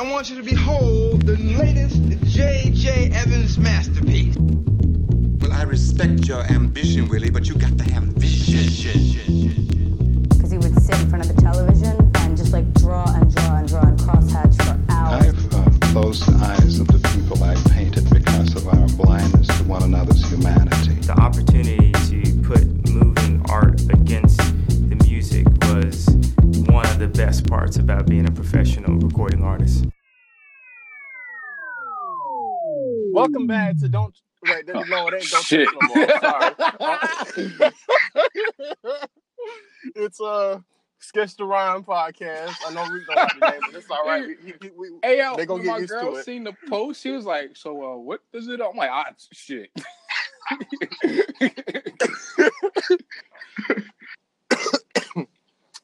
I want you to behold the latest J.J. Evans masterpiece. Well, I respect your ambition, Willie, but you got to have vision. Because he would sit in front of the television and just like draw and draw and draw and crosshatch for hours. I've uh, closed the eyes of the people I painted because of our blindness to one another's humanity. The opportunity to put moving art against the music was one of the best parts about being a professional recording artist. Welcome back to Don't. Wait, no, it ain't Don't Shit. Trust No More. Sorry. it's a Sketch the Rhyme podcast. I know Rick don't like the name, but it's all right. We, we, we, Hey, yo, They gonna get my used girl to it. seen the post, she was like, "So, uh, what does it?" I'm like, "Ah, shit."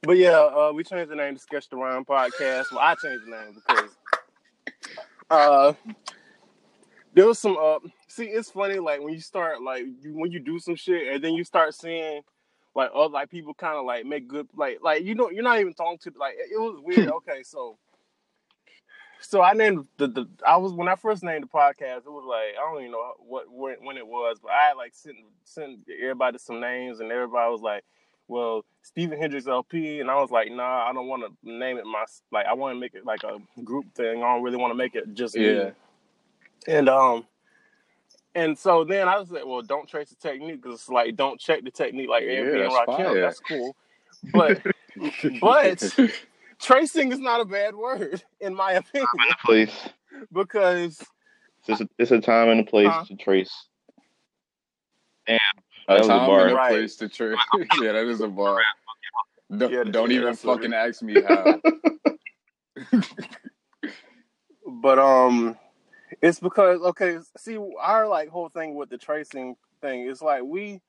But yeah, uh, we changed the name to Sketch the Rhyme podcast. Well, I changed the name because uh, there was some. Uh, see, it's funny like when you start like you, when you do some shit and then you start seeing like other like people kind of like make good like like you know you're not even talking to like it, it was weird. okay, so so I named the, the I was when I first named the podcast. It was like I don't even know what when, when it was, but I had like sent sent everybody some names and everybody was like well, Stephen Hendrix LP, and I was like, nah, I don't want to name it my like. I want to make it like a group thing. I don't really want to make it just me. Yeah. And um, and so then I was like, well, don't trace the technique because it's like don't check the technique like Yeah, Airbnb and that's fire. That's cool, but but tracing is not a bad word in my opinion place. because It's a, it's a time and a place Huh? to trace. A That was a time bar. and a Right. place to trace. yeah, that is a bar. Don't, Yeah, don't yeah, even fucking it- ask me how. But um, it's because okay. See, our like whole thing with the tracing thing is like we,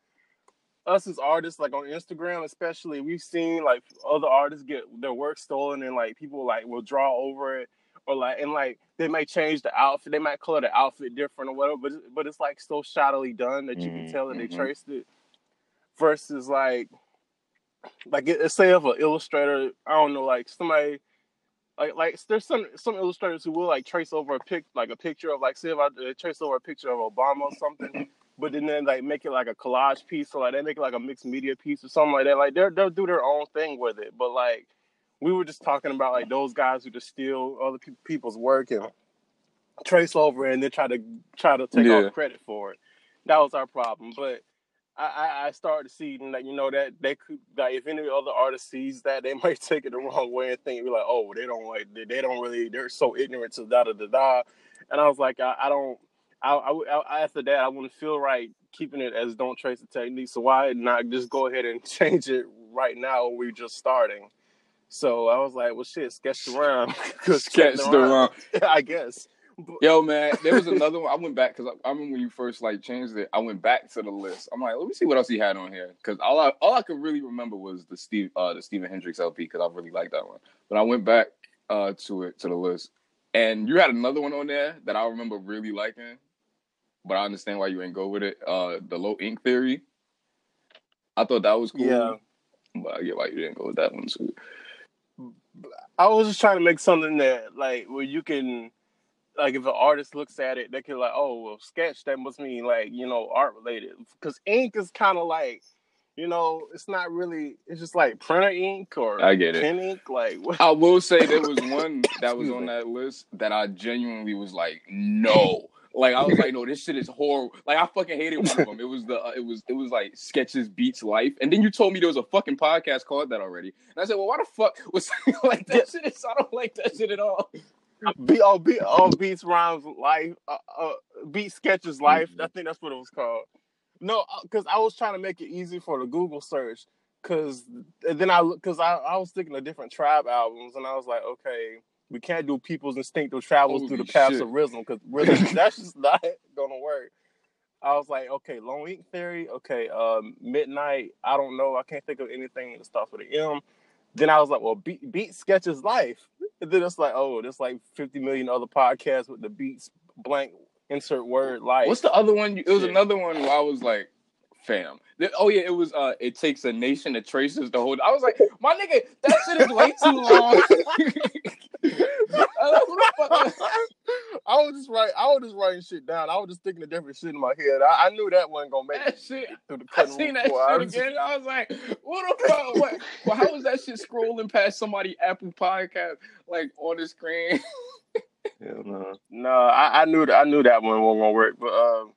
us as artists, like on Instagram especially, we've seen like other artists get their work stolen and like people like will draw over it or like and like they might change the outfit, they might color the outfit different or whatever. But but it's like so shoddily done that you can Mhm, tell that they mhm. traced it. Versus like, like it, say if an illustrator, I don't know, like somebody like like there's some some illustrators who will like trace over a pic like a picture of like say if I uh, trace over a picture of Obama or something, but then then like make it like a collage piece or like they make it like a mixed media piece or something like that. Like they're they'll do their own thing with it. But like we were just talking about like those guys who just steal other pe- people's work and trace over it and then try to try to take Yeah. all credit for it. That was our problem. But I, I, started to see that you know that they could like if any other artist sees that they might take it the wrong way and think be like oh they don't like they, they don't really they're so ignorant to da da da da. And I was like I, I don't I, I, I after that I wouldn't feel right keeping it as don't trace the technique so why not just go ahead and change it right now when we're just starting? So I was like well shit sketch the rhyme Sketch the rhyme. I guess Yo, man, there was another one. I went back because I, I remember when you first like changed it. I went back to the list. I'm like, let me see what else he had on here because all I all I could really remember was the Steve uh the Stephen Hendricks LP because I really liked that one. But I went back uh to it to the list, and you had another one on there that I remember really liking. But I understand why you ain't go with it. Uh, the low ink theory. I thought that was cool. Yeah. but I get why you didn't go with that one too. I was just trying to make something that like where you can like if an artist looks at it, they can like, oh well, sketch that must mean like you know art related because ink is kind of like you know it's not really it's just like printer ink or I get it. pen ink like what? I will say there was one that was on that list that I genuinely was like, no. Like I was like, no, this shit is horrible. Like I fucking hated one of them. It was the uh, it was it was like sketches beats life, and then you told me there was a fucking podcast called that already, and I said, well, why the fuck was like that shit? Is, I don't like that shit at all. Be all be all beats rhymes life uh, uh beat sketches life. I think that's what it was called. No, because I was trying to make it easy for the Google search. Cause then I cause I, I was thinking of different tribe albums and I was like, okay, we can't do people's instinctive travels through the Holy paths shit. of rhythm because rhythm that's just not gonna work. I was like, okay, Long Ink Theory, okay, um, Midnight. I don't know, I can't think of anything that starts with an M. Then I was like, well, beat, beat sketches life. And then it's like, oh, there's like 50 million other podcasts with the beats blank insert word life. What's the other one? It was Shit. another one where I was like, fam. Oh yeah, it was. uh It takes a nation that traces the whole. I was like, my nigga, that shit is way too long. I was like, Who the was just writing shit down. I was just thinking of different shit in my head. I, I knew that wasn't gonna make That it shit. through the I seen that floor. I shit was- again. I was like, what the fuck? What? Well, how was that shit scrolling past somebody Apple podcast like on the screen? Hell no. No, I, I knew that I knew that one wasn't gonna work. But um,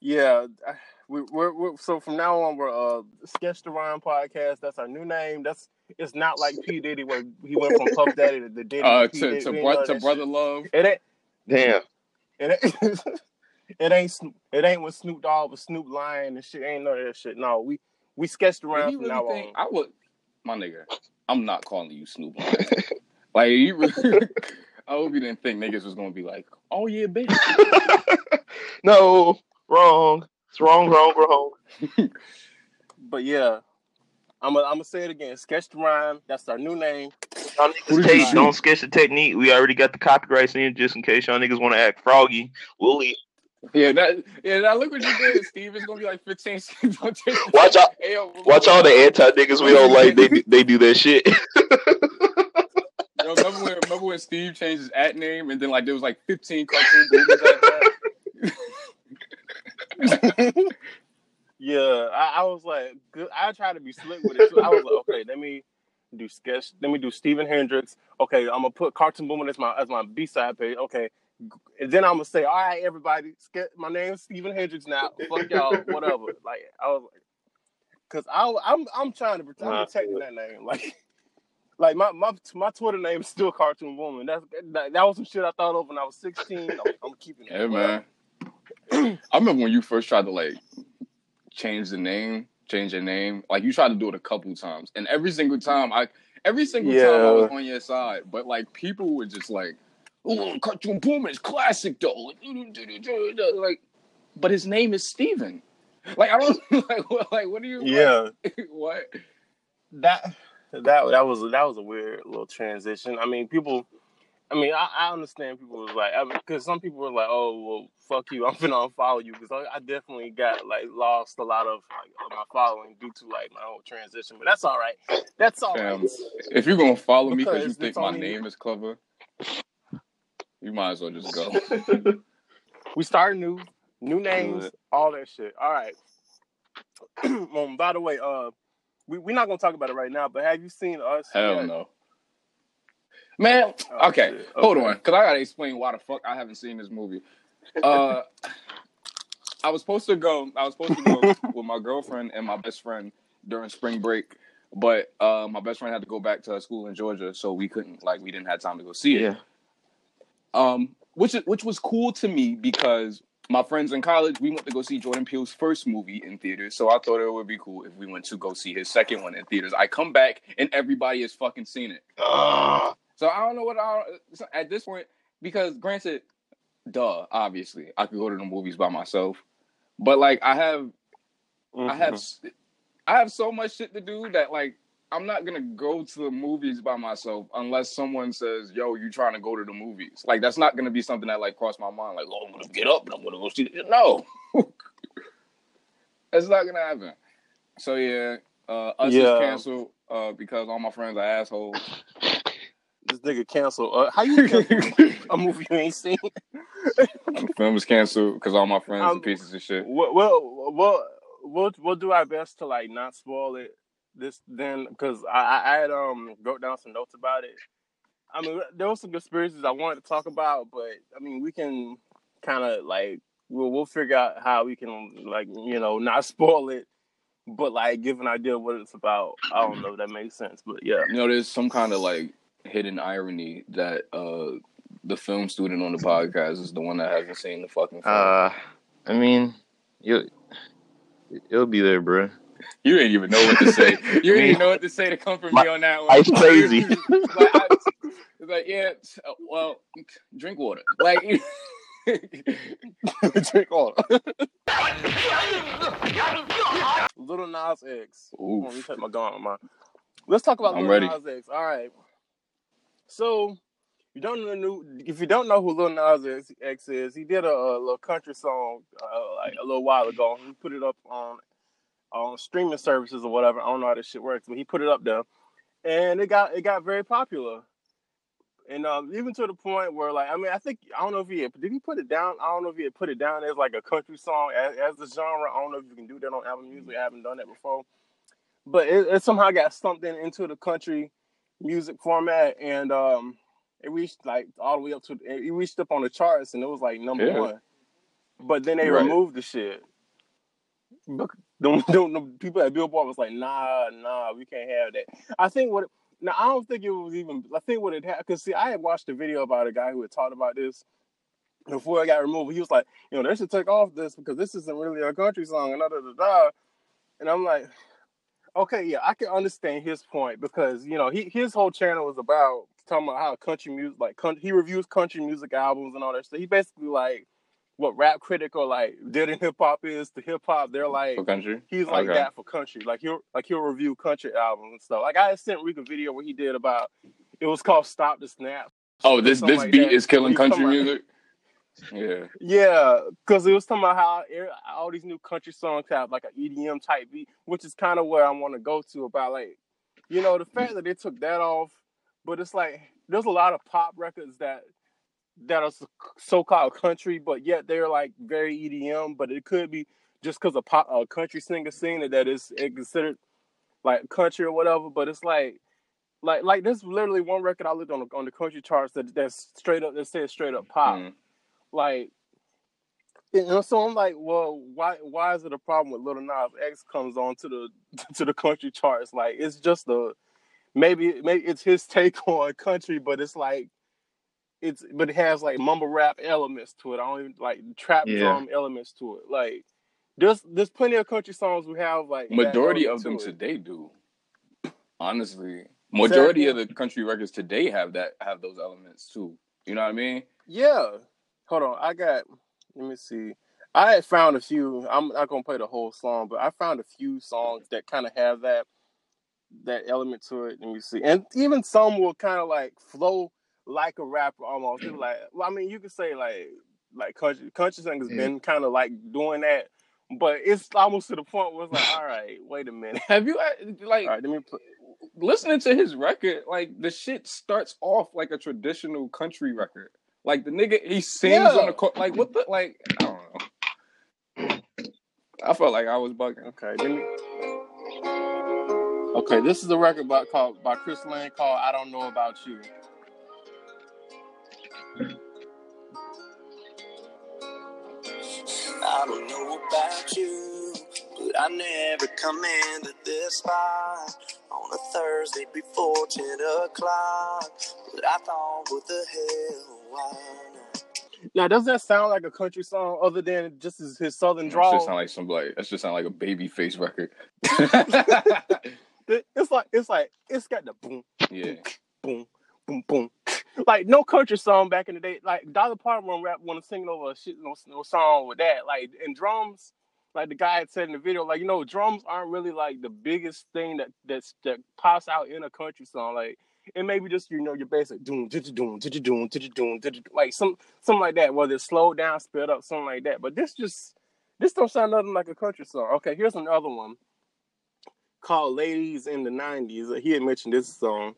yeah, I- we, we're, we're so from now on we're uh Sketch the Rhyme podcast. That's our new name. That's it's not like P Diddy where he went from Puff Daddy to the Diddy. Uh, to Diddy. to, bro- to brother shit. love. It ain't. Damn. It ain't. it ain't. Snoop- It ain't with Snoop Dogg, with Snoop Lion and shit. Ain't none of that shit. No, we we sketched around from really now think on. I would? My nigga, I'm not calling you Snoop. Lion. like you, really, I hope you didn't think niggas was gonna be like, oh yeah, bitch. no, wrong. It's wrong, wrong, wrong. But yeah, I'm gonna I'm gonna say it again. Sketch the rhyme. That's our new name. Y'all niggas did tape, see? don't sketch the technique. We already got the copyrights in just in case y'all niggas want to act froggy. We'll leave. Yeah, that yeah. Now look what you did, Steve. It's gonna be like 15 seconds. Watch out. Hey, yo, Watch all the anti niggas we don't like. They do- they do that shit. Yo, remember when remember when Steve changed his at name and then like there was like 15 cartoon movies after that? Yeah, I, I was like, good. I tried to be slick with it. Too. I was like, okay, let me do sketch. Let me do Stephen Hendrix. Okay, I'm gonna put Cartoon Boomer as my as my B side page. Okay, and then I'm gonna say, all right, everybody, sketch. My name's Stephen Hendrix now. Fuck y'all, whatever. Like I was, like, cause I I'm I'm trying to protect, I'm protecting that name. Like. Like my, my my Twitter name is still Cartoon Woman. That's that, that was some shit I thought of when I was 16. I'm, I'm keeping it. Yeah, man. I remember when you first tried to like change the name, change your name. Like you tried to do it a couple times, and every single time I, every single time I was on your side. But like people were just like, "Oh, Cartoon Boomer is classic though." Like, but his name is Steven. Like I don't like what, like what do you Yeah. what? that that that was that was a weird little transition. I mean, people. I mean, I, I understand people was like, because some people were like, "Oh, well, fuck you, I'm gonna unfollow you," because I, I definitely got like lost a lot of like of my following due to like my whole transition. But that's all right. That's all right. Fam, if you're gonna follow me because you think my only- name is clever, you might as well just go. We start new, new names, all that shit. All right. um, by the way, uh, we we're not gonna talk about it right now, but have you seen us? Hell yet? no. Man, Oh, okay, hold on, because I gotta explain why the fuck I haven't seen this movie. Uh, I was supposed to go. I was supposed to go with my girlfriend and my best friend during spring break, but uh, my best friend had to go back to school in Georgia, so we couldn't. Like, we didn't have time to go see it. yeah. Um, which which was cool to me because my friends in college we went to go see Jordan Peele's first movie in theaters, so I thought it would be cool if we went to go see his second one in theaters. I come back and everybody has fucking seen it. Ah. So I don't know what I at this point because granted, duh, obviously I could go to the movies by myself, but like I have, I have, Mm-hmm. I have so much shit to do that like I'm not gonna go to the movies by myself unless someone says, "Yo, you trying to go to the movies?" Like that's not gonna be something that like crossed my mind. Like, "Oh, I'm gonna get up and I'm gonna go see." No, that's not gonna happen. So yeah, uh, us Yeah. is canceled uh, because all my friends are assholes. This nigga cancel. Uh, how you cancel a movie you ain't seen? The film is canceled because all my friends Um, are pieces of shit. Well, well, we'll, we'll, we'll, do our best to like not spoil it this then because I, I, had um wrote down some notes about it. I mean, there was some conspiracies I wanted to talk about, but I mean, we can kind of like we'll we'll figure out how we can like you know not spoil it, but like give an idea of what it's about. I don't know if that makes sense, but yeah. You know, there's some kind of like hidden irony that uh the film student on the podcast is the one that hasn't seen the fucking film. Uh, I mean, you, it'll be there, bro. you didn't even know what to say. You didn't even know what to say to comfort My- me on that one. life's crazy. like, I, it's like, yeah, uh, well, drink water. Like, Drink water. Little Nas X. Hold on, let me Oof. take my gun on my. Let's talk about I'm Lil ready. Nas X. All right. So, you don't know. If you don't know who Lil Nas X- is, he did a, a little country song uh, like a little while ago. He put it up on on streaming services or whatever. I don't know how this shit works, but he put it up there, and it got it got very popular. And um, even to the point where, like, I mean, I think I don't know if he had, did he put it down. I don't know if he had put it down as like a country song as, as the genre. I don't know if you can do that on Apple Music. I haven't done that before, but it, it somehow got something into the country music format, and um, it reached like all the way up to it reached up on the charts, and it was like number Yeah. one. But then they Right. removed the shit. The, the, the people at Billboard was like, nah, nah, we can't have that. I think what now I don't think it was even. I think what it had because see, I had watched a video about a guy who had talked about this before it got removed. He was like, you know, they should take off this because this isn't really a country song and da da da da. And I'm like, okay, yeah, I can understand his point because you know he his whole channel was about talking about how country music, like country, he reviews country music albums and all that stuff. He basically like what rap critic or like Dead End Hip Hop is to hip hop. They're like For country? He's like Okay. that for country. Like he'll like he'll review country albums and stuff. Like I sent Rick a video where he did about it was called Stop the Snap. Oh, this this like beat that. is killing country music. Yeah. Yeah, because it was talking about how all these new country songs have like an EDM type beat, which is kind of where I want to go to about like, you know, the fact that they took that off, but it's like there's a lot of pop records that that are so called country, but yet they're like very EDM, but it could be just because a pop a country singer singing it that is it considered like country or whatever. But it's like like like there's literally one record I looked on the on the country charts that that's straight up that says straight up pop Mm. Like you know, so I'm like, well, why why is it a problem with Little Nas X comes on to the to the country charts? Like it's just a maybe maybe it's his take on country, but it's like it's but it has like mumble rap elements to it. I don't even like trap Yeah. drum elements to it. Like there's there's plenty of country songs we have like Majority of them to today do. Honestly, majority Say of the country records today have that have those elements too. You know what I mean? Yeah. Hold on. I got let me see. I had found a few. I'm not gonna play the whole song, but I found a few songs that kind of have that that element to it. Let me see. And even some will kind of like flow like a rapper almost. They're like well, I mean you could say like like country country singers Yeah. been kind of like doing that. But it's almost to the point where it's like, all right, wait a minute. Have you uh, like All right, let me put listening to his record? Like the shit starts off like a traditional country record. Like the nigga he sings Yeah. on the court. like what the like I don't know. I felt like I was bugging. Okay, let me. Okay, this is a record by called by Chris Lane called "I Don't Know About You." I don't know about you, but I never come into this spot on a Thursday before 10 o'clock. But I thought, what the hell, why not? Now, does that sound like a country song other than just his, his southern That drawl? just sound like some like that just sound like a Babyface record. It's like it's like it's got the boom, yeah. boom, boom, boom. Like no country song back in the day. Like Dolly Parton when rap want to sing over a shit no, no song with that. Like and drums, like the guy had said in the video, like you know drums aren't really like the biggest thing that that's that pops out in a country song. Like it maybe just you know your basic doom, doom, doom, doom, doom, like some something like that. Whether it's slowed down, sped up, something like that. But this just this don't sound nothing like a country song. Okay, here's another one called "Ladies in the '90s." He had mentioned this song.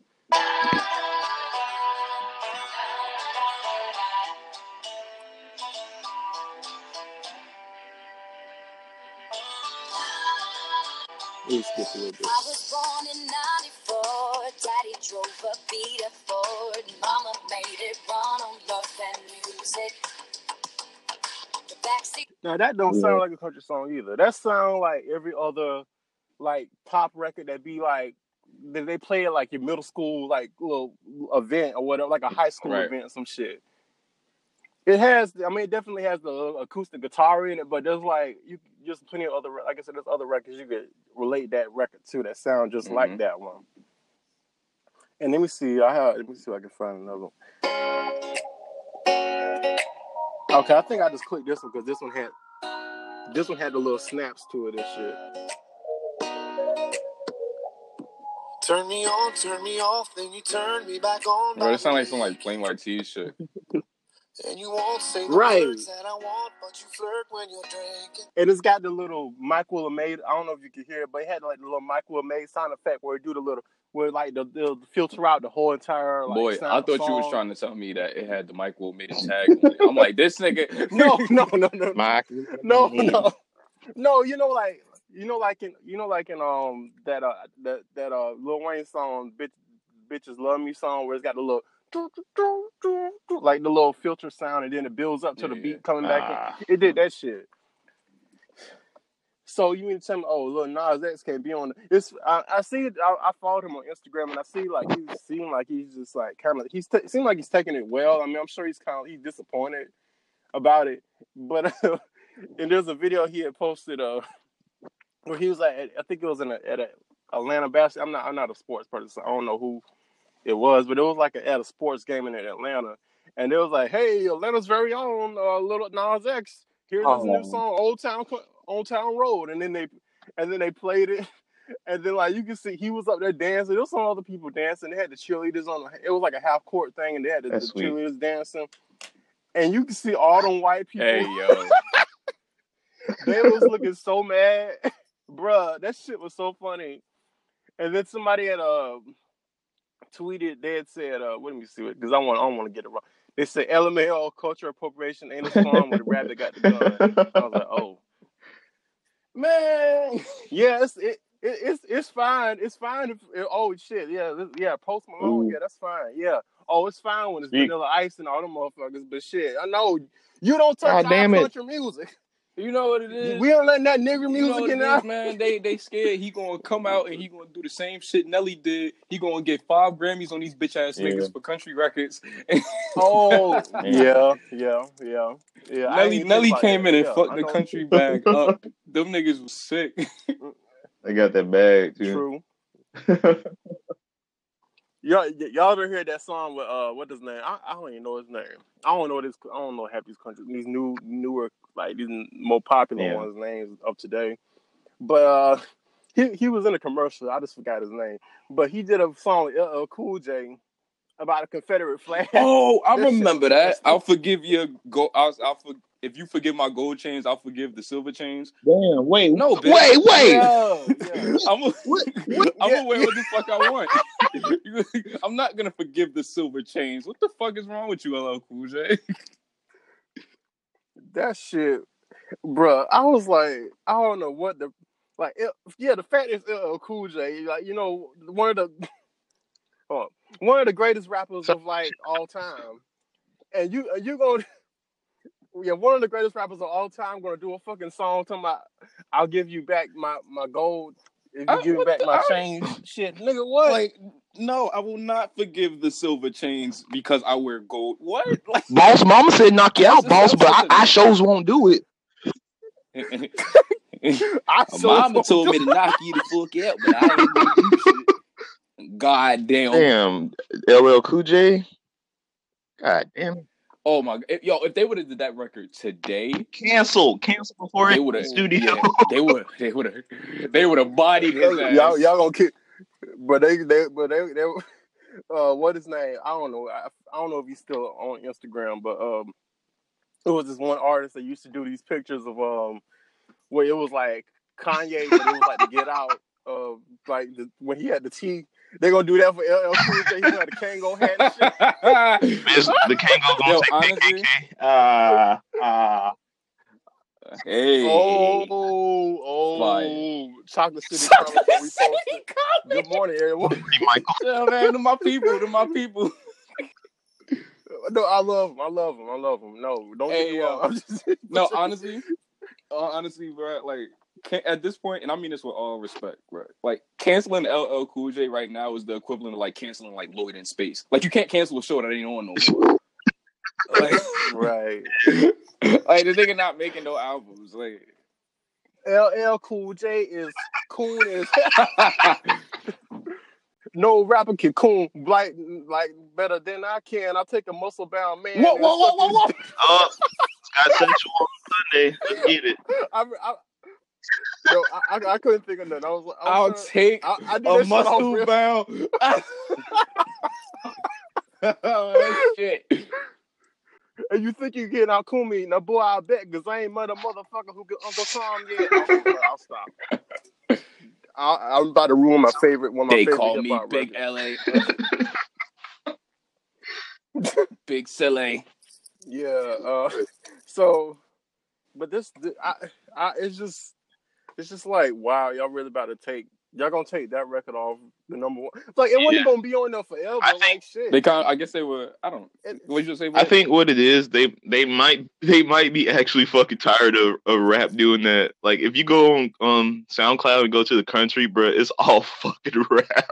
Let me skip a little bit. Now that don't sound like a country song either. That sound like every other like pop record that be like that they play at like your middle school like little event or whatever, like a high school Right. event, some shit. It has, I mean, it definitely has the acoustic guitar in it, but there's like you just plenty of other, like I said, there's other records you could relate that record to that sound just like Mhm. that one. And let me see, I have, let me see if I can find another one. Okay, I think I just clicked this one because this one had this one had the little snaps to it and shit. Turn me on, turn me off, then you turn me back on. Bro, it sound like some like Plain White T's shit. And you won't say the Right. words that I want, but you flirt when you're drinking. And it's got the little Mike Will made. I don't know if you can hear it, but it had like the little Mike Will made sound effect where it do the little where like the, they'll filter out the whole entire like Boy, I thought you was trying to tell me that it had the Will made a tag. I'm like, this nigga. No, no, no, no, Mike. no, no, no. You know, like you know, like in you know, like in um that uh that that uh Lil Wayne song, bitch, bitches love me song, where it's got the little. Like the little filter sound, and then it builds up to the Yeah. beat coming back. Ah. It did that shit. So you mean to tell me, oh, little Nas X can't be on? It's I, I see it. I, I followed him on Instagram, and I see like he seemed like he's just like kind of he's t- seemed like he's taking it well. I mean, I'm sure he's kind of he's disappointed about it, but and there's a video he had posted uh where he was like at, I think it was in a, at a Atlanta basket. I'm not I'm not a sports person, so I don't know who it was, but it was like a, at a sports game in Atlanta, and it was like, hey, Atlanta's very own uh, little Nas X. Here's this new Oh. song, Old Town Cl- Old Town Road, and then they and then they played it. And then, like you can see, he was up there dancing. There was some other people dancing. They had the cheerleaders on. The, it was like a half court thing, and they had the, the cheerleaders dancing. And you can see all them white people. Hey yo, they was looking so mad, bruh. That shit was so funny. And then somebody had uh tweeted. They had said, uh, "Let me see it," because I want I don't want to get it wrong. They said LMAO culture appropriation ain't a song where the rabbit got the gun. I was like, oh man, Yes, it's it, it it's it's fine. It's fine. If, oh shit, yeah, yeah. Post Malone, Ooh. yeah, that's fine. Yeah. Oh, it's fine when it's Vanilla Ice and all them motherfuckers. But shit, I know you don't touch our damn it. country music. you know what it is? We don't let that nigga You know music what in it there. is, man. They they scared he gonna come out and he gonna do the same shit Nelly did. He gonna get five Grammys on these bitch ass Yeah. niggas for country records. Oh, Yeah. yeah, yeah, yeah, yeah. Nelly Nelly came in and Yeah, fucked the country bag up. Them niggas was sick. They got that bag too. True. Y'all, y'all ever hear that song with uh, what his name? I, I don't even know his name. I don't know this. I don't know Happy's country. These new, newer, like these n- more popular Yeah. ones' names of today. But uh, he he was in a commercial. I just forgot his name. But he did a song with LL Cool J about a Confederate flag. Oh, I That shit remember that. I'll forgive your go. I'll, I'll for, if you forgive my gold chains, I'll forgive the silver chains. Damn, wait, No, bitch. wait, wait. Yeah, yeah. I'm a, I'm Yeah, gonna wear what the fuck I want. I'm not gonna forgive the silver chains. What the fuck is wrong with you, LL Cool J? That shit, bruh. I was like, I don't know what the like. It, yeah, the fact is LL Cool J, like you know, one of the oh, one of the greatest rappers of like all time, and you uh, you gonna yeah, one of the greatest rappers of all time gonna do a fucking song talking about I'll give you back my my gold if you I- give me back the- my I- change. Shit, nigga, what? Like, no, I will not forgive the silver chains because I wear gold. What? Like, Boss mama said knock you out, boss, but I, I shows won't do it. I mama told me to knock you the fuck out, but I ain't gonna do shit. God damn. Damn, LL Cool J. God damn it. Oh my god. Yo, if they would have did that record today, Cancel, cancel before they it would have studio. yeah, they would they would have they would have bodied his ass. y'all y'all gonna kick, but they they but they they uh what his name? I don't know. I, I don't know if he's still on Instagram, but um, it was this one artist that used to do these pictures of um where it was like Kanye, but it was like to get out of like the, when he had the T. They gonna do that for LL Cool J. He had the Kangol hat and shit. Miss- the Kangol gonna Yo, say honestly- KKK. Uh, uh, hey. Oh, oh, Fire. Chocolate City Chronicle reposted. Good morning, everyone. Pretty Michael. Yeah, man, to my people, to my people. No, I love him. I love him. I love him. No, don't get Hey, me yo. wrong. Just, No, honestly, uh, honestly, bro, like can, at this point, and I mean this with all respect, bro. Like canceling LL Cool J right now is the equivalent of like canceling like Lloyd in space. Like you can't cancel a show that ain't on no more. like, right. like the nigga not making no albums. Like, LL Cool J is cool as no rapper can coon like like better than I can. I take a muscle bound man. whoa, whoa, whoa, whoa, suck whoa, his- whoa! Uh, Scott Central on Sunday. Let's get it. I, I, yo, I, I, I couldn't think of nothing. I was, like, I'll was take I, I a that shit off muscle bound. oh shit! And you think you getting out me? Now, boy, I bet because I ain't a motherfucker who could Uncle Tom yet. Oh, I'll stop. I, I'm about to ruin my favorite one of my They favorite call me Big records. LA. Big Silly. Yeah. Uh, so, but this, I, I, it's just, it's just like, wow, y'all really about to take, y'all gonna take that record off the number one. It's like it wasn't Yeah. gonna be on there forever. I like shit. They kind of, I guess they were. I don't. What you say? I think what it is, they they might they might be actually fucking tired of, of rap doing that. Like if you go on um SoundCloud and go to the country, bro, it's all fucking rap.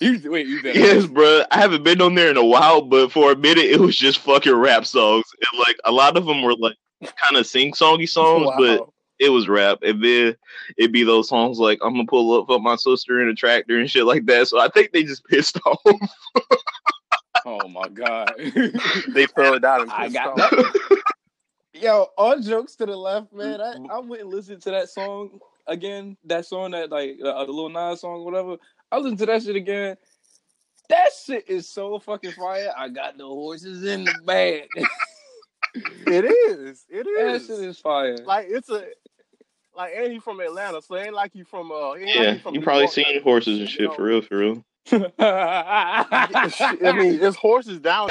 You wait. You did. Yes, bro. I haven't been on there in a while, but for a minute it was just fucking rap songs, and like a lot of them were like kind of sing songy songs, but Wow. It was rap. And then it'd be those songs like I'm gonna pull up up my sister in a tractor and shit like that. So I think they just pissed off. Oh my god. they fell down and I pissed got off. that. Yo, all jokes to the left, man. I, I went and listened to that song again. That song that like uh, the little Nas song, whatever. I listened to that shit again. That shit is so fucking fire. I got the horses in the bag. It is. It that is. shit is fire. Like it's a. Like, and he from Atlanta, so it ain't like you from. Uh, it like yeah, you from you New probably York. seen horses and shit for real, for real. I mean, it's horses down.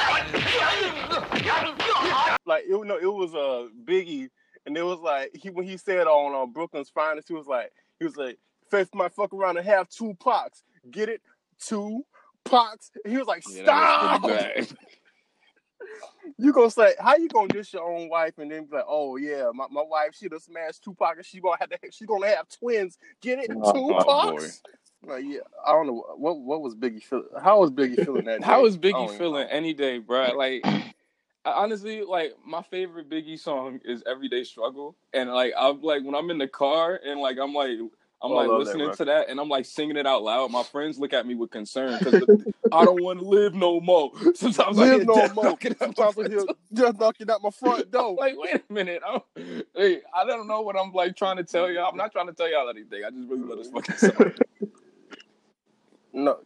Like it, no, it was a uh, Biggie, and it was like he when he said on uh, Brooklyn's Finest, he was like, he was like, "Face my fuck around and have two pox, get it, two pox." And he was like, "Stop!" was pretty bad. You gonna say how you gonna diss your own wife and then be like, "Oh yeah, my, my wife she done smashed Tupac and she gonna have to she gonna have twins, get it, Oh, two pox." Like yeah, I don't know what what was Biggie feeling. How was Biggie feeling that? How day? is I don't Biggie feeling know. any day, bro? Like, honestly, like my favorite Biggie song is "Everyday Struggle," and like I'm like when I'm in the car and like I'm like I'm Oh, like love that listening to that and I'm like singing it out loud. My friends look at me with concern because I don't want to live no more. Sometimes I Live hear no death more. knocking at my Sometimes I hear just knocking at my front door. like, wait a minute. I'm, hey, I don't know what I'm like trying to tell y'all. I'm not trying to tell y'all anything. I just really love this mm. fucking song. No,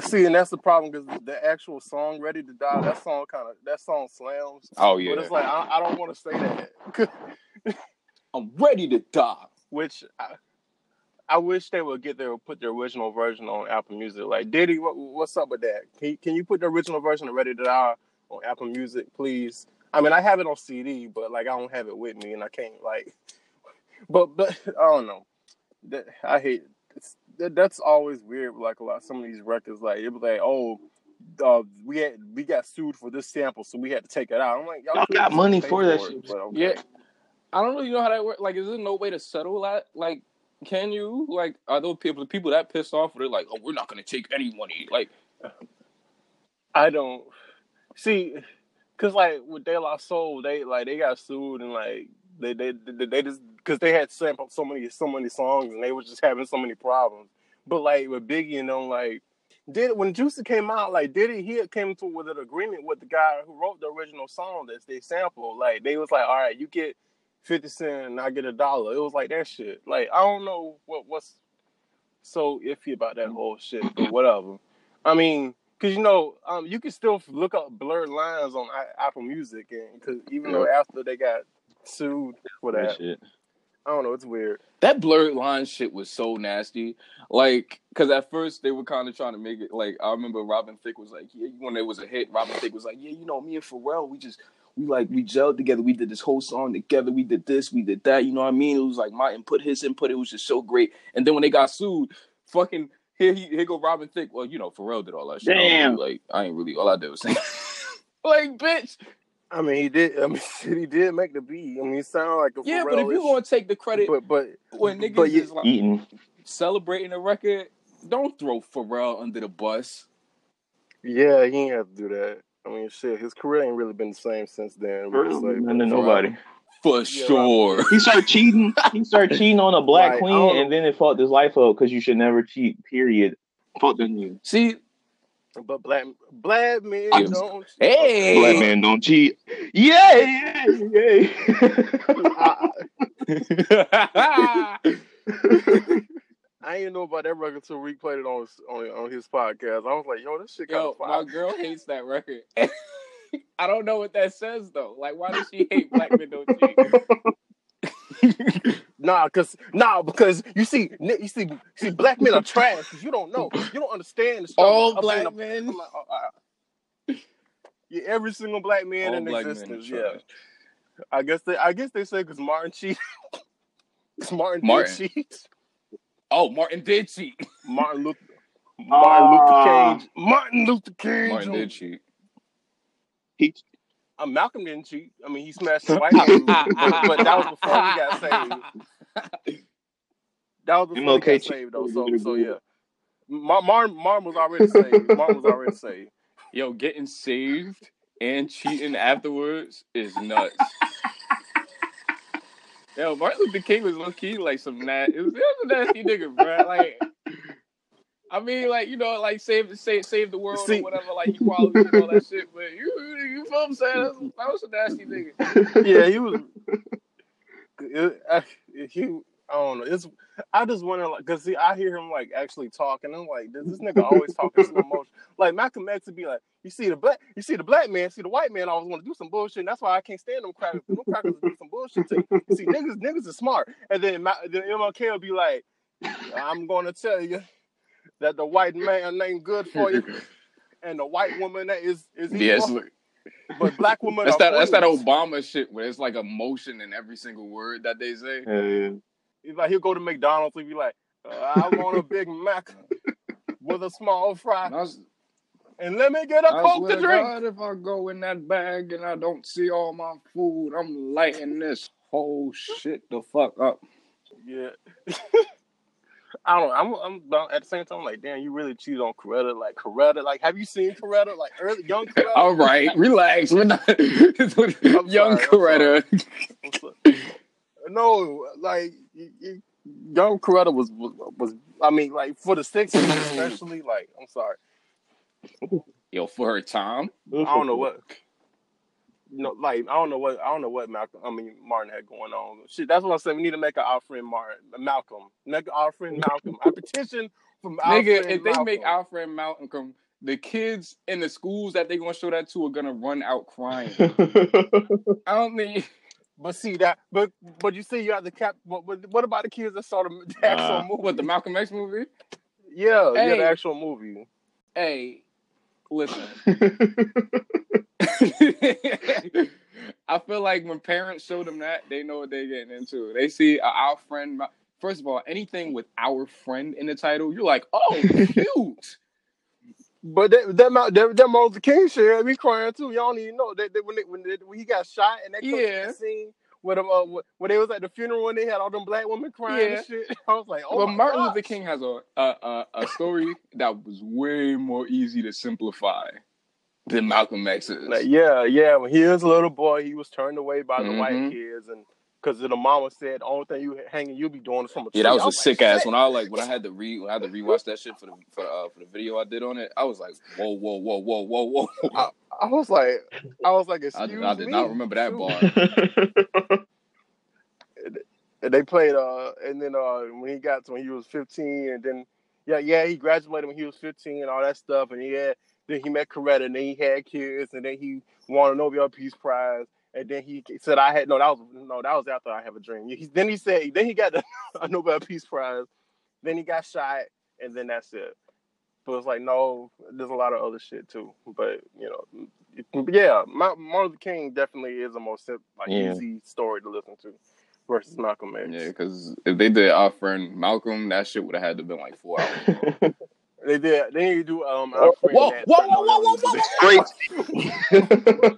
see, and that's the problem because the actual song "Ready to Die" that song kind of that song slams. Oh yeah, But it's like I, I don't want to say that. I'm ready to die. Which I, I wish they would get their put the original version on Apple Music. Like Diddy, what, what's up with that? Can you, can you put the original version of "Ready to Die" on Apple Music, please? I mean, I have it on CD, but like I don't have it with me, and I can't like. But but I don't know. That I hate. It's, that, that's always weird. Like a lot some of these records, like it was like, oh, uh, we had we got sued for this sample, so we had to take it out. I'm like, y'all, Y'all got money for that it, shit. but okay. Yeah, I don't really know how that works. Like, is there no way to settle that? Like, can you? Like, are those people the people that pissed off? They're like, oh, we're not gonna take any money. Like, I don't see, cause like with De La Soul, they like they got sued and like they they they, they just because they had sampled so many so many songs and they was just having so many problems. But like with Biggie and them, like did when Juicy came out, like did he came to with an agreement with the guy who wrote the original song that they sampled. Like they was like, all right, you get fifty cent and I get a dollar. It was like that shit. Like I don't know what what's so iffy about that whole shit, but whatever. I mean, cause you know, um, you can still look up blurred lines on I- Apple Music, and cause even though after they got sued for That that, shit. I don't know, it's weird. that blurred line shit was so nasty. Like, cause at first they were kind of trying to make it like I remember Robin Thicke was like, yeah, when it was a hit, Robin Thicke was like, yeah, you know, me and Pharrell, we just we like we gelled together. We did this whole song together. We did this, we did that. You know what I mean? It was like my input, his input. It was just so great. And then when they got sued, fucking here he here go Robin Thicke. Well, you know, Pharrell did all that shit. I Damn. really, like I ain't really all I did was sing. like, bitch. I mean, he did. I mean, he did make the beat. I mean, he sounded like a Yeah, but if you Pharrell-ish, gonna take the credit but but when niggas but is like Eating. celebrating the record, don't throw Pharrell under the bus. yeah, he ain't have to do that. I mean, shit, his career ain't really been the same since then. For we real, none to Pharrell- nobody. For Yeah, sure. He started cheating. He started cheating on a black Like, queen, and then it fucked his life up because you should never cheat. Period. Fuck them you. See, But black black men Yeah. don't. hey, Black man don't cheat. Yeah, yeah, yeah. I, I ain't know about that record until Reek played it on his, on on his podcast. I was like, yo, this shit kind yo, of my girl hates that record. I don't know what that says though. Like, why does she hate black men don't cheat? Nah, cause nah, because you see, you see, see, black men are trash. Cause you don't know, you don't understand the struggle All of being black men. I'm like, uh, uh, yeah, every single black man All in black existence. Yeah, trash. I guess they, I guess they say because Martin cheated. 'Cause Martin, Martin. cheat. Oh, Martin did cheat. Martin Luther, Martin Ah. Luther King, Martin Luther King. Martin did cheat. He Uh, Malcolm didn't cheat. I mean, he smashed the white House, but, but that was before he got saved. That was before MLK he got cheated. saved, though. So, so yeah, Mar- Martin, Martin was already saved. Martin was already saved. Yo, getting saved and cheating afterwards is nuts. Yo, Martin Luther King was low key like some nat. It was, it was a nasty nigga, bro. Like, I mean, like you know, like save save save the world See- or whatever. Like probably did all that shit, but you you feel what I'm saying? That was, that was a nasty nigga. Yeah, he was. It, I, he, I don't know. It's. I just wonder, like, cause see, I hear him like actually talking. I'm like, does this nigga always talking slow motion? Like Malcolm X would be like, you see the black, you see the black man, see the white man always want to do some bullshit. And that's why I can't stand them crackers. Them crackers do some bullshit to you. See, niggas, niggas are smart. And then, Ma- then MLK will be like, I'm gonna tell you that the white man ain't good for you, and the white woman that is is evil. Yes, look, but black woman. that's are that that's that. Obama shit where it's like emotion in every single word that they say. Hell yeah. He's like, he'll go to McDonald's and be like, uh, I want a Big Mac with a small fry, And was, and let me get a I Coke to drink. God, if I go in that bag and I don't see all my food, I'm lighting this whole shit the fuck up. Yeah. I don't. I'm. I'm at the same time like, damn, you really cheated on Coretta. Like Coretta. Like, have you seen Coretta? Like early young Coretta. All right, relax. We're not young sorry, I'm Coretta. I'm sorry. No, like young Coretta was, was was. I mean, like for the '60s, especially. Like, I'm sorry. Yo, for her time. I don't know what. You know, like I don't know what I don't know what Malcolm. I mean Martin had going on. Shit, that's what I said. We need to make our friend Martin Malcolm. Make our friend Malcolm. I petition from our Nigga, friend if they make our friend Malcolm, the kids in the schools that they're gonna show that to are gonna run out crying. I don't think. But see that, but but you see, you have the cap. What, what, what about the kids that saw the, the actual Nah. movie? What the Malcolm X movie? Yeah, yeah, the actual movie. Hey, listen. I feel like when parents show them that, they know what they're getting into. They see uh, our friend. First of all, anything with our friend in the title, you're like, oh, cute. But that that Mal- that, that Martin Luther King shit had me crying too. Y'all don't even know that, that when they, when, they, when he got shot and that Yeah. scene where them uh, wh- when they was at the funeral and they had all them black women crying Yeah. and shit. I was like, oh well, Martin gosh. Luther King has a, a a a story that was way more easy to simplify than Malcolm X's. Like, yeah, yeah. When he was a little boy, he was turned away by the white Mhm. kids, and because the mama said the only thing you hanging you be doing is from a tree. Yeah, that was I a like, sick ass. When I like when I had to re when I had to rewatch that shit for the for uh, for the video I did on it, I was like, whoa, whoa, whoa, whoa, whoa, whoa. I, I was like, I was like, I excuse did, I did me. not remember that Shoot. bar. And they played uh and then uh when he got to when he was 15 and then yeah yeah he graduated when he was 15 and all that stuff and he had then he met Coretta and then he had kids and then he won a Nobel Peace Prize and then he said I had no that was no that was after I have a dream he, then he said then he got the, a Nobel Peace Prize then he got shot and then that's it but it's like no there's a lot of other shit too but you know it- yeah Ma- Martin Luther King definitely is a more sim- like Yeah. easy story to listen to versus Malcolm X. Yeah, because if they did our friend Malcolm, that shit would have had to been like four hours. They did. They need to do um. Our friend Whoa, that whoa, whoa, whoa, whoa,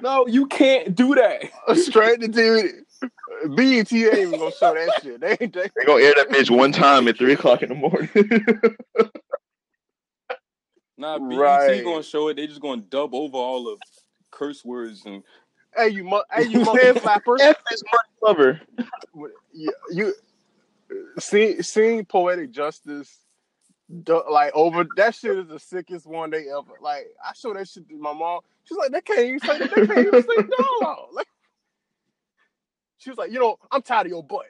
no, you can't do that. Straight to TV. BET ain't even gonna show that shit. They ain't. They, They gonna air that bitch one time at three o'clock in the morning. Nah, BET Right. gonna show it. They just gonna dub over all of curse words and hey, you, mu- hey, you monkey flappers. F is money lover. you, you see, seeing poetic justice. Du- Like over that shit is the sickest one they ever. Like I show that shit to my mom. She's like, they can't even say that. They can't even say no. Like she was like, you know, I'm tired of your butt.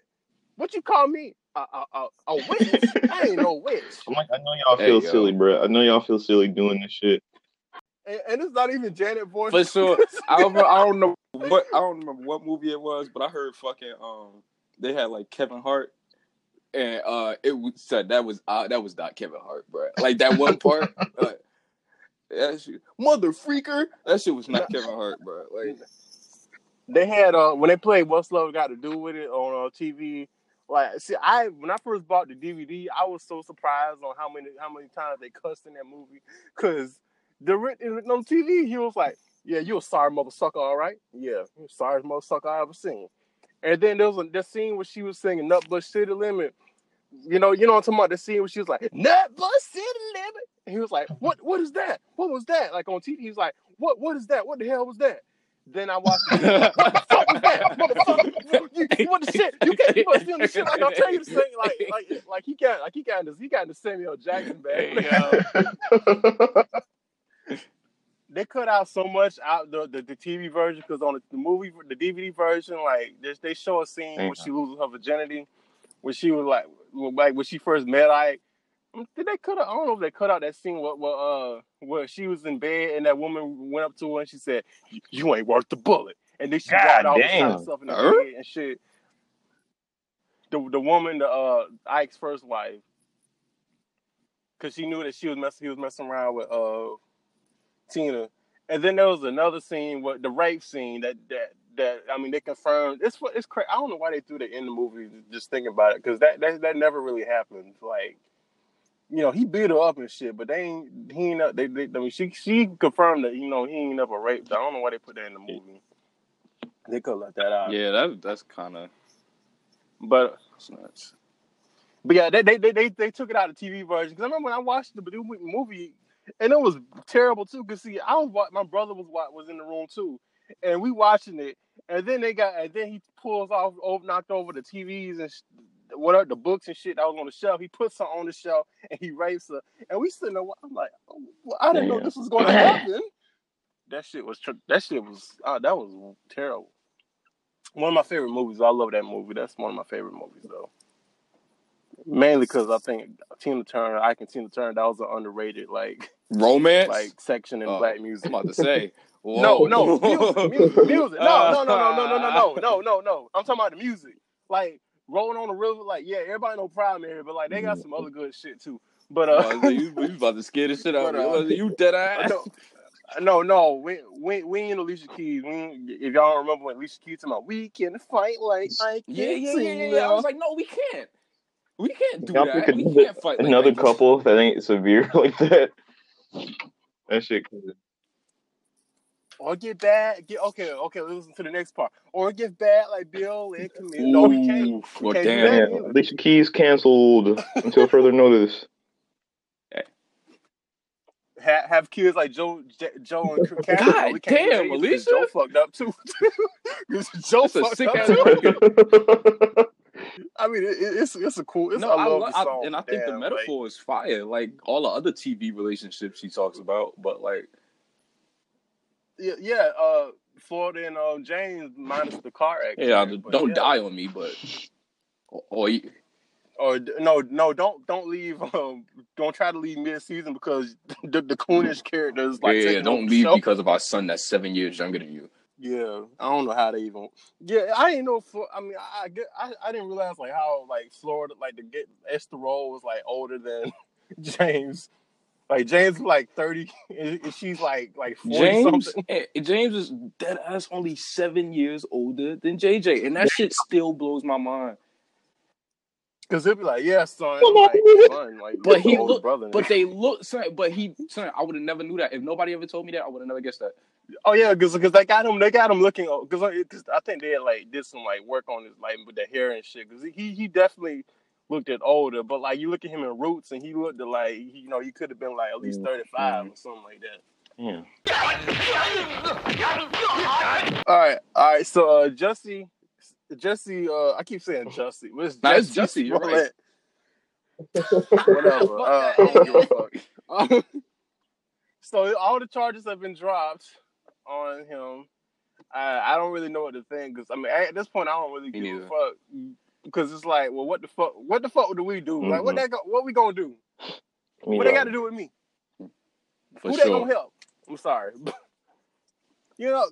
What you call me? A a a, a witch? I ain't no witch. I'm like, I know y'all Hey, feel yo. silly, bro. I know y'all feel silly doing this shit. And, and it's not even Janet voice. for sure. I don't, I don't know what I don't remember what movie it was, but I heard fucking um they had like Kevin Hart, and uh, it was said that was uh, that was not Kevin Hart, bro. Like that one part, like, that shit, mother freaker, that shit was not Kevin Hart, bro. Like They had uh when they played What's Love Got to Do with It on uh, TV. Like, see, I when I first bought the DVD, I was so surprised on how many how many times they cussed in that movie. Cause the on TV, he was like, "Yeah, you a sorry mother sucker, all right? Yeah, you sorry mother sucker I ever seen." And then there was a, that scene where she was singing "Nutbush City Limit." You know, you know, what I'm talking about the scene where she was like "Nutbush City Limit." And he was like, "What? What is that? What was that?" Like on TV, he was like, "What? What is that? What the hell was that?" Then I watched. The, what the fuck was that, motherfucker? You, you what the shit? You can't on stealing the shit like I'm tell you to sing. Like, like, like he got, like he got this, he got the Samuel Jackson bag. they cut out so much out the the, the TV version because on the, the movie, the DVD version, like they, they show a scene where she loses her virginity, when she was like, like when she first met Ike. Did they cut out? I don't know if they cut out that scene where, where uh where she was in bed and that woman went up to her and she said, "You ain't worth the bullet," and then she God walked off and damn. shot herself in the Huh? head and shit. The the woman, the uh Ike's first wife, because she knew that she was messing, he was messing around with uh Tina, and then there was another scene with the rape scene that that that I mean they confirmed it's what it's crazy. I don't know why they threw that in the movie. Just thinking about it, because that, that that never really happened. Like you know, he beat her up and shit, but they ain't he ain't they, they I mean she she confirmed that you know he ain't never raped. I don't know why they put that in the movie. They could let that out. yeah, that that's kind of But nuts. But yeah, they they they they, took it out of the TV version because I remember when I watched the movie- movie, and it was terrible too. Cause see, I was wa- my brother was wa- was in the room too, and we watching it, and then they got and then he pulls off, over, knocked over the TVs and sh- whatever the books and shit that was on the shelf. He puts her on the shelf and he rapes her, and we sitting there. I'm like, oh, well, I didn't know this was going to happen. That shit was tr- that shit was uh, that was terrible. One of my favorite movies. I love that movie. That's one of my favorite movies though. Mainly because I think Tina Turner, I can Tina Turner, that was an underrated like Romance, like section in Oh, black music. I'm about to say, no, whoa. no, music, music, music. No, no, no, no, no, no, no, no, no, no, no. I'm talking about the music. Like rolling on the river. Like yeah, everybody know primary, but like they got some other good shit too. But I uh, like, you, you about to scare the shit out of me. uh, you dead ass? no, no, no. We we we ain't Alicia Keys. We if y'all don't remember when Alicia Keys talking about we can fight like I can Yeah, yeah, yeah, yeah, yeah. I was like, no, we can't. We can't do Y'all that. We can't fight another that. couple that ain't severe like that. That shit. Or get bad. Get okay. Okay. Listen to the next part. Or get bad like Bill and Camille. No, we can't. We well, can't damn. that Yeah, either. Alicia Keys canceled until further notice. have, have kids like Joe, J- Joe and Cameron. God we can't damn, Alicia? Joe fucked up too. 'Cause Joe That's a fucked sick up ass too. I mean, it, it- it's it's a cool. It's, No, I I love lo- the I- song, and I think the damn, like- metaphor is fire. Like all the other TV relationships she talks about, but like, yeah, yeah. Uh, Florida and um, James minus the car accident. yeah, don't yeah. die on me, but or, or Or no, no, don't don't leave. Um, don't try to leave mid season because the the Coonish character is like yeah, yeah, don't leave show. because of our son that's seven years younger than you. Yeah, I don't know how they even. Yeah, I didn't know. For I mean, I I, I didn't realize like how like Florida like to get Esther Rolle was like older than James. Like James is like thirty, and and she's like like forty James, something. eh, James is dead ass only seven years older than JJ, and that shit still blows my mind. Because he'll be like, "Yeah, son," I'm like, "Son, like, But he the look, brother." but they look, son. But he, son, I would have never knew that if nobody ever told me that. I would have never guessed that. oh yeah, because because they got him, they got him looking. Because I think they had like did some like work on his like with the hair and shit. Because he he definitely looked at older, but like you look at him in Roots, and he looked at like he, you know he could have been like at least Mm, thirty five or something like that. Yeah. All right, all right. So uh, Jesse, Jesse, uh, I keep saying Jesse. What's Nah, it's Jesse, you're right. Whatever. Uh, I don't give a fuck. Um, so all the charges have been dropped on him. I, I don't really know what to think because I mean at this point I don't really give a fuck because it's like well what the fuck what the fuck do we do? Like what Mhm. that go, what we gonna do? Me what they got to do with me? For who they gonna help? I'm sorry. You know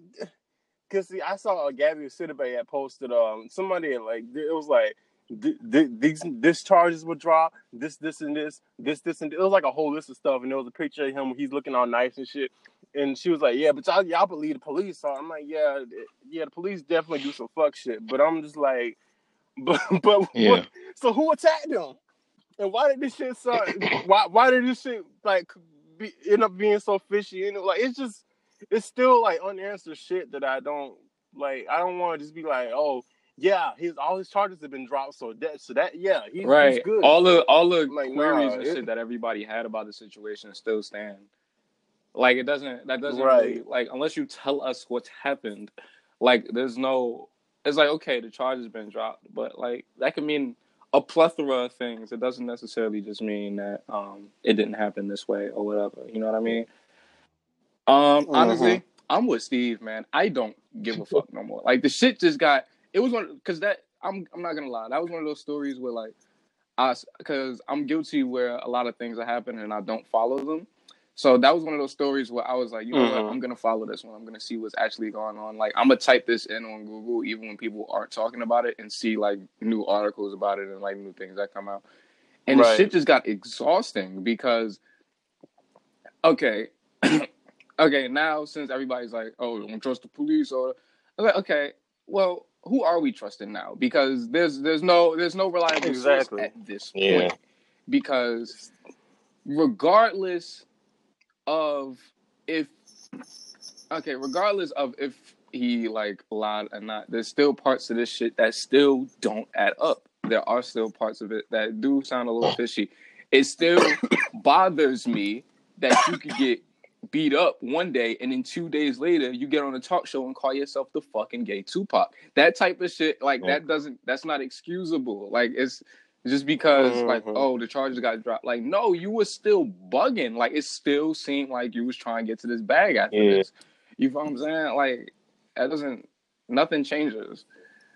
cause see, I saw Gabby Sidibe had posted um somebody like it was like th- th- these this charges would drop this this and this this this and it was like a whole list of stuff and there was a picture of him he's looking all nice and shit and she was like yeah but y'all, y'all believe the police so I'm like yeah yeah the police definitely do some fuck shit but I'm just like but but Yeah. what, so who attacked them and why did this shit so why why did this shit like be, end up being so fishy you know like it's just it's still like unanswered shit that I don't like I don't want to just be like oh yeah his all his charges have been dropped so that so that yeah he's, right. he's good All the all the Like, queries nah, and it- shit that everybody had about the situation still stand. Like it doesn't that doesn't Right. really like unless you tell us what's happened, like there's no it's like okay, the charge has been dropped, but like that could mean a plethora of things. It doesn't necessarily just mean that um it didn't happen this way or whatever. You know what I mean? Um honestly, I'm with Steve, man. I don't give a fuck no more. Like the shit just got it was one because that I'm I'm not gonna lie. That was one of those stories where like I because I'm guilty where a lot of things are happening and I don't follow them. So that was one of those stories where I was like, you know Mhm. what, I'm gonna follow this one. I'm gonna see what's actually going on. Like I'm gonna type this in on Google even when people aren't talking about it and see like new articles about it and like new things that come out. And the Right. shit just got exhausting because okay. okay, now since everybody's like, oh, don't trust the police or I'm like, okay, well, who are we trusting now? Because there's there's no there's no reliable Exactly. source at this Yeah. point. Because regardless of if okay, regardless of if he like lied or not, there's still parts of this shit that still don't add up. There are still parts of it that do sound a little oh. fishy. It still bothers me that you could get beat up one day and then two days later you get on a talk show and call yourself the fucking gay Tupac. That type of shit, like Yeah. that doesn't that's not excusable. Like it's just because like Mhm. oh the charges got dropped. Like no, you were still bugging. Like it still seemed like you was trying to get to this bag after Yeah. this. You know what I'm saying? Like that doesn't nothing changes.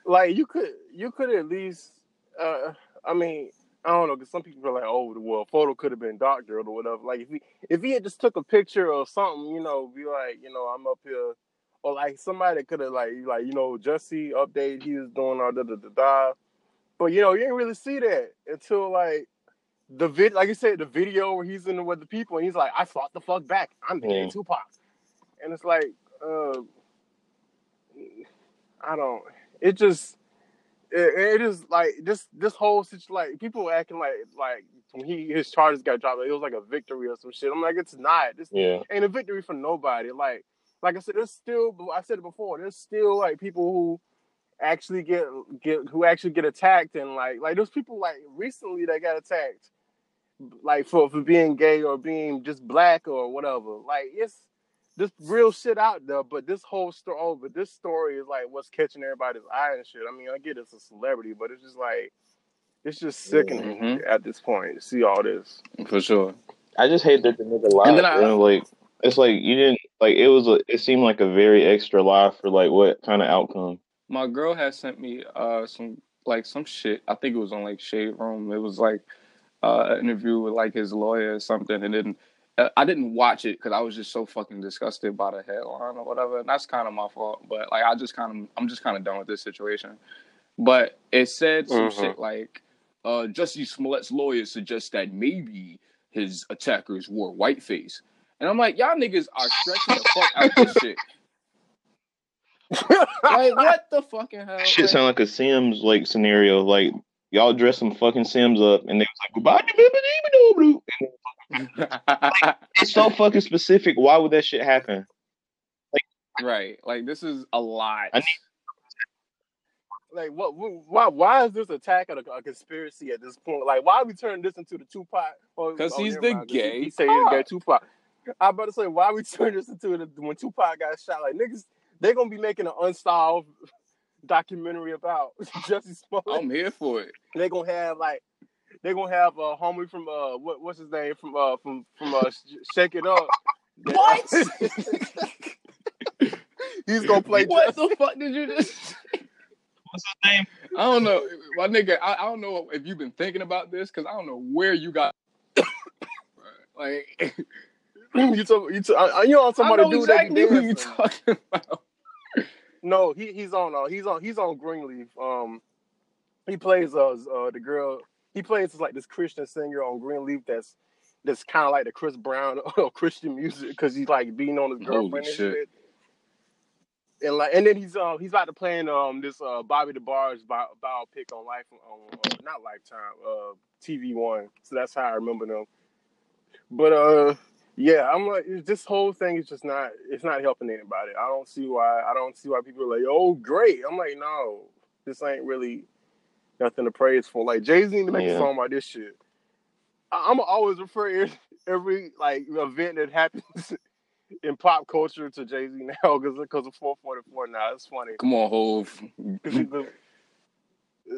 like you could you could at least uh I mean I don't know because some people are like oh well photo could have been doctored or whatever like if he if he had just took a picture or something you know be like you know I'm up here or like somebody could have like like you know Jesse update he was doing all da da da da but you know you didn't really see that until like the vid like you said the video where he's in with the people and he's like I fought the fuck back I'm the gay Tupac and it's like uh I don't. It just. It, it is like this. This whole situation. Like people acting like like when he his charges got dropped, it was like a victory or some shit. I'm like, it's not. This Yeah. ain't a victory for nobody. Like like I said, there's still. I said it before. There's still like people who actually get get who actually get attacked and like like those people like recently that got attacked like for for being gay or being just black or whatever. Like it's this real shit out there, but this whole story, oh, but this story is like what's catching everybody's eye and shit. I mean, I get it's a celebrity, but it's just like it's just sickening Mhm. at this point to see all this. For sure. I just hate that the nigga lied. And then I- bro. like it's like you didn't like it was a, it seemed like a very extra lie for like what kind of outcome. My girl had sent me uh some like some shit. I think it was on like Shade Room. It was like uh an interview with like his lawyer or something, and then uh, I didn't watch it because I was just so fucking disgusted by the headline or whatever. And that's kind of my fault. But like I just kind of I'm just kind of done with this situation. But it said some Mhm. shit like uh Jussie Smollett's lawyer suggests that maybe his attackers wore whiteface. And I'm like, y'all niggas are stretching the fuck out this shit. Like, what the fucking hell? Shit Like, sound like a Sims like scenario. Like y'all dress some fucking Sims up and they was like goodbye. And It's so fucking specific. Why would that shit happen? right. Like this is a lot. I need- like what? Why? Why is this attack of a, a conspiracy at this point? Like, why are we turning this into the Tupac? or- 'Cause oh, he's never the mind, 'cause gay He, he say he's the gay Pac. Tupac. I about to say, why we turn this into the, when Tupac got shot? Like niggas, they gonna be making an unsolved documentary about Jesse Smollett. I'm here for it. They're gonna have like they're gonna have a homie from uh what what's his name from uh from from uh Shake It Up. What? He's gonna play. What Jesse. the fuck did you just? What's his name? I don't know, my nigga. I, I don't know if you've been thinking about this because I don't know where you got. like, you talk, you talk, uh, you know I somebody know do exactly that who you talking about. No, he he's on uh, he's on he's on Greenleaf. Um, he plays uh, uh the girl. He plays like this Christian singer on Greenleaf. That's that's kind of like the Chris Brown of Christian music because he's like being on his Holy girlfriend and shit. shit. And like, and then he's uh he's about to play in um this uh Bobby DeBarge bio, biopic on Life on uh, not Lifetime uh TV One. So that's how I remember them. But uh yeah, I'm like this whole thing is just not it's not helping anybody. I don't see why I don't see why people are like oh great. I'm like no, this ain't really nothing to praise for. Like Jay Z need to make Yeah. a song about this shit. I- I'm always refer every, every like event that happens in pop culture to Jay Z now because because of 444 now. It's funny. Come on, Hove. 'Cause he the-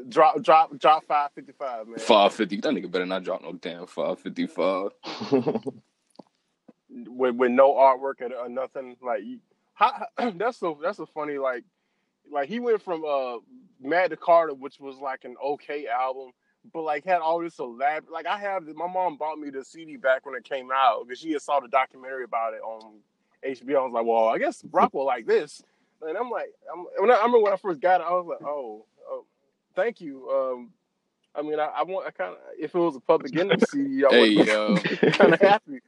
drop drop drop 555 man. Five fifty. That nigga better not drop no damn five fifty five. With with no artwork or, or nothing. Like how, that's so that's a funny like like he went from uh Magna Carta, which was like an okay album, but like had all this elaborate. Like I have my mom bought me the CD back when it came out because she had saw the documentary about it on HBO. I was like, well, I guess Rock will like this, and I'm like, I'm, when I, I remember when I first got it, I was like, oh, oh thank you. Um, I mean, I, I want I kind of if it was a Public Enemy CD, I Hey, would yo. kind of happy.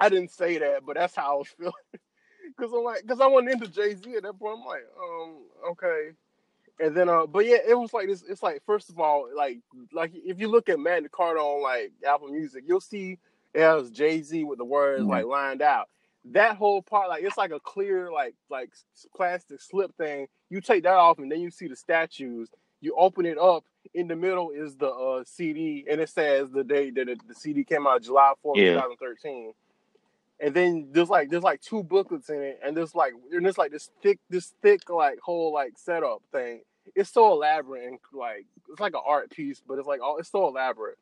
I didn't say that, but that's how I was feeling. Cause I'm like, cause I wasn't into Jay Z at that point. I'm like, um, okay. And then, uh, but yeah, it was like this. It's like first of all, like, like if you look at Magna Carta on like Apple Music, you'll see it has Jay Z with the words like lined out. That whole part, like, it's like a clear, like, like plastic slip thing. You take that off, and then you see the statues. You open it up. In the middle is the uh, CD, and it says the date that it, the CD came out, July fourth, Yeah. 2013 and then there's like there's like two booklets in it, and there's like and there's like this thick this thick like whole like setup thing. It's so elaborate and like it's like an art piece, but it's like all it's so elaborate.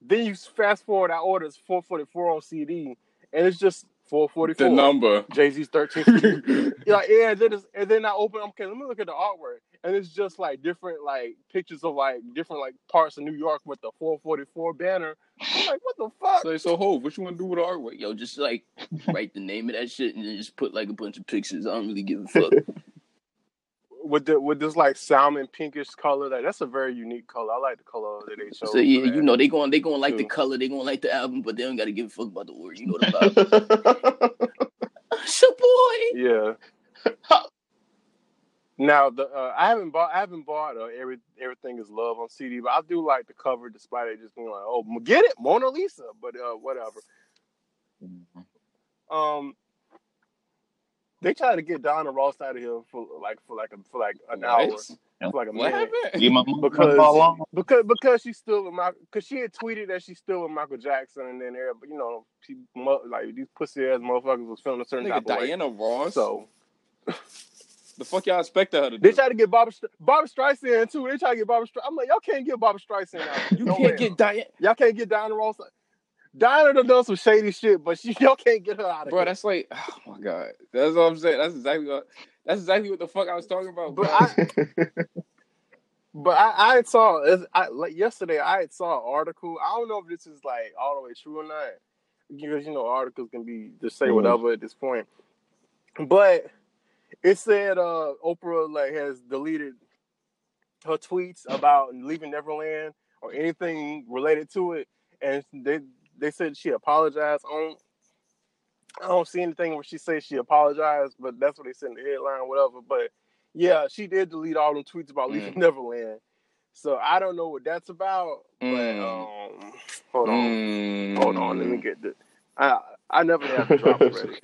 Then you fast forward, I ordered 444 on CD, and it's just 444. The number. Jay Z's 13. yeah, yeah. And then, it's, and then I open. Okay, let me look at the artwork, and it's just like different like pictures of like different like parts of New York with the 444 banner. I'm like, what the fuck? So, so Hove, what you want to do with the artwork? Yo, just like write the name of that shit and then just put like a bunch of pictures. I don't really give a fuck. with the with this like salmon pinkish color. Like that's a very unique color. I like the color that they chose. so yeah, you know they going they going like the color, they going like the album, but they don't gotta give a fuck about the word. You know the vibe. It's your boy. Yeah. Now the uh, I haven't bought I haven't bought uh, every everything is love on CD, but I do like the cover despite it just being like oh get it Mona Lisa, but uh, whatever. Um, they tried to get Donna Ross out of here for like for like a, for like an hour, What? for like a What minute. happened? Leave my mom because because because she's still with Michael because she had tweeted that she's still with Michael Jackson and then everybody you know she like these pussy ass motherfuckers was feeling a certain Nigga, type of way. Diana Ross. So the fuck y'all expected her to they do? tried to get Barbra Str- Barbra Streisand too. They tried to get Barbra Streisand. I'm like y'all can't get Barbara Streisand out. You No can't way. get Diana. y'all can't get Diana Ross. Diana done done some shady shit, but she y'all can't get her out of Bro, here. that's like, oh my god, that's what I'm saying. That's exactly what. That's exactly what the fuck I was talking about. But. I but I, I saw it's- I like yesterday I saw an article. I don't know if this is like all the way true or not. Because you know articles can be just say Mhm. whatever at this point. But it said uh Oprah like has deleted her tweets about leaving Neverland or anything related to it. And they they said she apologized. I don't I don't see anything where she says she apologized, but that's what they said in the headline, whatever. But yeah, she did delete all them tweets about leaving Neverland. So I don't know what that's about. But Mm. um hold on. Mm. Hold on, let me get the I I never have the drop ready.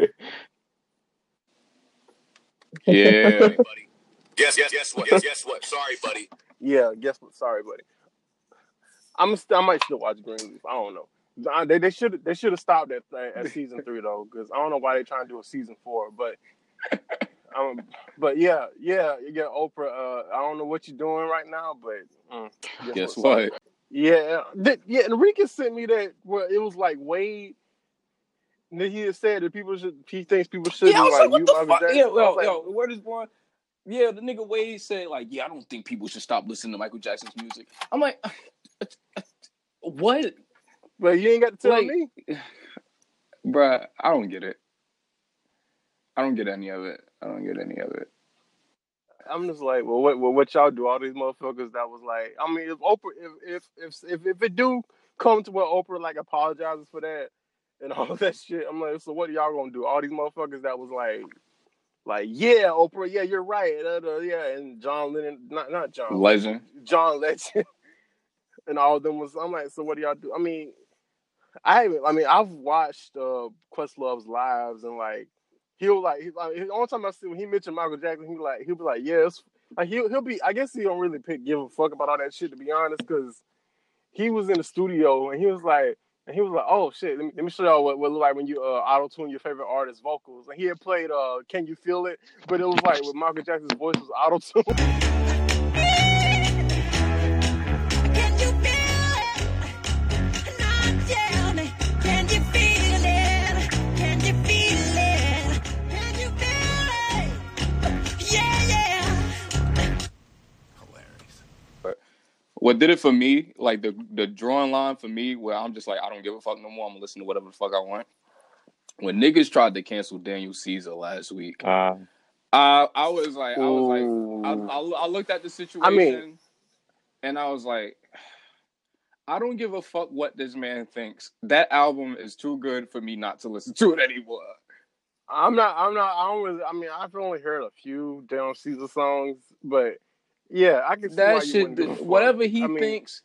Yeah. buddy. Guess, guess, guess what? Guess, guess what? Sorry, buddy. Yeah, guess what? Sorry, buddy. I'm st- I might still watch Greenleaf. I don't know. They they should they should have stopped at at season three though, because I don't know why they're trying to do a season four. But um, but yeah, yeah, yeah. Oprah. Uh, I don't know what you're doing right now, but mm, Guess Sorry. what? Yeah, th- yeah. Enrique sent me that where it was like Wade. He had said that people should. He thinks people should Yeah, I be was like, like, what you, the Michael fuck? Jackson. Yeah, yo, like, yo, where boy? Yeah, the nigga Wade said like, yeah, I don't think people should stop listening to Michael Jackson's music. I'm like, what? But you ain't got to tell Like- me. Bruh, I don't get it. I don't get any of it. I don't get any of it. I'm just like, well, what, what, what y'all do? All these motherfuckers that was like, I mean, if Oprah, if if if if, if it do come to where Oprah like apologizes for that and all that shit, I'm like, so what are y'all gonna do? All these motherfuckers that was like, like, yeah, Oprah, yeah, you're right, uh, uh, yeah, and John Lennon, not not John Legend. John Legend, and all of them was. I'm like, so what do y'all do? I mean, I haven't. I mean, I've watched uh Questlove's lives and like he'll like, he, like the only time I see when he mentioned Michael Jackson, he like he'll be like, yes, like he'll he'll be. I guess he don't really pick, give a fuck about all that shit to be honest, because he was in the studio and he was like. And he was like, "Oh shit! Let me, let me show y'all what, what it look like when you uh, auto tune your favorite artist's vocals." And he had played uh, "Can You Feel It," but it was like with Michael Jackson's voice was auto tuned. What did it for me, like the the drawing line for me, where I'm just like, I don't give a fuck no more. I'm gonna listen to whatever the fuck I want. When niggas tried to cancel Daniel Caesar last week, Uh, I I was like, I was like, I, I, I looked at the situation, and I was like, I don't give a fuck what this man thinks. That album is too good for me not to listen to it anymore. I'm not. I'm not. I don't really. I mean, I've only heard a few Daniel Caesar songs, but yeah, I can see why That you shit, wouldn't give a fuck. whatever he I mean, thinks,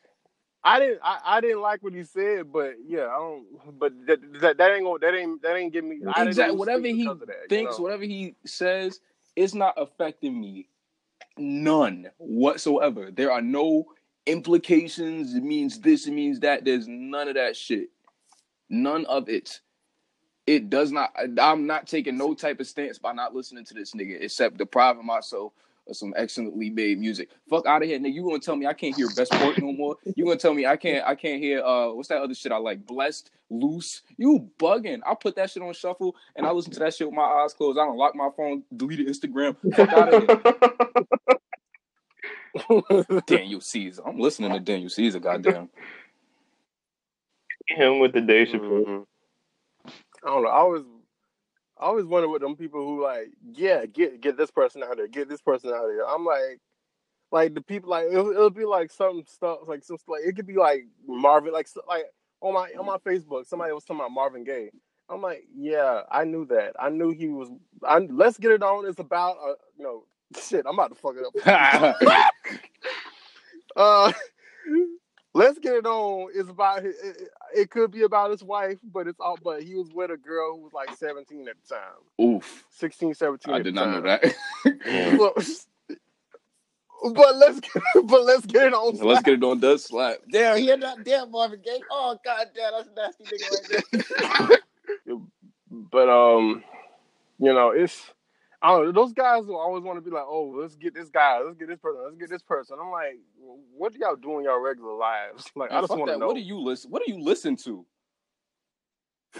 I didn't. I, I didn't like what he said, but yeah, I don't. But that that, that ain't gonna. That ain't. That ain't give me. Exactly whatever he that, you thinks, know? whatever he says, it's not affecting me none whatsoever. There are no implications. It means this. It means that. There's none of that shit. None of it. It does not. I'm not taking no type of stance by not listening to this nigga, except depriving myself of some excellently made music. Fuck out of here, nigga. You gonna tell me I can't hear Best Part no more? You gonna tell me I can't? I can't hear. Uh, what's that other shit I like? Blessed, loose. You bugging? I put that shit on shuffle and I listen to that shit with my eyes closed. I don't lock my phone, delete Instagram. Fuck out of here. Daniel Caesar. I'm listening to Daniel Caesar. Goddamn. Him with the Dave Chappelle. Mhm. I don't know. I always, I always wonder what them people who like, yeah, get get this person out there, get this person out there. I'm like, like the people like it'll, it'll be like some stuff like some like it could be like Marvin like like on my on my Facebook somebody was talking about Marvin Gaye. I'm like, yeah, I knew that. I knew he was. I, let's get it on. It's about uh, you know, shit. I'm about to fuck it up. uh, let's get it on. It's about it, it, it could be about his wife, but it's all. But he was with a girl who was like 17 at the time, Oof. 16, 17. I at did the not know that. But, but let's get, but let's get it on. Let's get it on Does Slap. Damn, he not damn Marvin Gaye. Oh god damn, that's a nasty nigga right there. But um, you know, it's I don't know. Those guys will always want to be like, oh, let's get this guy, let's get this person, let's get this person. I'm like, what do y'all do in your regular lives? Like, I just want to know. What do you listen? What do you listen to?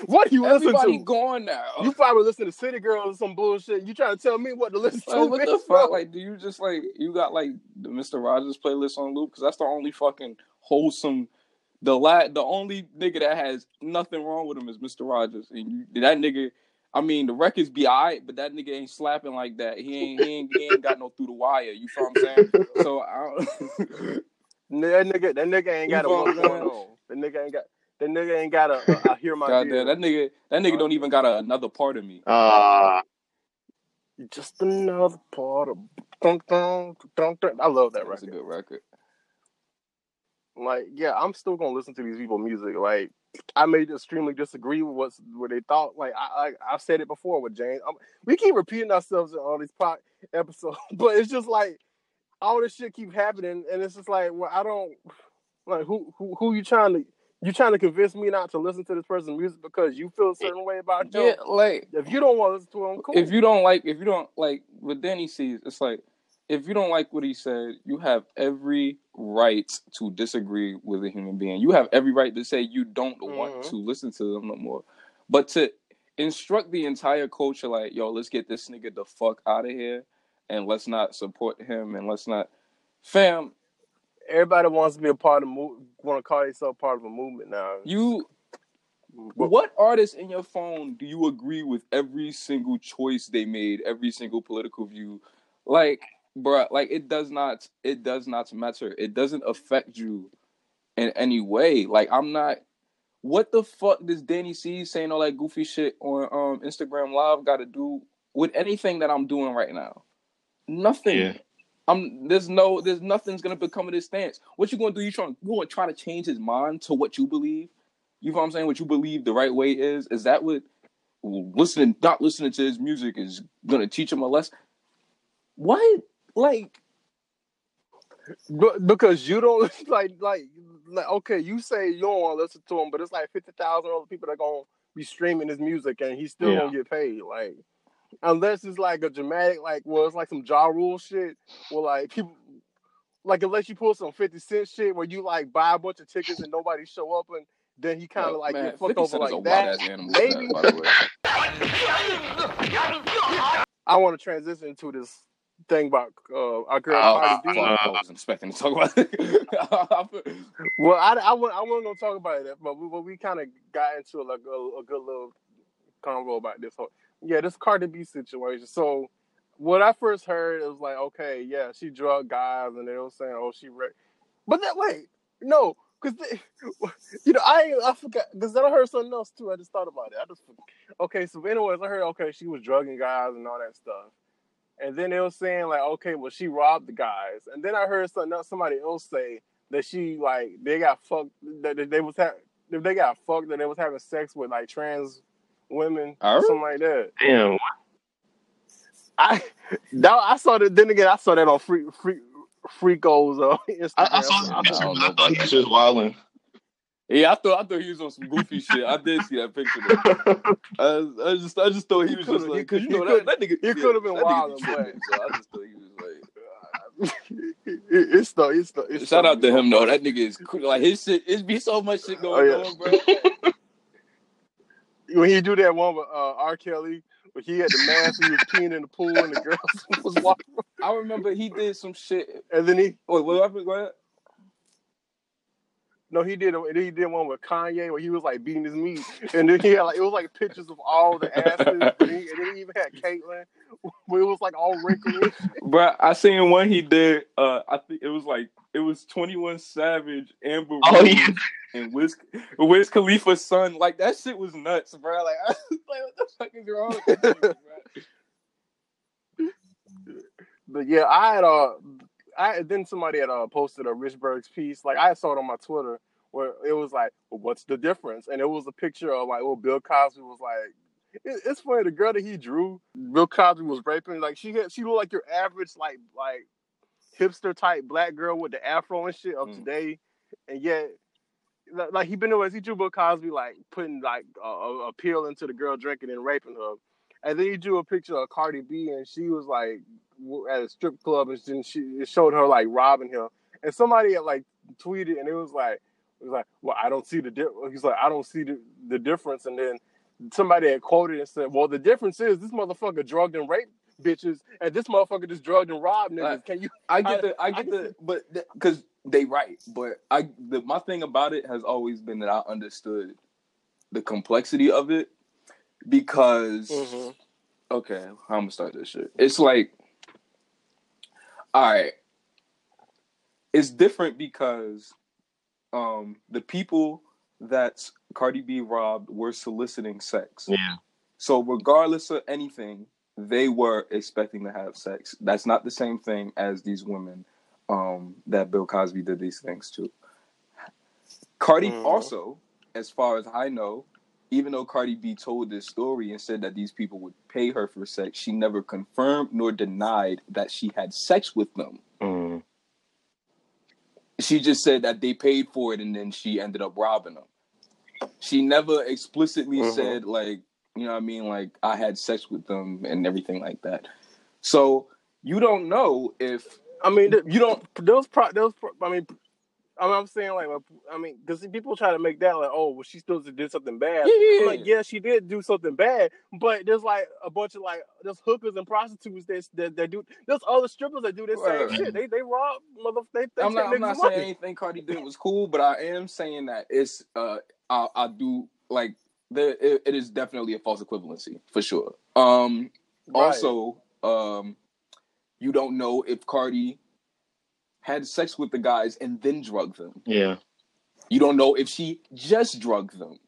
What do you listen to? Everybody gone now. You probably listen to City Girls or some bullshit. You trying to tell me what to listen to? What the fuck? Like, do you just like you got like the Mister Rogers playlist on loop? Because that's the only fucking wholesome. The la- the only nigga that has nothing wrong with him is Mister Rogers, and you, that nigga. I mean, the records be alright, but that nigga ain't slapping like that. He ain't he ain't, he ain't got no through the wire. You feel what I'm saying? So I don't. that nigga, that nigga ain't got a what's going on. That nigga ain't got. That nigga ain't got a. I hear my Goddamn, deal. that nigga that nigga don't even got a, another part of me. Ah, Just another part of. Dun, dun, dun, dun. I love that That's a good record. Like, yeah, I'm still gonna listen to these people music. Like, I may extremely disagree with what's what they thought. Like, I, I I've said it before with James. i we keep repeating ourselves in all these pod episodes, but it's just like all this shit keep happening, and it's just like, well, I don't like who who who you trying to you trying to convince me not to listen to this person's music because you feel a certain way about him. Yeah, like If you don't want to listen to him, cool. if you don't like if you don't like what Danny sees, it's like if you don't like what he said, you have every right to disagree with a human being. You have every right to say you don't want Mhm. to listen to them no more. But to instruct the entire culture like, yo, let's get this nigga the fuck out of here and let's not support him and let's not fam, everybody wants to be a part of move, want to call yourself part of a movement now. you what artist in your phone do you agree with every single choice they made, every single political view? Like bruh, like it does not it does not matter. It doesn't affect you in any way. Like I'm not what the fuck does Danny C saying all that goofy shit on um Instagram live gotta do with anything that I'm doing right now? Nothing. Yeah. I'm there's no there's nothing's gonna become of this stance. What you gonna do? You trying you gonna try to change his mind to what you believe? You know what I'm saying? What you believe the right way is? Is that what listening not listening to his music is gonna teach him a lesson? What? Like because you don't like like like okay, you say you don't want to listen to him, but it's like fifty thousand other people that gonna be streaming his music and he's still Yeah. gonna get paid. Like unless it's like a dramatic like well it's like some Ja Rule shit where like people like unless you pull some fifty cent shit where you like buy a bunch of tickets and nobody show up and then he kind of Oh, like man, get fucked over Cent is a like that. animal, Maybe by the way. I want to transition to this thing about uh, our girl Oh, Cardi B. I wasn't expecting to talk about it. Well, I, I, I wasn't gonna talk about it, but we, but we kind of got into like a, a good little convo about this whole yeah this Cardi B situation. So what I first heard, it was like okay, yeah, she drug guys, and they were saying oh she raped, but that wait no. Cause they, you know I I forgot because then I heard something else too. I just thought about it. I just okay. So anyways, I heard okay she was drugging guys and all that stuff, and then they were saying like okay well she robbed the guys, and then I heard something else, somebody else say that she like they got fucked that they was ha- if they got fucked that they was having sex with like trans women or Alright. something like that. Damn. I that, I saw that. Then again, I saw that on free free Freako's uh, Instagram. I, I saw that I picture, don't but know I thought he was just wilding. Yeah, I thought I thought he was on some goofy shit. I did see that picture. Though. I, I just I just thought he was just like because you know that, that nigga he yeah, could've been wildin', be So I just thought he was like. it, it's the it's the it's Shout out to him though. That nigga is cool. like his shit. It be so much shit Oh, going yeah. on, bro. when he do that one with uh, R. Kelly, where he had the mask, he was peeing in the pool, and the girls was walking, I remember he did some shit. and then he Wait, what happened? Go ahead. No he did a- he did one with Kanye where he was like beating his meat, and then he had like it was like pictures of all the asses, and, he, and then he even had Caitlyn, where it was like all wrinkly. and. Bro, I seen one he did. Uh, I think it was like it was Twenty One Savage, Amber Oh, Rose, yeah. and Wiz Wiz Khalifa's son. Like that shit was nuts, bro. Like, I was like what the fuck is wrong with this bro? But yeah, I had uh, I then somebody had uh posted a Richburg's piece. Like I saw it on my Twitter where it was like, well, "What's the difference?" And it was a picture of like, well, Bill Cosby was like. It, it's funny. The girl that he drew, Bill Cosby was raping. Like she had, she looked like your average like like hipster type black girl with the afro and shit of Mm. today, and yet. Like he been away, he drew Bill Cosby like putting like a, a pill into the girl drinking and raping her, and then he drew a picture of Cardi B and she was like at a strip club and then she it showed her like robbing him. And somebody had like tweeted and it was like it was like, well, I don't see the di-. He's like, I don't see the, the difference. And then somebody had quoted and said, well, the difference is this motherfucker drugged and raped bitches, and this motherfucker just drugged and robbed niggas. Like, Can you? I get I- the, I I get can the, but because they right, but I, the, my thing about it has always been that I understood the complexity of it because, Mhm. okay, I'm gonna start this shit. It's like, all right, it's different because, um, the people that Cardi B robbed were soliciting sex. Yeah. So regardless of anything, they were expecting to have sex. That's not the same thing as these women um, that Bill Cosby did these things to. Cardi Mhm. also, as far as I know, even though Cardi B told this story and said that these people would pay her for sex, she never confirmed nor denied that she had sex with them. Mm. She just said that they paid for it and then she ended up robbing them. She never explicitly Mhm. said like, you know what I mean, like I had sex with them and everything like that. So you don't know if I mean, th- you don't. Those pro. Those. Pro, I mean, I mean, I'm saying like, I mean, because people try to make that like, oh, well, she still did something bad. Yeah. I'm like, yeah, she did do something bad, but there's like a bunch of like there's hookers and prostitutes that that, that do. There's other strippers that do the same shit. They they rob mother. They, they I'm not, I'm not money. saying anything Cardi did was cool, but I am saying that it's uh I, I do like there it, it is definitely a false equivalency for sure. Um Right. also um You don't know if Cardi had sex with the guys and then drugged them. Yeah. You don't know if she just drugged them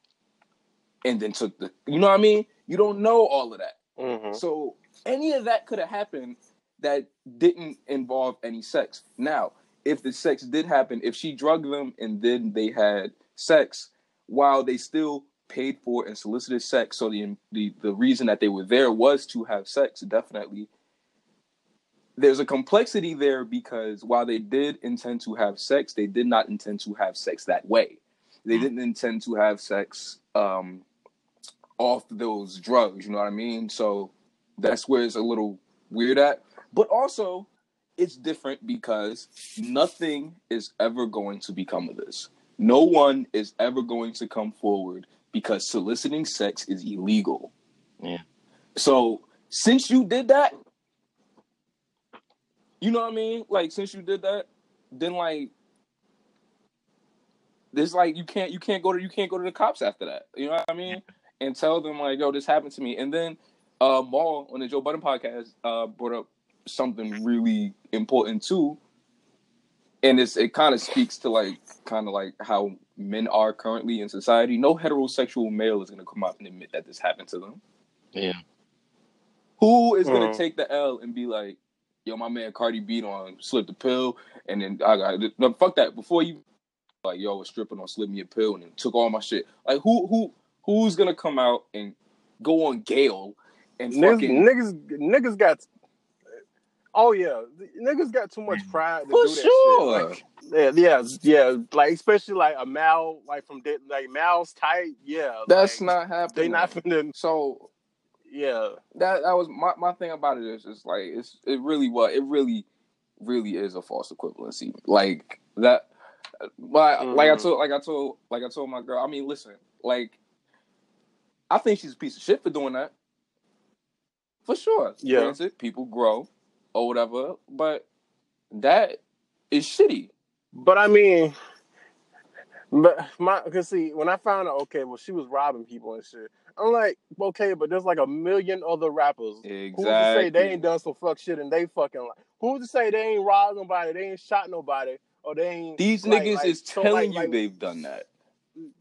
and then took the. You know what I mean? You don't know all of that. Mhm. So any of that could have happened that didn't involve any sex. Now, if the sex did happen, if she drugged them and then they had sex, while they still paid for and solicited sex, so the the, the reason that they were there was to have sex, definitely. There's a complexity there because while they did intend to have sex, they did not intend to have sex that way. They didn't intend to have sex um, off those drugs. You know what I mean? So that's where it's a little weird at. But also, it's different because nothing is ever going to become of this. No one is ever going to come forward because soliciting sex is illegal. Yeah. So since you did that, you know what I mean? Like since you did that, then like there's like you can't you can't go to you can't go to the cops after that. You know what I mean? And tell them like, yo, this happened to me. And then uh Mal on the Joe Budden podcast uh brought up something really important too. And it's it kind of speaks to like kind of like how men are currently in society. No heterosexual male is gonna come out and admit that this happened to them. Yeah. Who is gonna Mhm. take the L and be like, yo, my man Cardi beat on slipped a pill and then I got no fuck that. Before you like, yo, was stripping on slip me a pill and then took all my shit. Like who who who's gonna come out and go on Gale and Niggas, fucking niggas, niggas got. Oh yeah, niggas got too much mm. pride to For do that sure. shit. Like, yeah, yeah, yeah. Like especially like a Mal, like from like Mal's tight. Yeah, that's like, not happening. They not finna. So Yeah, that that was my, my thing about it is just like it's it really was it really really is a false equivalency like that but like I Mhm. told like I told like I told my girl I mean listen like I think she's a piece of shit for doing that for sure Yeah. Granted, people grow or whatever but that is shitty but I mean, but my cause see when I found out, okay, well she was robbing people and shit. I'm like, okay, but there's like a million other rappers. Exactly. Who's to say they ain't done some fuck shit and they fucking like? Who's to say they ain't robbed nobody, they ain't shot nobody, or they ain't these like- niggas like- is so, telling like- you they've done that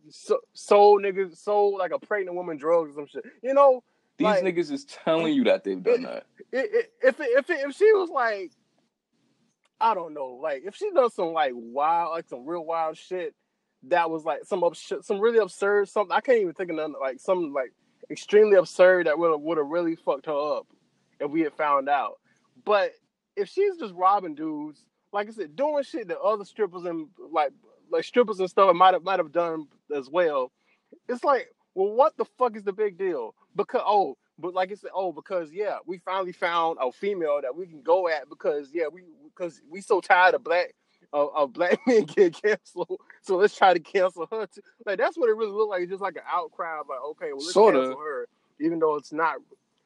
so, sold niggas sold like a pregnant woman drugs or some shit. You know, these niggas is telling you that they've done that it, it, if it, if it, if she was like, I don't know, like if she does some like wild, like some real wild shit, that was like some abs- some really absurd something. I can't even think of nothing like some like extremely absurd that would have would have really fucked her up if we had found out. But if she's just robbing dudes, like I said, doing shit that other strippers and like like strippers and stuff might have might have done as well, it's like, well, what the fuck is the big deal? Because oh, but like I said, oh, because yeah, we finally found a female that we can go at because yeah, we because we so tired of black of, of black men getting canceled, so let's try to cancel her too. Like that's what it really looked like, It's just like an outcry of like, okay, well let's Sorta. cancel her, even though it's not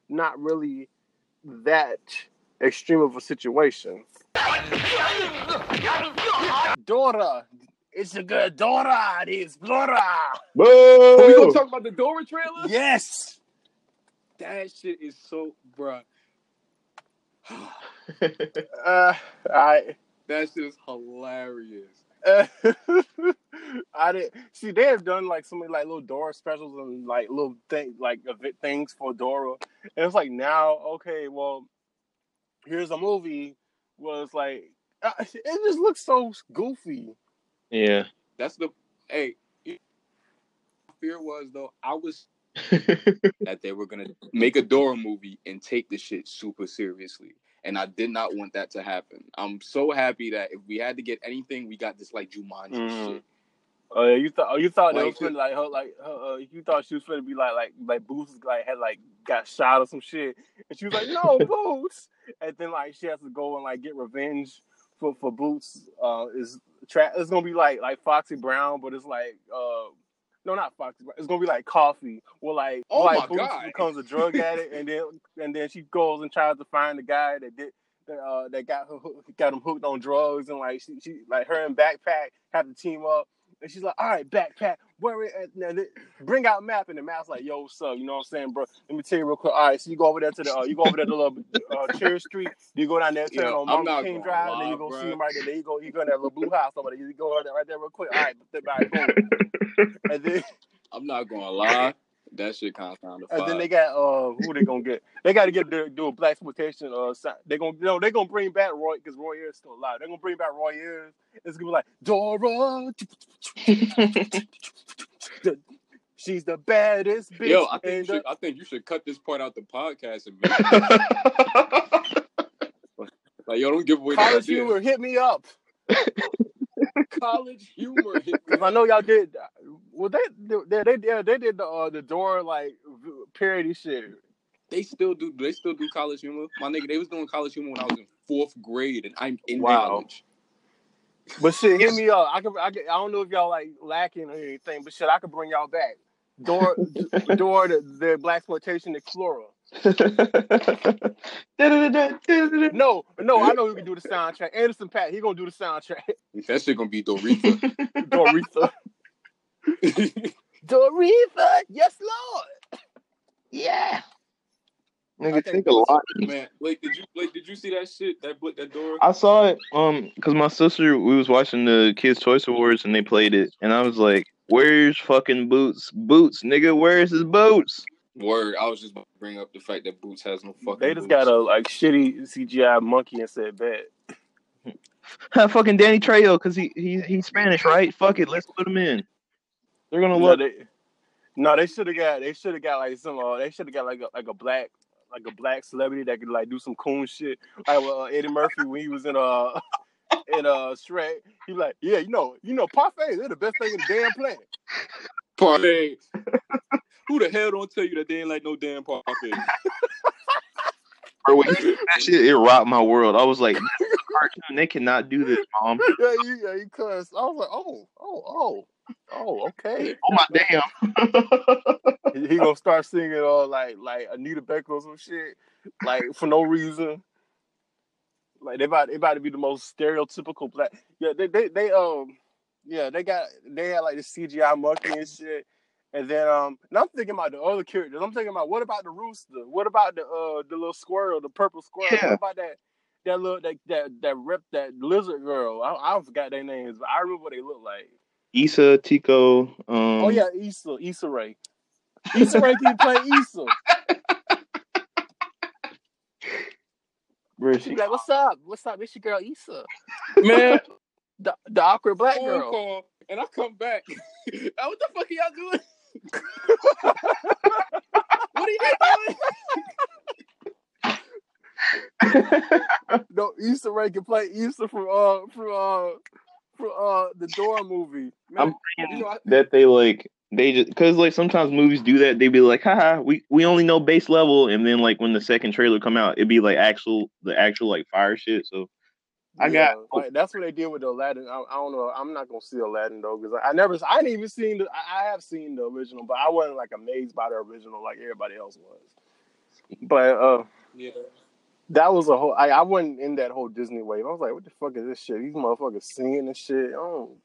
not really that extreme of a situation. Dora, it's a good Dora, it is Dora. Are we gonna talk about the Dora trailer? Yes. That shit is so, bruh. Uh, I. That shit is hilarious. I did see they have done like so many like little Dora specials and like little thing like event things for Dora. And it's like now, okay, well, here's a movie was like uh, it just looks so goofy. Yeah. That's the hey. Fear was though I was that they were gonna make a Dora movie and take the shit super seriously, and I did not want that to happen. I'm so happy that if we had to get anything, we got this like Jumanji Mhm. shit. Oh yeah, you thought oh, you thought they Like, was finna like her like her, uh, you thought she was finna be like like like Boots like had like got shot or some shit, and she was like no Boots, and then like she has to go and like get revenge for for Boots. Uh, is tra- it's gonna be like like Foxy Brown, but it's like uh. No, not Foxy. It's gonna be like coffee. Well, like, Oh like my Boots God. becomes a drug addict, and then and then she goes and tries to find the guy that did that, uh, that got her, got him hooked on drugs, and like she, she like her and Backpack have to team up And she's like, all right, backpack, where it at? Now, bring out map. And the map's like, yo, what's up? You know what I'm saying, bro? Let me tell you real quick. All right, so you go over there to the, uh, you go over there to little uh, Cherry Street. You go down there, turn Yo, on Martin King Drive, and then you go see bruh. him right there. There you go. You go in that little blue house over there. You go right there, right there real quick. All right, all right, boom. and then I'm not gonna lie. That shit kind of sounded and then they got uh who they gonna get? They got to get to do a black exploitation. Uh, si- they gonna no, they gonna bring back Roy because Roy Ayers still alive. They are gonna bring back Roy Ayers. It's gonna be like Dora. She's the baddest bitch. Yo, I think in you should, I think you should cut this part out the podcast and make it. like yo, don't give away the College idea. humor, hit me up. College humor. Cause I know y'all did. Well, they they they, they, they did the uh, the door like parody shit. They still do. They still do college humor. My nigga, they was doing college humor when I was in fourth grade, and I'm in Wow. college. But shit, hit me up. I can, I can, I don't know if y'all like lacking or anything, but shit, I could bring y'all back. Door, door, the, the black exploitation explorer. No, no, I know who can do the soundtrack. Anderson .Paak, he gonna do the soundtrack. That shit gonna be Doretha. Doretha. Doretha, yes, Lord. Yeah. I Nigga, think take a lot. Man, Blake, did you Blake, did you see that shit? That book, that door. I saw it um because my sister we was watching the Kids Choice Awards and they played it and I was like, "Where's fucking Boots? Boots, nigga, where's his boots?" Word. I was just about to bring up the fact that Boots has no fucking. They just boots. got a like shitty CGI monkey and said bad. fucking Danny Trejo because he he he's Spanish, right? Fuck it, let's put him in. They're gonna No, love they, no, they should have got. They should have got like some. Uh, they should have got like a, like a black like a black celebrity that could like do some coon shit. Like well, uh, Eddie Murphy when he was in uh in uh Shrek, he like, yeah, you know, you know, parfaits, they're the best thing in the damn planet. parfait. Who the hell don't tell you that they ain't like no damn parfait? Bro, when you that shit, it rocked my world. I was like, "This cartoon, they cannot do this, mom. yeah, you, yeah, you cussed. I was like, oh, oh, oh, oh, okay. Oh my damn. he, he gonna start singing all like like Anita Baker or some shit, like for no reason. Like they about they about to be the most stereotypical black. Yeah, they they, they um yeah they got they had like the CGI monkey and shit. And then um and I'm thinking about the other characters. I'm thinking about what about the rooster? What about the uh the little squirrel, the purple squirrel? Yeah. What about that that little that that that rep that lizard girl? I, I forgot their names, but I remember what they look like. Issa, Tico, um oh yeah, Issa, Issa Rae. Issa Rae can play Issa. where is She she? like, "What's up? What's up? It's your girl Issa, Man, the, the awkward black phone girl." call, and I come back. Uh, what the fuck are y'all doing? what are you doing? No, Issa Rae can play Issa from uh from uh from uh the Dora movie. I'm Man, You know, I, that they like they just because like sometimes movies do that they be like haha we we only know base level and then like when the second trailer come out it'd be like actual the actual like fire shit so I got- like, that's what they did with the Aladdin. I, I don't know. I'm not gonna see Aladdin though because I, I never I didn't even seen the I, I have seen the original, but I wasn't like amazed by the original like everybody else was. But uh yeah. That was a whole. I, I wasn't in that whole Disney wave. I was like, what the fuck is this shit? These motherfuckers singing and shit. Oh,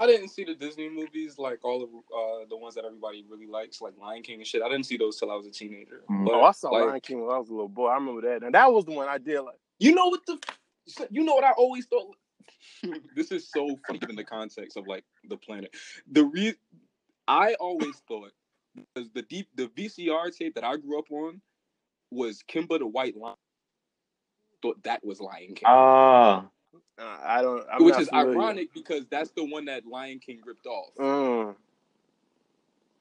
I didn't see the Disney movies like all of uh, the ones that everybody really likes, like Lion King and shit. I didn't see those till I was a teenager. Mhm. But, oh, I saw like, Lion King when I was a little boy. I remember that, and that was the one I did like. You know what the? You know what I always thought. this is so funny in the context of like the planet. The re, I always thought because the deep the VCR tape that I grew up on was Kimba the White Lion. Thought that was Lion King, ah Uh, I don't. I'm which is familiar. ironic because that's the one that Lion King ripped off. Mm.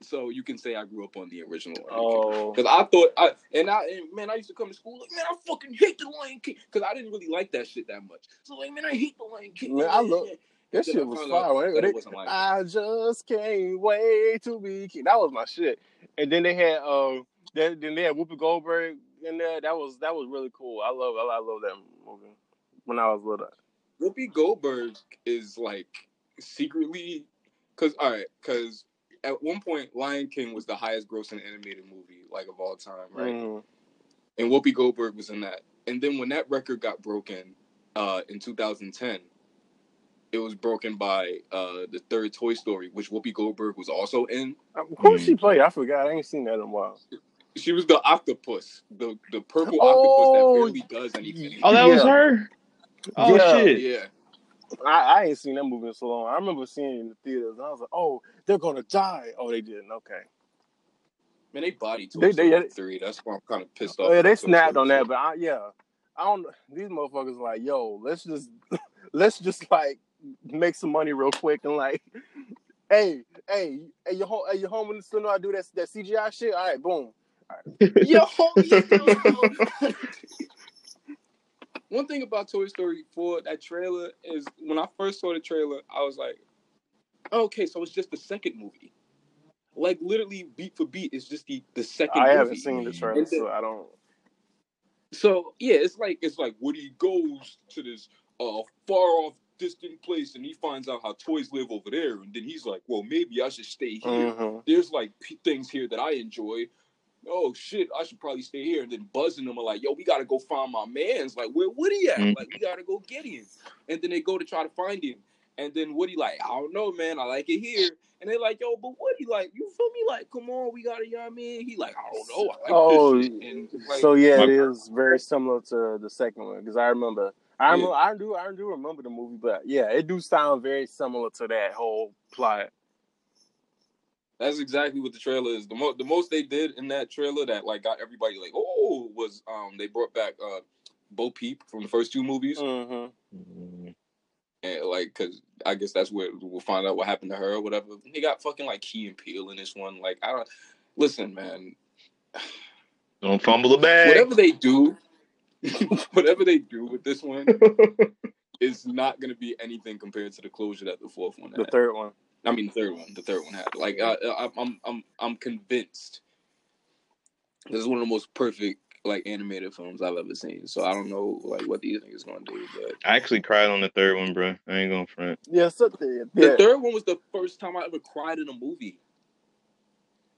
So you can say I grew up on the original Lion King. Oh, Because I thought, I and I and man, I used to come to school like, man, I fucking hate the Lion King because I didn't really like that shit that much. So like, man, I hate the Lion King. Man, I love- that shit was fire. that They- it wasn't like I just can't wait to be king. That was my shit. And then they had uh, then then they had Whoopi Goldberg in there. That was that was really cool. I love I love that movie when I was little. Whoopi Goldberg is like secretly, because all right, because at one point Lion King was the highest grossing animated movie like of all time, right? Mm. And Whoopi Goldberg was in that. And then when that record got broken uh, in 2010, it was broken by uh the third Toy Story, which Whoopi Goldberg was also in. Who did she play? I forgot. I ain't seen that in a while. She was the octopus, the the purple Oh, octopus that oh. barely does anything. Oh, that was her. Oh Yeah. shit. Yeah. I, I ain't seen that movie in so long. I remember seeing it in the theaters. And I was like, oh, they're gonna die. Oh, they didn't. Okay. Man, they body two They- they- Story three. That's why I'm kind of pissed off. Oh, yeah, they snapped on that, but I, yeah, I don't. These motherfuckers like, yo, let's just let's just like make some money real quick and like, hey, hey, hey, your home, hey, your home and still know how to do that that CGI shit. All right, boom. Yo. One thing about Toy Story 4, that trailer is when I first saw the trailer, I was like, okay, so it's just the second movie. Like literally beat for beat, it's just the, the second I movie. haven't seen the trailer, then- so I don't. So yeah, it's like it's like Woody goes to this uh far off distant place and he finds out how toys live over there, and then he's like, well, maybe I should stay here. Mhm. There's like p- things here that I enjoy. Oh shit, I should probably stay here. And then Buzz and them are like, yo, we gotta go find my man's. Like, where Woody at? Mhm. Like, we gotta go get him. And then they go to try to find him. And then Woody like, I don't know, man. I like it here. And they're like, yo, but Woody, like, you feel me? Like, come on, we gotta, you know what I mean? He like, I don't know. I like Oh, this shit. And like, so yeah, it is very similar to the second one because I remember. I Yeah. I do, I do remember the movie, but yeah, it do sound very similar to that whole plot. That's exactly what the trailer is. The most the most they did in that trailer that like got everybody like oh was um they brought back uh Bo Peep from the first two movies Mm-hmm. and like because I guess that's where we'll find out what happened to her or whatever. They got fucking like Key and Peele in this one. Like I don't listen, man. Don't fumble the bag. Whatever they do, whatever they do with this one is not gonna be anything compared to the closure that the fourth one The had. third one. I mean, the third one. The third one had like I, I, I'm I'm I'm convinced this is one of the most perfect like animated films I've ever seen. So I don't know like what these niggas gonna do, but I actually cried on the third one, bro. I ain't gonna front. Yeah, so the, the yeah, third one was the first time I ever cried in a movie,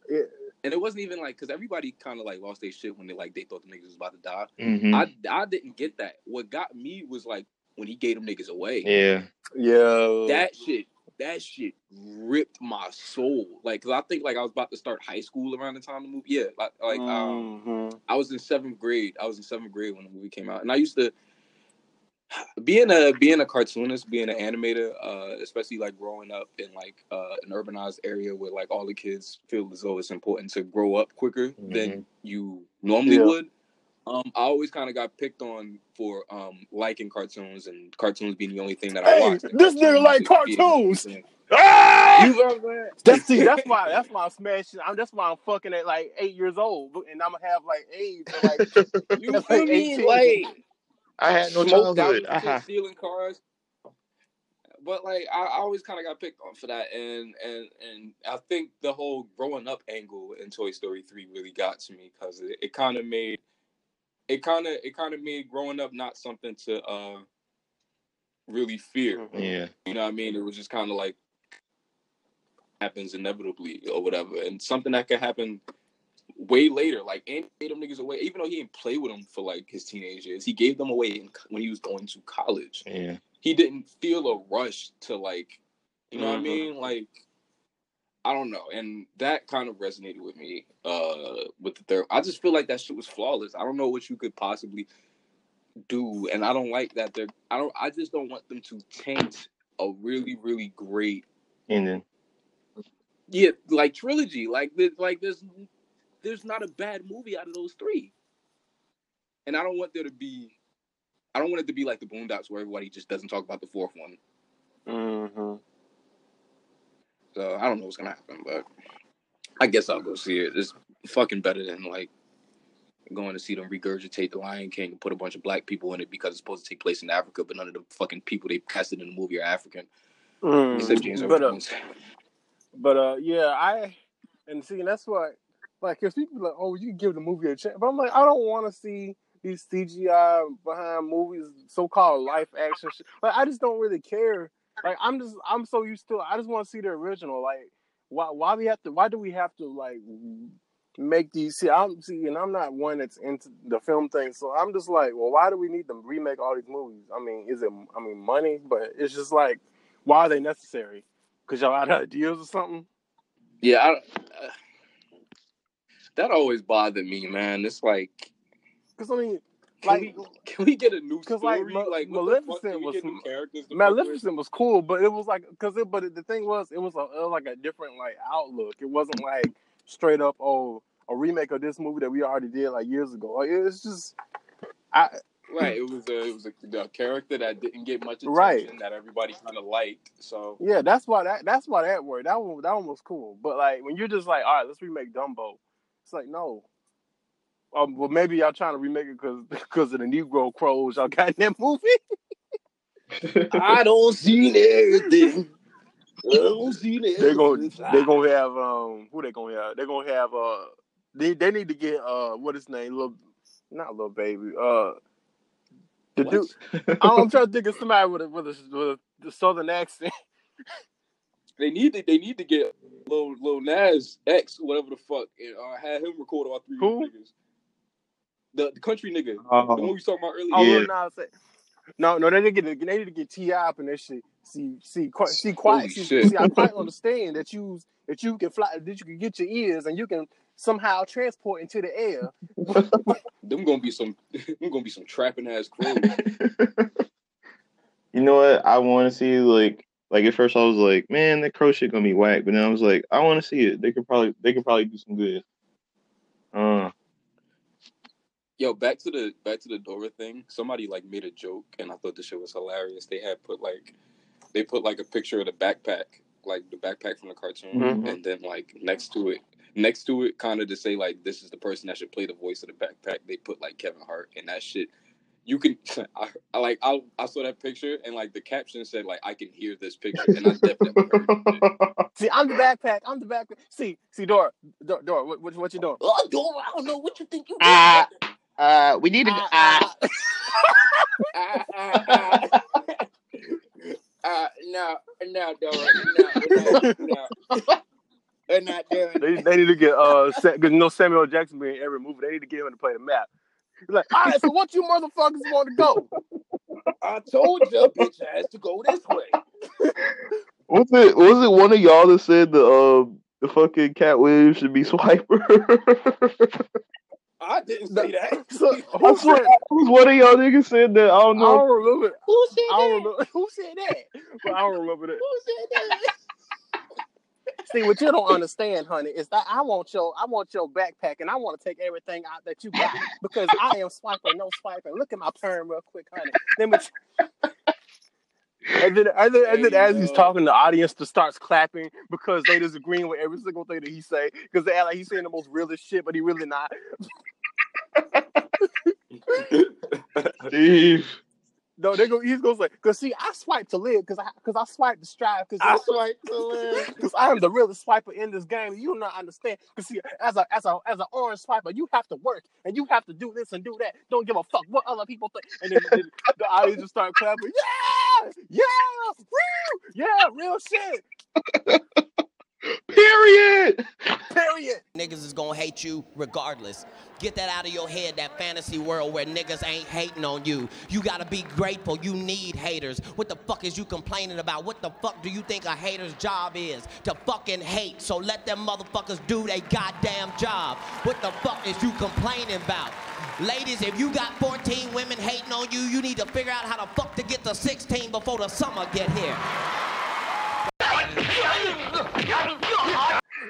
yeah. and it wasn't even like because everybody kind of like lost their shit when they like they thought the niggas was about to die. hmm I I didn't get that. What got me was like when he gave them niggas away. yeah. yeah. that shit that shit ripped my soul like because i think like i was about to start high school around the time the movie yeah like, like um Mhm. i was in seventh grade i was in seventh grade when the movie came out and i used to being a being a cartoonist being an animator uh especially like growing up in like uh an urbanized area where like all the kids feel as though it's important to grow up quicker than you normally Yeah. would um, I always kind of got picked on for um, liking cartoons and cartoons being the only thing that I Hey, watched. this nigga like music being the only cartoons. Ah! You know what I'm saying? That's see, that's why that's why I'm smashing. I'm that's why I'm fucking at like eight years old, and I'm gonna have like AIDS. Like You That's feel like me? 18. Like I had no smoked out childhood. in Aha. stealing cars. But like I, I always kind of got picked on for that, and and and I think the whole growing up angle in Toy Story three really got to me because it, it kind of made it kind of it kind of made growing up not something to uh really fear. Yeah. You know what I mean? It was just kind of like happens inevitably or whatever, and something that could happen way later. Like and gave them niggas away, even though he didn't play with them for like his teenage years. He gave them away in, when he was going to college. Yeah. He didn't feel a rush to like, you know what I Mhm. mean? Like, I don't know, and that kind of resonated with me. Uh, with the third, I just feel like that shit was flawless. I don't know what you could possibly do, and I don't like that. They're I don't. I just don't want them to taint a really, really great And then yeah, like trilogy. Like there's like there's there's not a bad movie out of those three. And I don't want there to be I don't want it to be like the Boondocks where everybody just doesn't talk about the fourth one. hmm So I don't know what's gonna happen, but I guess I'll go see it. It's fucking better than like going to see them regurgitate the Lion King and put a bunch of black people in it because it's supposed to take place in Africa, but none of the fucking people they casted in the movie are African. Except James But uh, but uh, yeah, I and see, and that's what like because people are like, oh, you can give the movie a chance, but I'm like, I don't want to see these CGI behind movies, so-called life action shit. Like, I just don't really care. Like, I'm just, I'm so used to. it. I just want to see the original. Like, why, why we have to? Why do we have to like make these? See, I'm see, and I'm not one that's into the film thing, so I'm just like, well, why do we need to remake all these movies? I mean, is it? I mean, money, but it's just like Why are they necessary? Because y'all out of ideas or something? Yeah, I, uh, that always bothered me, man. It's like, Because I mean, can like, we can we get a new story? like, what? Maleficent was get new characters? to fuck with? Maleficent was cool, but it was like because it. But the thing was, it was, a, it was like a different like outlook. It wasn't like straight up oh a remake of this movie that we already did like years ago. Like, it's just I Right, it was a it was a, a character that didn't get much attention Right. that everybody kind of liked. So yeah. That's why that that's why that worked. That one that one was cool. But like when you're just like all right, let's remake Dumbo. It's like no. Um, well, maybe y'all trying to remake it because because of the Negro crows y'all got in that movie. I don't see everything. I don't see They're gonna they're gonna have um who they gonna have? They're gonna have uh they they need to get uh what his name little not little baby uh the What? dude I'm trying to think of somebody with a with a, with a southern accent. They need to they need to get little little Nas X whatever the fuck and uh, have him record all three Who? niggas. The, the country nigga, Oh. the one we talking about earlier. Oh Yeah. Lil Nas no no they need to get they need to get T.I. up in that shit. See see quite see quite Holy see, see I quite understand that you that you can fly that you can get your ears and you can somehow transport into the air. Them gonna be some them gonna be some trapping ass crows. you know what? I want to see like like at first I was like, man, that crow shit gonna be whack, but then I was like, I want to see it. They could probably they could probably do some good. Uh, Yo, back to the back to the Dora thing. Somebody like made a joke, and I thought the shit was hilarious. They had put like, they put like a picture of the backpack, like the backpack from the cartoon, Mhm. and then like next to it, next to it, kind of to say like this is the person that should play the voice of the backpack. They put like Kevin Hart, and that shit. You can, I, I like, I, I saw that picture, and like the caption said like I can hear this picture, and I definitely heard it. See, I'm the backpack. I'm the backpack. See, see, Dora, Dora, Dora what, what, what you doing? Oh, Dora, I don't know what you think you Ah. Uh, we need to. Ah, Uh, ah, ah, ah. Uh, no, no, Dora, no, no, no. They're not doing They, they need to get uh, because you know Samuel Jackson being in every movie. They need to get him to play the map. He's like, all right, so what you motherfuckers want to go? I told you, bitch ass to go this way. was it was it one of y'all that said the uh the fucking Katt Williams should be Swiper? I didn't say that. So, I who said? it one of y'all niggas said that. I don't know. I know. don't remember. Who said I don't that? remember who said that, but I don't remember that. Who said that? See, what you don't understand, honey, is that I want your I want your backpack and I want to take everything out that you got because I am swiping, no swiping. Look at my perm real quick, honey. Then what and then, and then, and then as he's talking, the audience just starts clapping because they disagreeing with every single thing that he say because they act like he's saying the most realest shit, but he really not. Steve. No, they go. He's goes like, cause see, I swipe to live, cause I, cause I swipe to strive, cause I swipe to live. Cause I am the realest swiper in this game. You do not understand. Cause see, as a as a as an orange swiper, you have to work and you have to do this and do that. Don't give a fuck what other people think. And then, then the audience just start clapping. Yeah, yeah, woo, yeah, real shit. Period. Period. Niggas is gonna hate you regardless. Get that out of your head, that fantasy world where niggas ain't hating on you. You gotta be grateful. You need haters. What the fuck is you complaining about? What the fuck do you think a hater's job is? To fucking hate. So let them motherfuckers do their goddamn job. What the fuck is you complaining about? Ladies, if you got 14 women hating on you, you need to figure out how the fuck to get to 16 before the summer get here.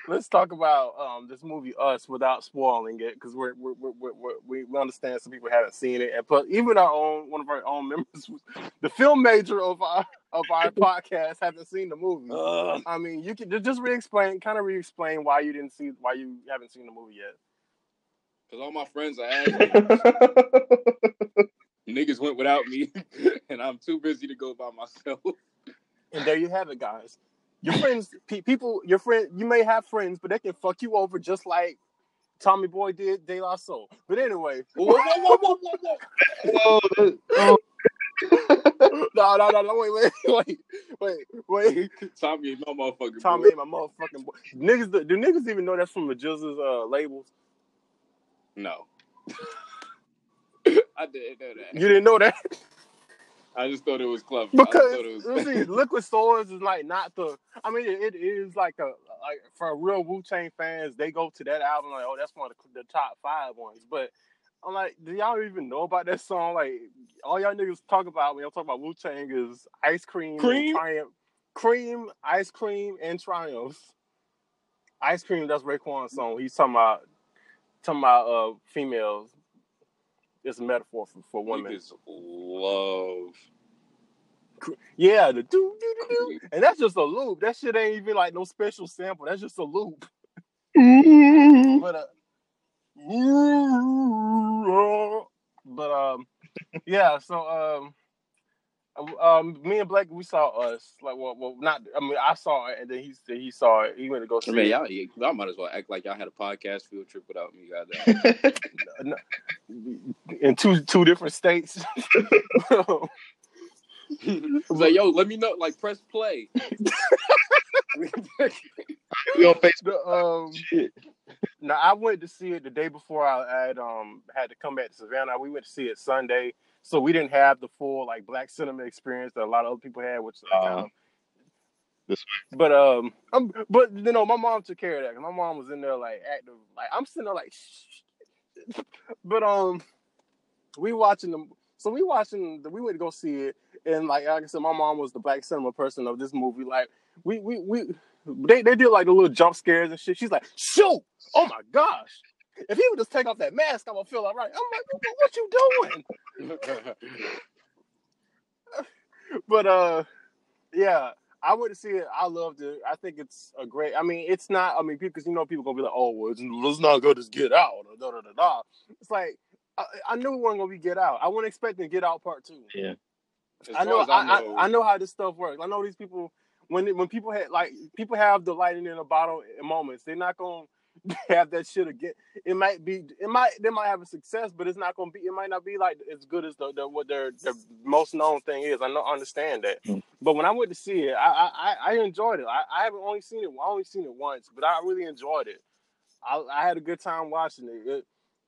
Let's talk about um, this movie Us without spoiling it, because we're, we're, we're, we're, we we understand some people haven't seen it, and but even our own one of our own members, the film major of our of our podcast, haven't seen the movie. Ugh. I mean, you can just re-explain, kind of re-explain why you didn't see, why you haven't seen the movie yet. Cause all my friends are assholes. Niggas went without me, and I'm too busy to go by myself. And there you have it, guys. Your friends, pe- people, your friend, you may have friends, but they can fuck you over just like Tommy Boy did De La Soul. But anyway, Whoa, whoa, whoa, whoa, whoa, whoa. Oh, oh, no, no, no, no, wait, wait, wait, wait, wait. Tommy ain't no motherfucker. Tommy boy. ain't my motherfucking boy. Niggas, do niggas even know that's from the GZA's uh, labels? No. I didn't know that. You didn't know that? I just thought it was clever. I Because was see, Liquid Swords is like not the. I mean, it, it is like a like for real Wu Tang fans, they go to that album like, oh, that's one of the, the top five ones. But I'm like, do y'all even know about that song? Like, all y'all niggas talk about when y'all talk about Wu Tang is Ice Cream, and Cream? Triumph, Cream, Ice Cream, and Triumph. Ice Cream, that's Raekwon's song. He's talking about talking about uh females. It's a metaphor for, for women. Niggas love. Yeah, the do do do do, and that's just a loop. That shit ain't even like no special sample. That's just a loop. but uh, but um, yeah. So um, um, me and Blake, we saw us. Like, well, well, not. I mean, I saw it, and then he said he saw it. He went to go see I mean, y'all, y'all might as well act like y'all had a podcast field trip without me. guys. in two two different states. It's like, yo, let me know. Like, press play. We on Facebook. Um, now I went to see it the day before I had um had to come back to Savannah. We went to see it Sunday, so we didn't have the full like black cinema experience that a lot of other people had, which like, Uh, um, This but um, um, but you know, my mom took care of that. my mom was in there like active, like I'm sitting there like, Shh. but um, we watching them. So we watching. The, we went to go see it, and like, like I said, my mom was the black cinema person of this movie. Like we we we. They, they did like the little jump scares and shit. She's like, shoot! Oh my gosh! If he would just take off that mask, I would feel all right. I'm like, what, what you doing? but uh, yeah, I went to see it. I loved it. I think it's a great. I mean, it's not. I mean, because you know, people gonna be like, "Oh, well, it's, it's not good as Get Out." Or da, da, da, da. It's like I, I knew it wasn't gonna be Get Out. I wasn't expecting Get Out Part Two. Yeah. As I know, I, I I, know- I know how this stuff works. I know these people when when people had like people have the lightning in a bottle in moments. They're not gonna have that shit again. It might be, it might they might have a success, but it's not gonna be. It might not be like as good as the, the what their their most known thing is. I know, understand that. Mm. But when I went to see it, I I, I- enjoyed it. I, I haven't only seen it. I only seen it once, but I really enjoyed it. I, I had a good time watching it. it.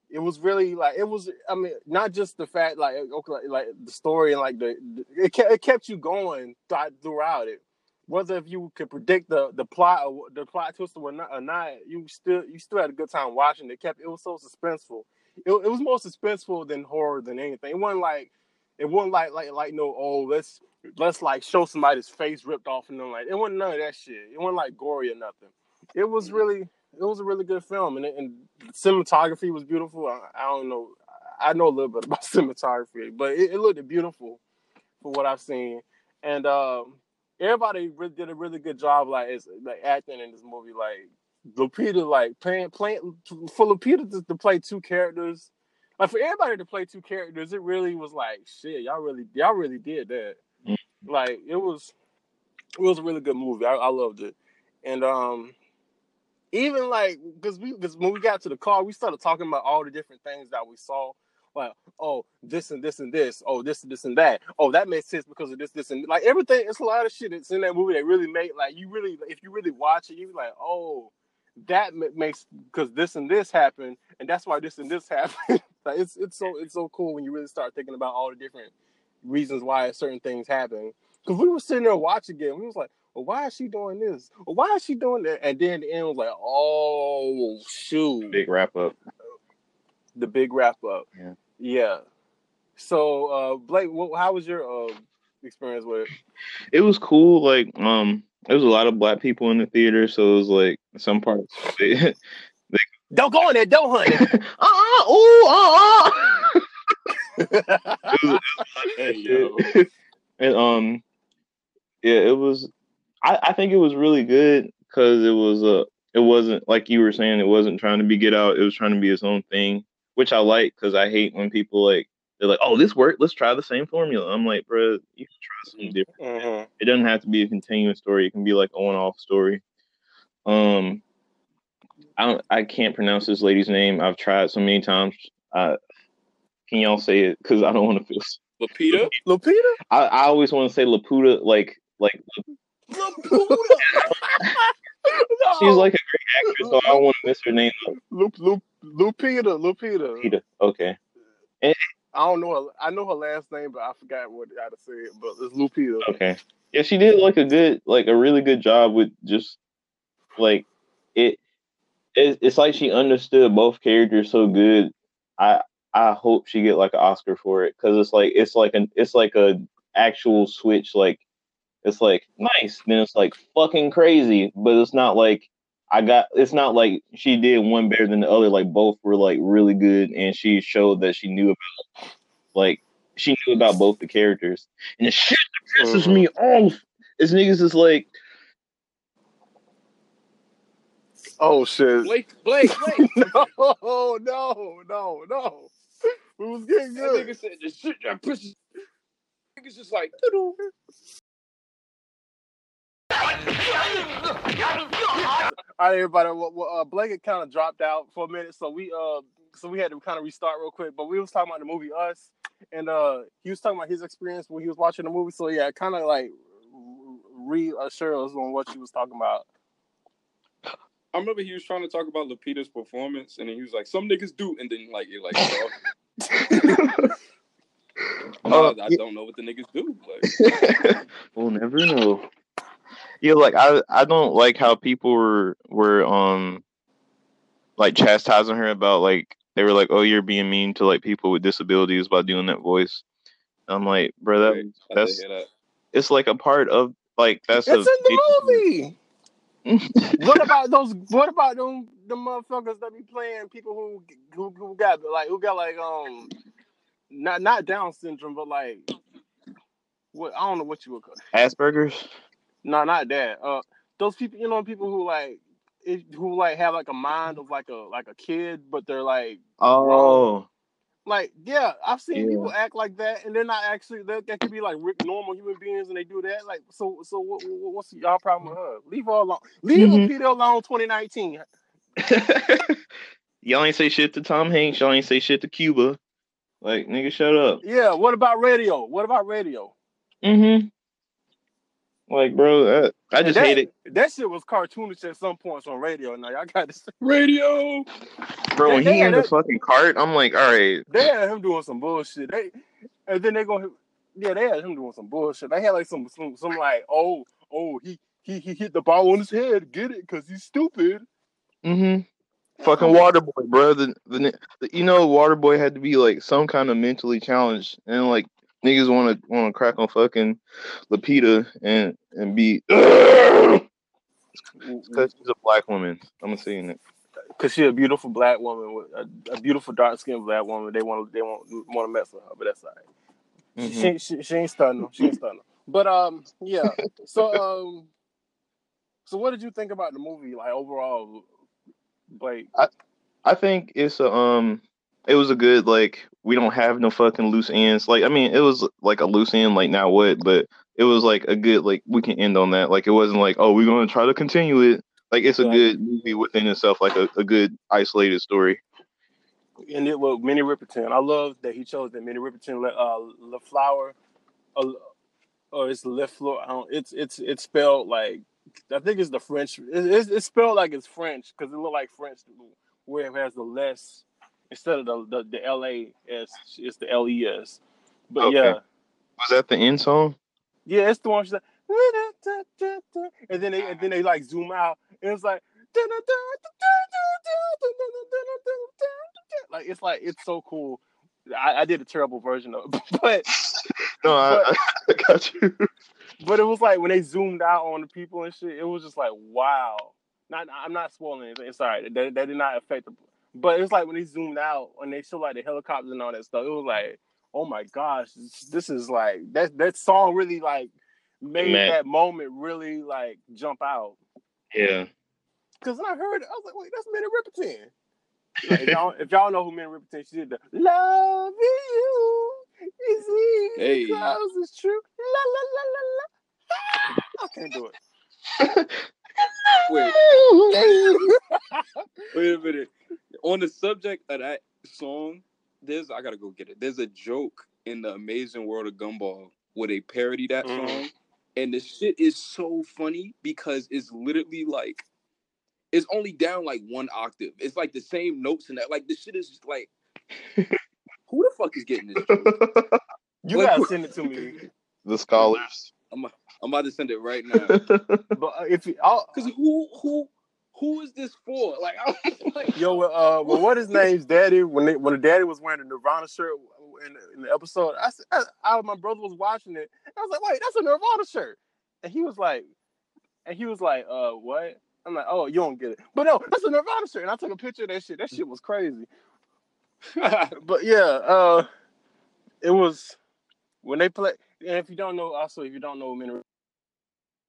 It was really like it was. I mean, not just the fact like okay, like, the story and like the, the it kept, it kept you going th- throughout it. Whether if you could predict the the plot or the plot twist or not, or not, you still you still had a good time watching it. Kept it was so suspenseful. It, it was more suspenseful than horror than anything. It wasn't like it wasn't like like like no oh let's let's like show somebody's face ripped off and then like it wasn't none of that shit. It wasn't like gory or nothing. It was really it was a really good film and, it, and cinematography was beautiful. I, I don't know I know a little bit about cinematography, but it, it looked beautiful for what I've seen. And um, everybody really did a really good job, like as like acting in this movie. Like Lupita, like playing playing for Lupita to, to play two characters. Like for everybody to play two characters, it really was like shit. Y'all really y'all really did that. Mm. Like it was it was a really good movie. I, I loved it. And um even like because we because when we got to the car, we started talking about all the different things that we saw. Like, oh, this and this and this. Oh, this and this and that. Oh, that makes sense because of this, this and like everything. It's a lot of shit that's in that movie that really make like you really if you really watch it, you be like, oh, that ma- makes because this and this happened, and that's why this and this happened. like it's it's so it's so cool when you really start thinking about all the different reasons why certain things happen. Because we were sitting there watching it, and we was like, well, why is she doing this? Or why is she doing that? And then the end was like, oh shoot, Big wrap up. the big wrap up. Yeah. Yeah. So uh Blake, what, how was your uh experience with it? It was cool. Like, um, there was a lot of black people in the theater, so it was like some parts. They, Don't go in there, don't hunt it. uh, ooh, uh, Hey, yo. and um, yeah, it was. I, I think it was really good because it was uh, it wasn't like you were saying. It wasn't trying to be Get Out. It was trying to be its own thing, which I like because I hate when people like they're like, "Oh, this worked. Let's try the same formula." I'm like, bro, you can try something different. Mhm. It doesn't have to be a continuous story. It can be like a one-off story. Um, I don't, I can't pronounce this lady's name. I've tried so many times. Uh, can y'all say it? Because I don't want to feel. Lupita? Lapita. I, I always want to say Laputa, like like Laputa. she's like a great actress, so I don't want to miss her name. Lup, Lup, Lupita, Lupita. Lupita. Okay. And I don't know her. I know her last name, but I forgot what how to say. But it's Lupita. Okay. Yeah, she did like a good, like a really good job with just like it. it it's like she understood both characters so good. I I hope she get like an Oscar for it because it's like it's like an it's like a actual switch. Like it's like nice, then it's like fucking crazy, but it's not like I got. It's not like she did one better than the other. Like both were like really good, and she showed that she knew about like she knew about both the characters. And the shit that pisses mm-hmm. me off is niggas is like, Oh shit! Blake, Blake, Blake. no, no, no, no. It was getting That good. nigga said the shit that pisses. Niggas just like. "Doo-doo." All right, everybody. Well, well, uh, Blake had kind of dropped out for a minute, so we uh, so we had to kind of restart real quick. But we was talking about the movie Us, and uh, he was talking about his experience when he was watching the movie. So yeah, kind of like reassure us on what she was talking about. I remember he was trying to talk about Lupita's performance, and then he was like, "Some niggas do," and then like it like. Oh, I, I don't know what the niggas do. Like, we'll never know. Yeah, like I I don't like how people were were um like chastising her about like they were like, oh, you're being mean to like people with disabilities by doing that voice. I'm like, bro, that that's that. it's like a part of like that's It's a in the movie. what about those? What about them? The motherfuckers that be playing people who who, who got like who got like um not not Down syndrome, but like what I don't know what you would call. Asperger's. No, not that. Uh, those people, you know, people who like it, who like have like a mind of like a like a kid, but they're like Oh, like yeah, I've seen Yeah. people act like that, and they're not actually they, they could be like normal human beings, and they do that. Like so, so what, what, what's y'all problem with her? Leave her alone. Leave Mhm. Lupita alone. 2019. y'all ain't say shit to Tom Hanks. Y'all ain't say shit to Cuba. Like nigga, shut up. Yeah. What about radio? What about radio? Mm-hmm. Like, bro, that, I just that, hate it, That shit was cartoonish at some points on radio. Now y'all got to. Radio. bro. When he had in the fucking cart, I'm like, all right, They had him doing some bullshit. They and then they go, yeah, they had him doing some bullshit. They had like some some, some like, oh, oh, he he he hit the ball on his head, get it? Cause he's stupid. Mm-hmm. Fucking Waterboy, bro. The, the, the you know Waterboy had to be like some kind of mentally challenged, and like niggas want to want to crack on fucking Lapita and and be because she's a black woman. I'm saying it. Cause she's a beautiful black woman with a, a beautiful dark skinned black woman. They want to they want want to mess with her, but that's all right. Mhm. She, she she ain't stunning. She ain't stunning. But um, yeah. So um, so what did you think about the movie? Like overall, Like I I think it's a um, it was a good like we don't have no fucking loose ends. Like I mean, it was like a loose end. Like now what? But it was like a good like we can end on that. Like it wasn't like oh we're gonna try to continue it. Like it's a good movie within itself. Like a, a good isolated story. and it was Minnie Riperton. I love that he chose that Minnie Riperton. Le- Uh, LaFlower, uh, or it's LeFleur. I don't. It's it's it's spelled like I think it's the French. It, it's, it's spelled like it's French because it look like French where it has the less instead of the the, the L A S. It's the L E S. But Okay. yeah, Was that the end song? yeah, it's the one. She's like, and then they and then they like zoom out, and it's like. Like it's like it's so cool. I, I did a terrible version of it, but No, I, But- I got you. but it was like when they zoomed out on the people and shit, it was just like wow. Not I'm not spoiling anything. Sorry, that, that did not affect the. But it's like when they zoomed out and they showed like the helicopters and all that stuff. It was like, oh my gosh, this, is like that that song really like made Man. that moment really like jump out. Yeah. Cause when I heard it, I was like, wait, that's Minnie Riperton. Like, if, y'all, if y'all know who Minnie Riperton, she did the "Love You is easy Hey. it's true." La la la la la. Ah! I can't do it. Wait, wait a minute. On the subject of that song, there's I gotta go get it. There's a joke in the Amazing World of Gumball where they parody that Mhm. song, and the shit is so funny because it's literally like it's only down like one octave. It's like the same notes and that. Like the shit is just like, who the fuck is getting this? You What- gotta send it to me. The scholars. I'm, I'm about to send it right now. But uh, if you, I'll, Cause who who who is this for? Like, like yo, uh, well, what his name's daddy when they, when the daddy was wearing the Nirvana shirt in, in the episode, I, I, I- my brother was watching it. I was like, wait, that's a Nirvana shirt, and he was like, and he was like, uh, what? I'm like, oh, you don't get it, but no, that's a Nirvana shirt, and I took a picture of that shit. That shit was crazy. but yeah, uh, it was when they play. And if you don't know, also if you don't know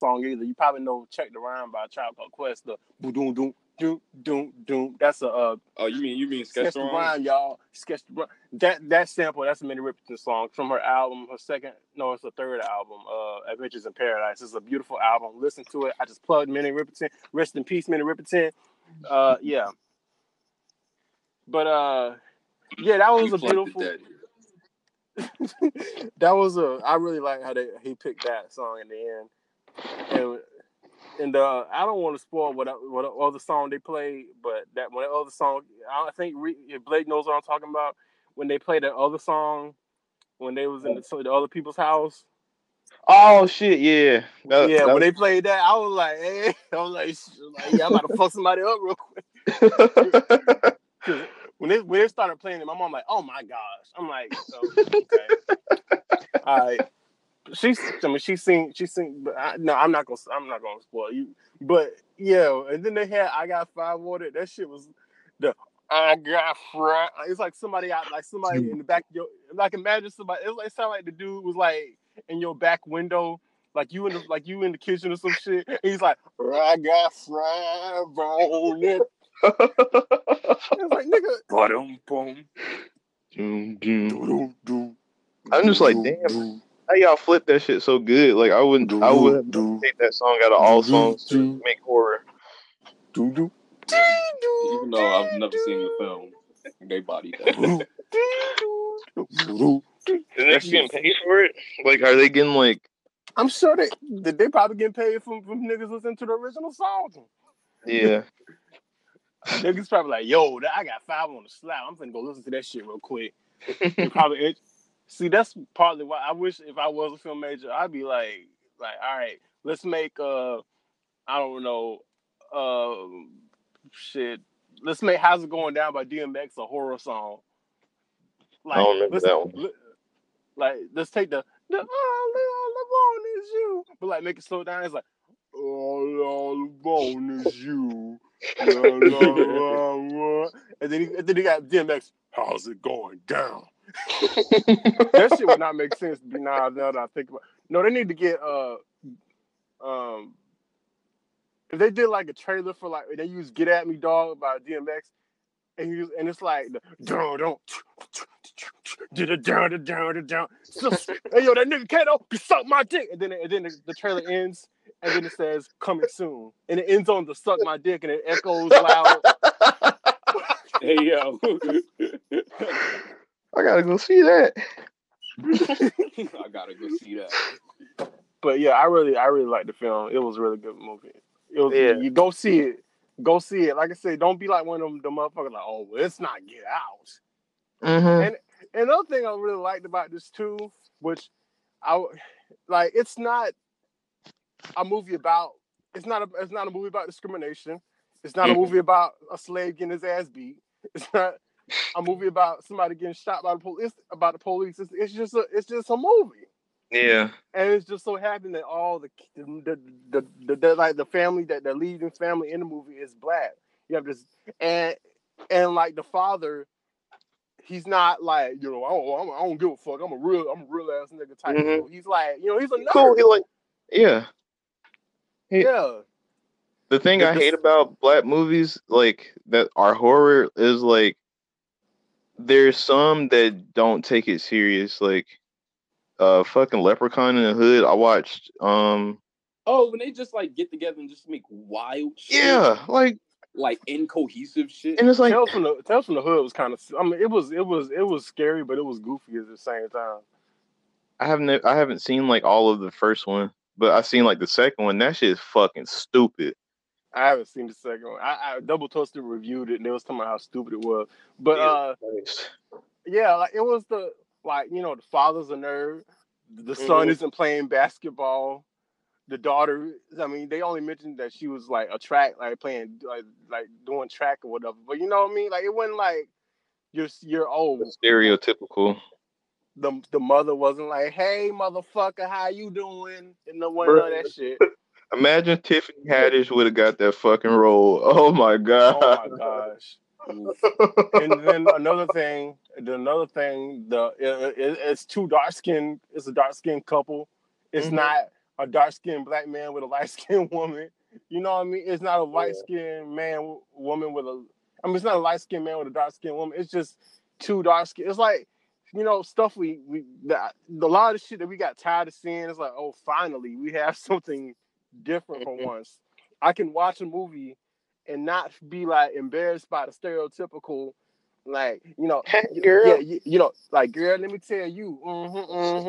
song either, you probably know "Check the Rhyme" by Tribe Called Quest. The boom doom doom doom doom doom. That's a uh, oh, you mean you mean sketch sketch the the rhyme, y'all. Sketch the rhyme. That that sample. That's a Minnie Riperton song from her album, her second. No, it's the third album. Uh, Adventures in Paradise. It's a beautiful album. Listen to it. I just plugged Minnie Riperton. Rest in peace, Minnie Riperton. Uh, yeah. But uh, yeah, that was You a beautiful. That was a. I really like how they he picked that song in the end, and and uh, I don't want to spoil what what other song they played, but that one other song, I think if Blake knows what I'm talking about. When they played that other song, when they was in the, the other people's house, Oh shit, yeah. That- yeah, that when was- they played that, I was like, hey, I was like, like yeah, I'm about to fuck somebody up real quick. when they when they started playing it, my mom like, oh my gosh, I'm like, oh, okay, all right. She's, I mean, she seen, she seen, but I, no, I'm not gonna, I'm not gonna spoil you. But yeah, and then they had, I got five water. That shit was the, I got fried. It's like somebody out, like somebody in the back. Of your, like imagine somebody. It, it sounded like the dude was like in your back window, like you in the, like you in the kitchen or some shit. And he's like, I got fried on it. It's like nigga, Boom, boom. Doom, doom. do do. I'm just like, damn, how y'all flip that shit so good? Like I wouldn't, I would take that song out of all songs to make horror. do do. Even though I've never seen the film, they bodied that. Is they getting paid for it? Like, are they getting like? I'm sure that they, they probably getting paid from, from niggas listening to the original song. Yeah, niggas probably like, yo, I got five on the slap. I'm finna go listen to that shit real quick. They probably it, see that's partly why I wish if I was a film major, I'd be like, like, all right, let's make uh, I don't know, uh, shit. Let's make "How's It Going Down" by DMX a horror song. I don't remember that one. li- like, let's take the the all, I want is you, but like make it slow down. It's like all, I want is you. La, la, la, la. and then he, and then he got DMX. How's it going down? that shit would not make sense. Now, now that I think about, no, they need to get uh, um, if they did like a trailer for like they use "Get at Me, Dog" by DMX, and you and it's like don't don't down down down down. Hey yo, that nigga Kato, suck my dick, and then and then the, the trailer ends, and then it says coming soon, and it ends on the suck my dick, and it echoes loud. hey yo, I gotta go see that. I gotta go see that. But yeah, I really I really like the film. It was a really good movie. It was Yeah. you go see it. Go see it. Like I said, don't be like one of them the motherfuckers like, oh well, it's not get out. Mm-hmm. And and another thing I really liked about this too, which I like, it's not a movie about. It's not a. It's not a movie about discrimination. It's not a movie about a slave getting his ass beat. It's not a movie about somebody getting shot by the police. About the police. It's, it's just a. It's just a movie. Yeah, And it's just so happened that all the the the, the, the, like the family that the leading family in the movie is black. You have this and and like the father, he's not like you know I don't, I don't give a fuck. I'm a real I'm a real ass nigga type. Mhm. He's like you know he's a nerd. cool. He like, yeah. He- yeah. The thing The- I the- hate about black movies, like that are horror, is like there's some that don't take it serious. Like, uh, fucking Leprechaun in the Hood. I watched. Um, Oh, when they just like get together and just make wild shit. yeah, like, Like incohesive shit. and it's like, Tales from the Tales from the Hood was kind of. I mean, it was it was it was scary, but it was goofy at the same time. I haven't, I haven't seen like all of the first one, but I've seen like the second one. That shit is fucking stupid. I haven't seen the second one. I, I double toasted reviewed it, and they was talking about how stupid it was. But Yeah. uh, yeah, like it was the like you know the father's a nerd, the son Mhm. isn't playing basketball, the daughter. I mean, they only mentioned that she was like a track, like playing like like doing track or whatever. But you know what I mean? Like it wasn't like you're you're old. Stereotypical. The the mother wasn't like, hey motherfucker, how you doing? And no one of that shit. Imagine Tiffany Haddish would have got that fucking role. Oh my god. Oh my gosh. and then another thing, the another thing, the it, it- it's two dark skin. It's a dark skinned couple. It's Mhm. not a dark skinned black man with a light skinned woman. You know what I mean? It's not a light skinned man woman with a. I mean, it's not a light skinned man with a dark skinned woman. It's just two dark skin. It's like you know stuff we we the, a lot of shit that we got tired of seeing. It's like oh, finally we have something different for once. I can watch a movie and not be like embarrassed by the stereotypical, like you know, girl. yeah, you, you know, like girl, let me tell you, hmm hmm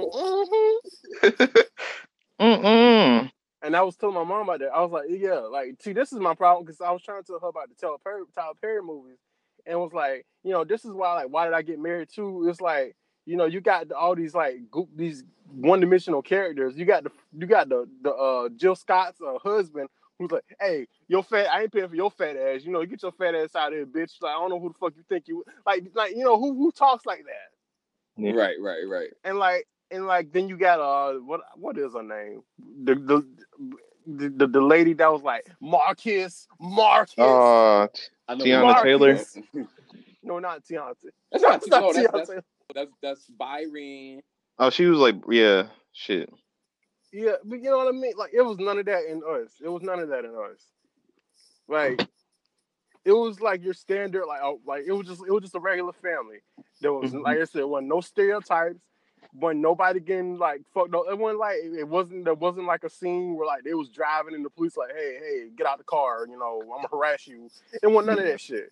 hmm Mm-mm. and I was telling my mom about that. I was like, yeah, like, see, this is my problem because I was trying to tell her about the Tyler Perry, Tyler Perry movies, and was like, you know, this is why, like, why did I get married too? It's like, you know, you got all these like goop, these one dimensional characters. You got the you got the the uh, Jill Scott's uh, husband who's like, hey, your fat, I ain't paying for your fat ass. You know, get your fat ass out of here, bitch. Like, I don't know who the fuck you think you like, like, you know, who who talks like that? Right, right, right. and like and like then you got uh what what is her name the the the, the, the lady that was like Marcus Marcus Uh, Tiana Marcus. Taylor. no not Tiana That's not, That's not no, Tiana that's, Taylor. That's that's Byron. Oh, she was like, yeah, shit. yeah but you know what I mean? Like it was none of that in us. It was none of that in us. Like it was like your standard like oh, like it was just it was just a regular family. There was mm-hmm. like I said wasn't no stereotypes when nobody getting like fucked up. It wasn't like it wasn't there wasn't like a scene where like they was driving and the police like hey hey get out the car you know I'm gonna harass you. It wasn't none of that mm-hmm. shit.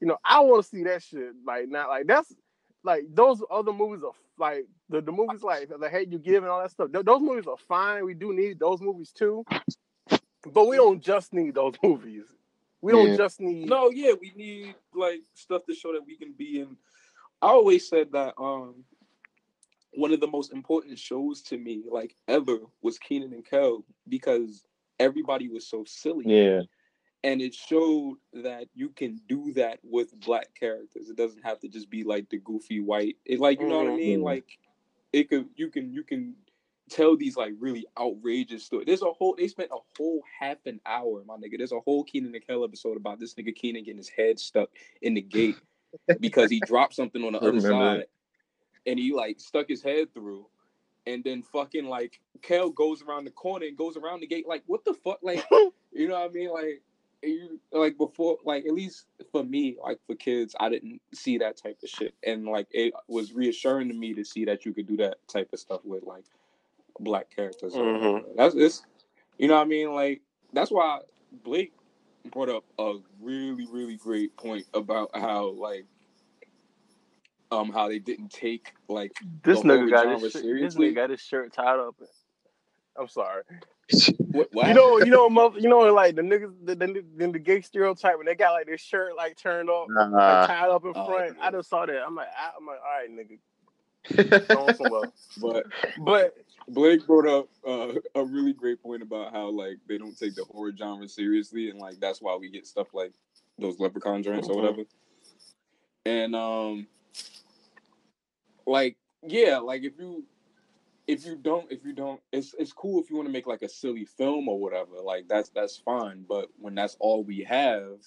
You know I want to see that shit like not like that's like those other movies are like the, the movies like the hate you give and all that stuff th- those movies are fine we do need those movies too but we don't just need those movies we don't Yeah. just need No, yeah, we need like stuff to show that we can be in. I always said that um one of the most important shows to me, like ever, was Kenan and Kel because everybody was so silly. Yeah. And it showed that you can do that with black characters. It doesn't have to just be like the goofy white. It like you know what I Mhm. mean? Like it could you can you can tell these like really outrageous stories. There's a whole they spent a whole half an hour, my nigga. There's a whole Kenan and Kel episode about this nigga Kenan getting his head stuck in the gate because he dropped something on the I other remember side that. and he like stuck his head through. And then fucking like Kel goes around the corner and goes around the gate. Like, what the fuck? Like, you know what I mean? Like, you like before, like at least for me, like for kids, I didn't see that type of shit, and like it was reassuring to me to see that you could do that type of stuff with like black characters. Mhm. That's it's, you know what I mean? Like that's why Blake brought up a really really great point about how like um how they didn't take like This nigga got his, shirt, this nigga got his shirt tied up. I'm sorry. What, what? You know, you know, you know, like the niggas, the, the, the, the gay stereotype when they got like their shirt like turned up, Nah. like tied up in Oh, front. I just saw that. I'm like, I, I'm like, all right, nigga, going but But Blake brought up uh, a really great point about how like they don't take the horror genre seriously, and like that's why we get stuff like those Leprechaun joints or Mhm. whatever. And um, like yeah, like if you if you don't if you don't it's it's cool if you want to make like a silly film or whatever like that's that's fine but when that's all we have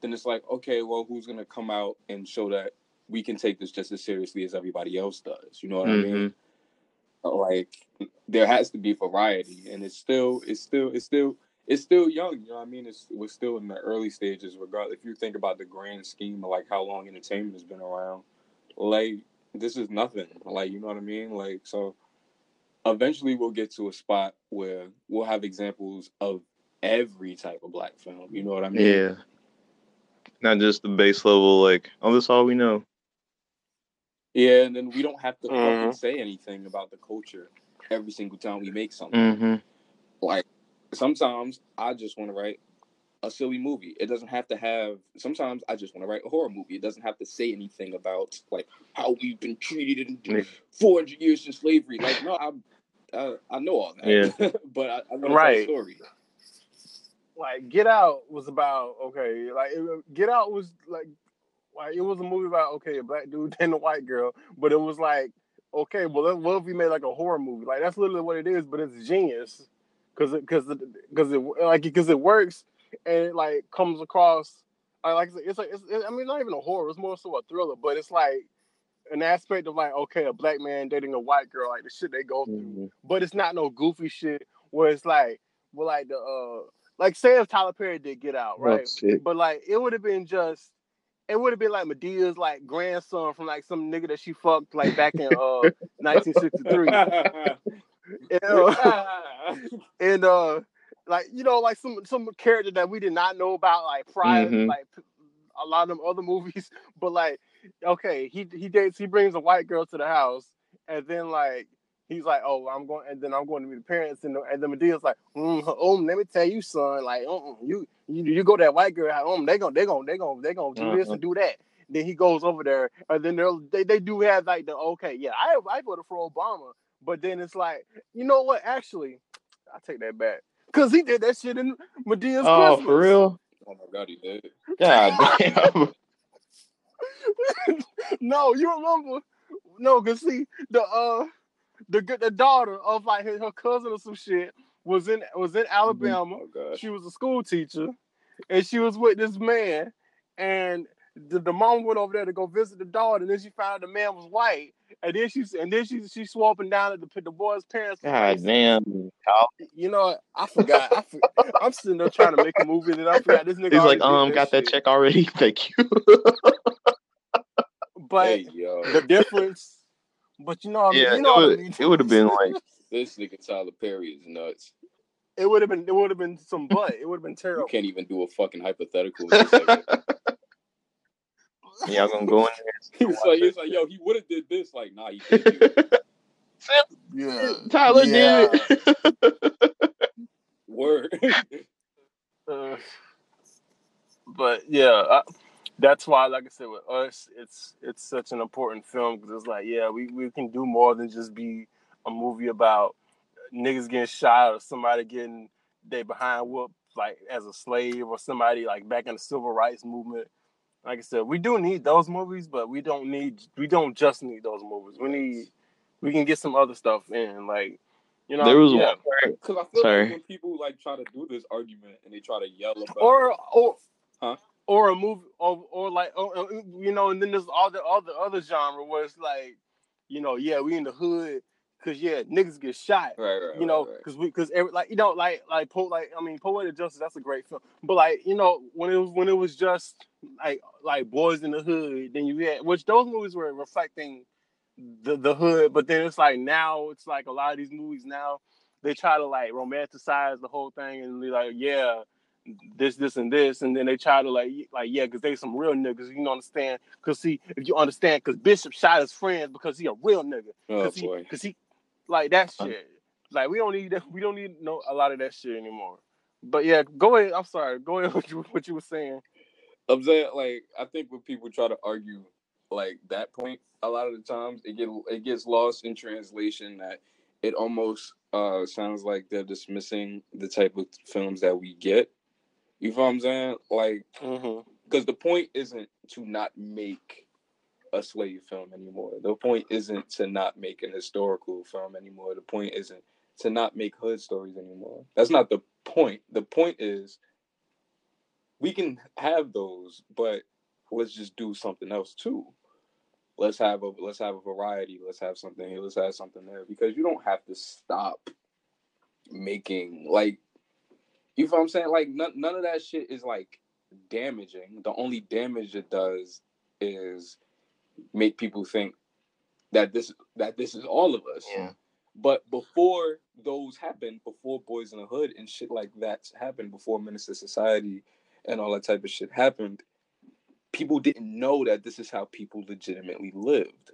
then it's like okay well who's gonna come out and show that we can take this just as seriously as everybody else does you know what i mean? Mm-hmm. Like there has to be variety and it's still it's still it's still it's still young you know what i mean? It's we're still in the early stages regardless if you think about the grand scheme of like how long entertainment has been around like this is nothing like you know what i mean like so eventually we'll get to a spot where we'll have examples of every type of black film you know what i mean Yeah. Not just the base level, like, oh, that's all we know. yeah and then we don't have to Mhm. fucking say anything about the culture every single time we make something Mm-hmm. like sometimes I just want to write a silly movie. It doesn't have to have. Sometimes I just want to write a horror movie. It doesn't have to say anything about like how we've been treated in 400 years in slavery. Like, no, I, I, uh, I know all that. Yeah. but I, I want to Right. tell a story. like Get Out was about okay, like it, Get Out was like like it was a movie about okay, a black dude and a white girl, but it was like okay, well, then what if we made like a horror movie? Like that's literally what it is, but it's genius because it because because it like because it works and it like comes across like, like I said, it's like it's, I mean not even a horror, it's more so a thriller, but it's like an aspect of like okay, a black man dating a white girl, like the shit they go through, Mm-hmm. but it's not no goofy shit where it's like well like the uh like say if Tyler Perry did Get Out, Oh, right? shit. but like it would have been just it would have been like Madea's like grandson from like some nigga that she fucked like back in uh 1963. and, uh, and uh like you know like some some character that we did not know about like prior Mhm. like a lot of them other movies but like okay he he dates he brings a white girl to the house and then like he's like oh i'm going and then i'm going to meet the parents and, the, and the Madea's like mm, um let me tell you son like uh-uh, you, you you go to that white girl um they gonna they gonna they gonna they gonna do this Uh-huh. and do that then he goes over there and then they they do have like the okay yeah i i voted for obama but then it's like you know what actually i take that back because he did that shit in Madea's Oh, Christmas. for real? Oh my god, he did. God damn. no, you remember? No, cause see the uh the the daughter of like her, her cousin or some shit was in was in Alabama. Oh, she was a school teacher, and she was with this man, and the, the mom went over there to go visit the daughter, and then she found out the man was white, and then she and then she she swore up and down at the the boy's parents. was God damn. You know. I forgot. I for, I'm sitting there trying to make a movie that I forgot this nigga. He's like, already did um, got that check already. Thank you. But Hey, yo. the difference, but you know, what I mean, yeah, you know it what I would, mean. it would have been like, This nigga Tyler Perry is nuts. It would have been. It would have been some butt. It would have been terrible. You can't even do a fucking hypothetical. in this segment. y'all gonna go in he was like, he was like, yo, he would have did this. Like, nah, he didn't. do it. Yeah. Tyler Yeah. did it. Word. Uh, but yeah, I, that's why, like I said, with us, it's it's such an important film because it's like, yeah, we we can do more than just be a movie about niggas getting shot or somebody getting they behind whooped like as a slave or somebody like back in the civil rights movement. Like I said, we do need those movies, but we don't need we don't just need those movies. We need we can get some other stuff in, like you know. there was yeah. one where, Because I feel Sorry. like when people like try to do this argument and they try to yell about, or or Huh? or a movie or or like or, or, you know, and then there's all the all the other genre where it's like, you know, yeah, we in the hood because yeah, niggas get shot. right, right, You know, right, right. because we because every like you know like like po- like I mean poetic justice that's a great film, but like you know when it was when it was just like like boys in the hood, then you had which those movies were reflecting the the hood, but then it's like now it's like a lot of these movies now they try to like romanticize the whole thing and be like yeah this this and this and then they try to like like yeah because they some real niggas you know understand because see if you understand because Bishop shot his friends because he a real nigga Oh because he boy. because he like that shit like we don't need that we don't need no a lot of that shit anymore but yeah go ahead I'm sorry go ahead what you what you were saying I'm saying, like, I think when people try to argue like that point, a lot of the times it get it gets lost in translation that it almost uh sounds like they're dismissing the type of films that we get. You feel what I'm saying? Like, mm-hmm. because the point isn't to not make a slave film anymore. The point isn't to not make an historical film anymore. The point isn't to not make hood stories anymore. That's not the point. The point is we can have those, but let's just do something else too. Let's have a let's have a variety. Let's have something here. Let's have something there because you don't have to stop making like you feel what I'm saying? Like none, none of that shit is like damaging. The only damage it does is make people think that this that this is all of us. yeah. But before those happened, before Boys in the Hood and shit like that happened, before Menace II Society and all that type of shit happened, people didn't know that this is how people legitimately lived.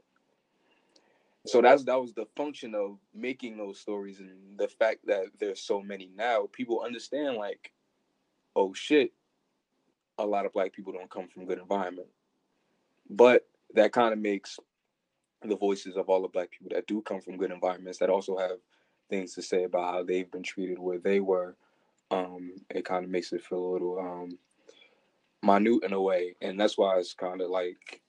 So that's that was the function of making those stories and the fact that there's so many now. People understand like, oh shit, a lot of black people don't come from good environment. But that kind of makes the voices of all the black people that do come from good environments that also have things to say about how they've been treated where they were. Um, it kind of makes it feel a little um, minute in a way, and that's why it's kind of like,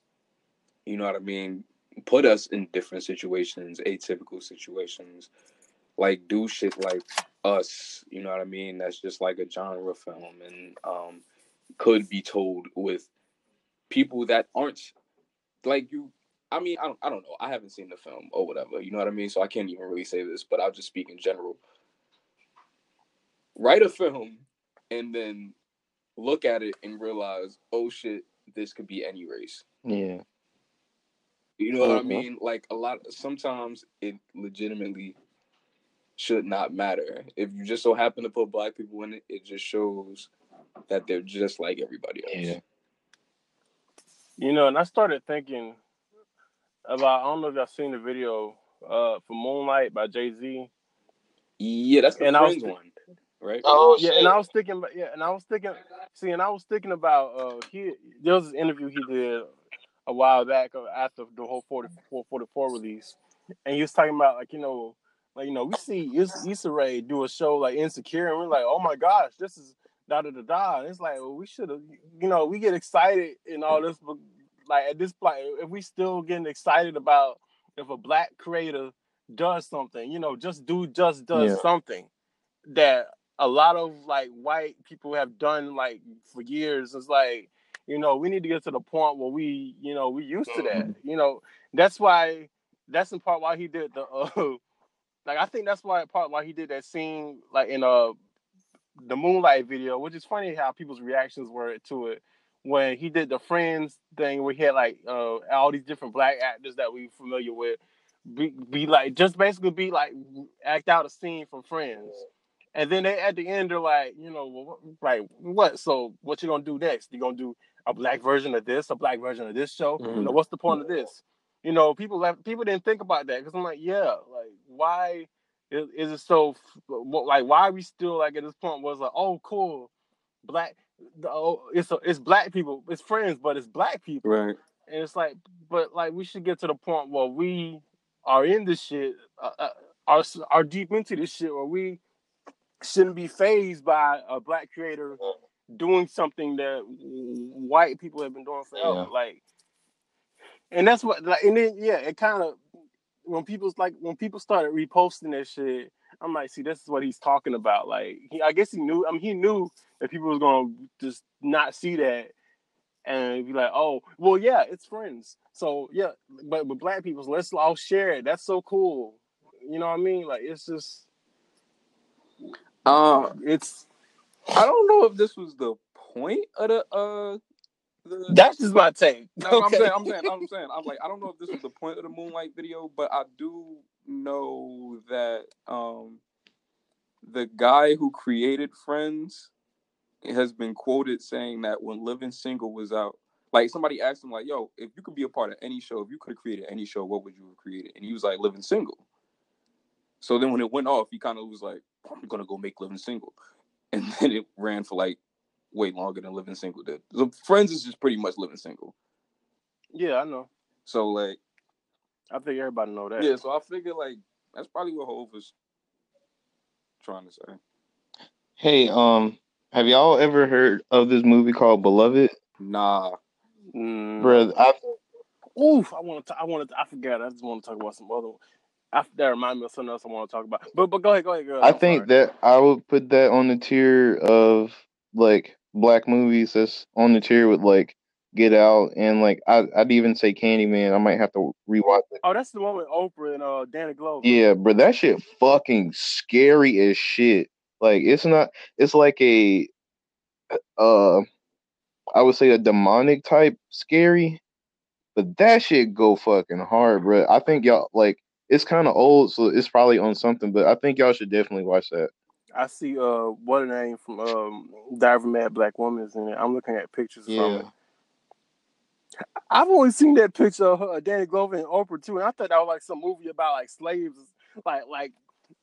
you know what I mean, put us in different situations, atypical situations, like do shit like us, you know what I mean? That's just like a genre film and um, could be told with people that aren't like you I mean, I don't, I don't know. I haven't seen the film or whatever. You know what I mean? So I can't even really say this, but I'll just speak in general. Write a film and then look at it and realize, oh shit, this could be any race. Yeah. You know what I mean? Like a lot. Sometimes it legitimately should not matter. If you just so happen to put black people in it, it just shows that they're just like everybody else. Yeah. You know, and I started thinking about I don't know if y'all seen the video uh for Moonlight by Jay Z. Yeah, that's the and I was one, right? Oh, yeah, and I was thinking about yeah, and I was thinking see, and I was thinking about uh he there was an interview he did a while back uh, after the whole 44 44 release, and he was talking about like you know like you know we see Is- Issa Rae do a show like Insecure, and we're like oh my gosh this is da da da da. It's like well, we should have you know we get excited and all this, but like at this point if we still getting excited about if a black creator does something, you know, just do just does Yeah. something that a lot of like white people have done like for years. It's like, you know, we need to get to the point where we, you know, we used to that. You know, that's why that's in part why he did the uh like I think that's why part why he did that scene like in uh the moonlight video, which is funny how people's reactions were to it when he did the friends thing where he had like uh all these different black actors that we familiar with be, be like just basically be like act out a scene from friends. And then they at the end they're like you know well, what- right what? So what you gonna do next? You gonna do a black version of this a black version of this show? You know what's the point of this? You know people left people didn't think about that because i'm like yeah like why is, is it so like why are we still like at this point was like oh cool black the- oh, it's it's black people it's friends but it's black people Right. and it's like, but like we should get to the point where we are in this shit, uh, uh, are are deep into this shit, where we shouldn't be phased by a black creator doing something that white people have been doing forever. Yeah. Like, and that's what, like, and then yeah, it kind of when people's like when people started reposting that shit, I'm like, see, this is what he's talking about. Like, he, I guess he knew. I mean, he knew that people was gonna just not see that and be like, oh, well, yeah, it's friends. So yeah, but with black people, let's all share it. That's so cool. You know what I mean? Like it's just, Uh, it's. I don't know if this was the point of the uh. That's just my take. No, I'm Okay. saying, I'm saying, I'm saying, I'm like, I don't know if this was the point of the Moonlight video, but I do know that um, the guy who created Friends has been quoted saying that when Living Single was out, like somebody asked him, like, "Yo, if you could be a part of any show, if you could have created any show, what would you have created?" And he was like, "Living Single." So then when it went off, he kind of was like, "I'm gonna go make Living Single," and then it ran for like way longer than Living Single did. So Friends is just pretty much Living Single. Yeah, I know. So like, I think everybody know that. yeah. So I figure like that's probably what Hove was trying to say. Hey, um, have y'all ever heard of this movie called Beloved? Nah, Mm. Bruh, I Oof, I want to. I want to. I forgot. I just want to talk about some other. I, that remind me of something else I want to talk about. But but go ahead, go ahead, girl. I I'm think sorry. that I would put that on the tier of like black movies that's on the tier with like Get Out and like I, I'd even say Candyman. I might have to rewatch it. Oh, that's the one with Oprah and uh Danny Glover. Yeah, but that shit fucking scary as shit. Like it's not. It's like a uh, I would say a demonic type scary, but that shit go fucking hard, bro. I think y'all like it's kind of old, so it's probably on something. But I think y'all should definitely watch that. I see uh what a name from um Diver Mad Black Woman is in it. I'm looking at pictures from Yeah. it. I've only seen that picture of her, Danny Glover and Oprah too, and I thought that was like some movie about like slaves, like like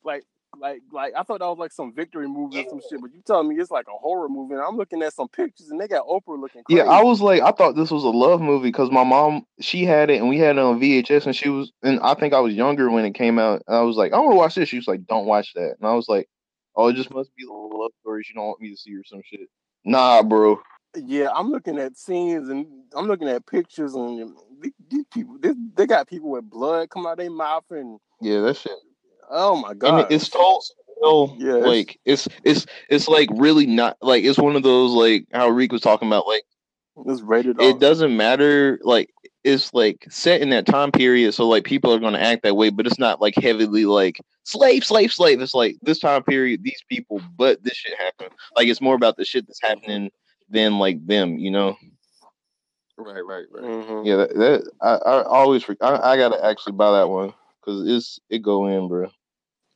like like like I thought that was like some victory movie or some shit, but you telling me it's like a horror movie. And I'm looking at some pictures and they got Oprah looking. Crazy. Yeah, I was like, I thought this was a love movie because my mom she had it and we had it on VHS and she was and I think I was younger when it came out. And I was like, I want to watch this. She was like, Don't watch that. And I was like, Oh, it just must be a little love story. She don't want me to see or some shit. Nah, bro. Yeah, I'm looking at scenes and I'm looking at pictures and these, these people, they, they got people with blood coming out their mouth and Yeah, that shit. oh my god, it- it's told so Yeah, like it's it's it's like really not like it's one of those like how Reek was talking about like it's rated. it doesn't matter like it's like set in that time period so like people are going to act that way but it's not like heavily like slave slave slave it's like this time period these people but this shit happened like it's more about the shit that's happening than like them you know Right, right, right. Mm-hmm. yeah that, that I, I always I, I gotta actually buy that one because it's it go in bro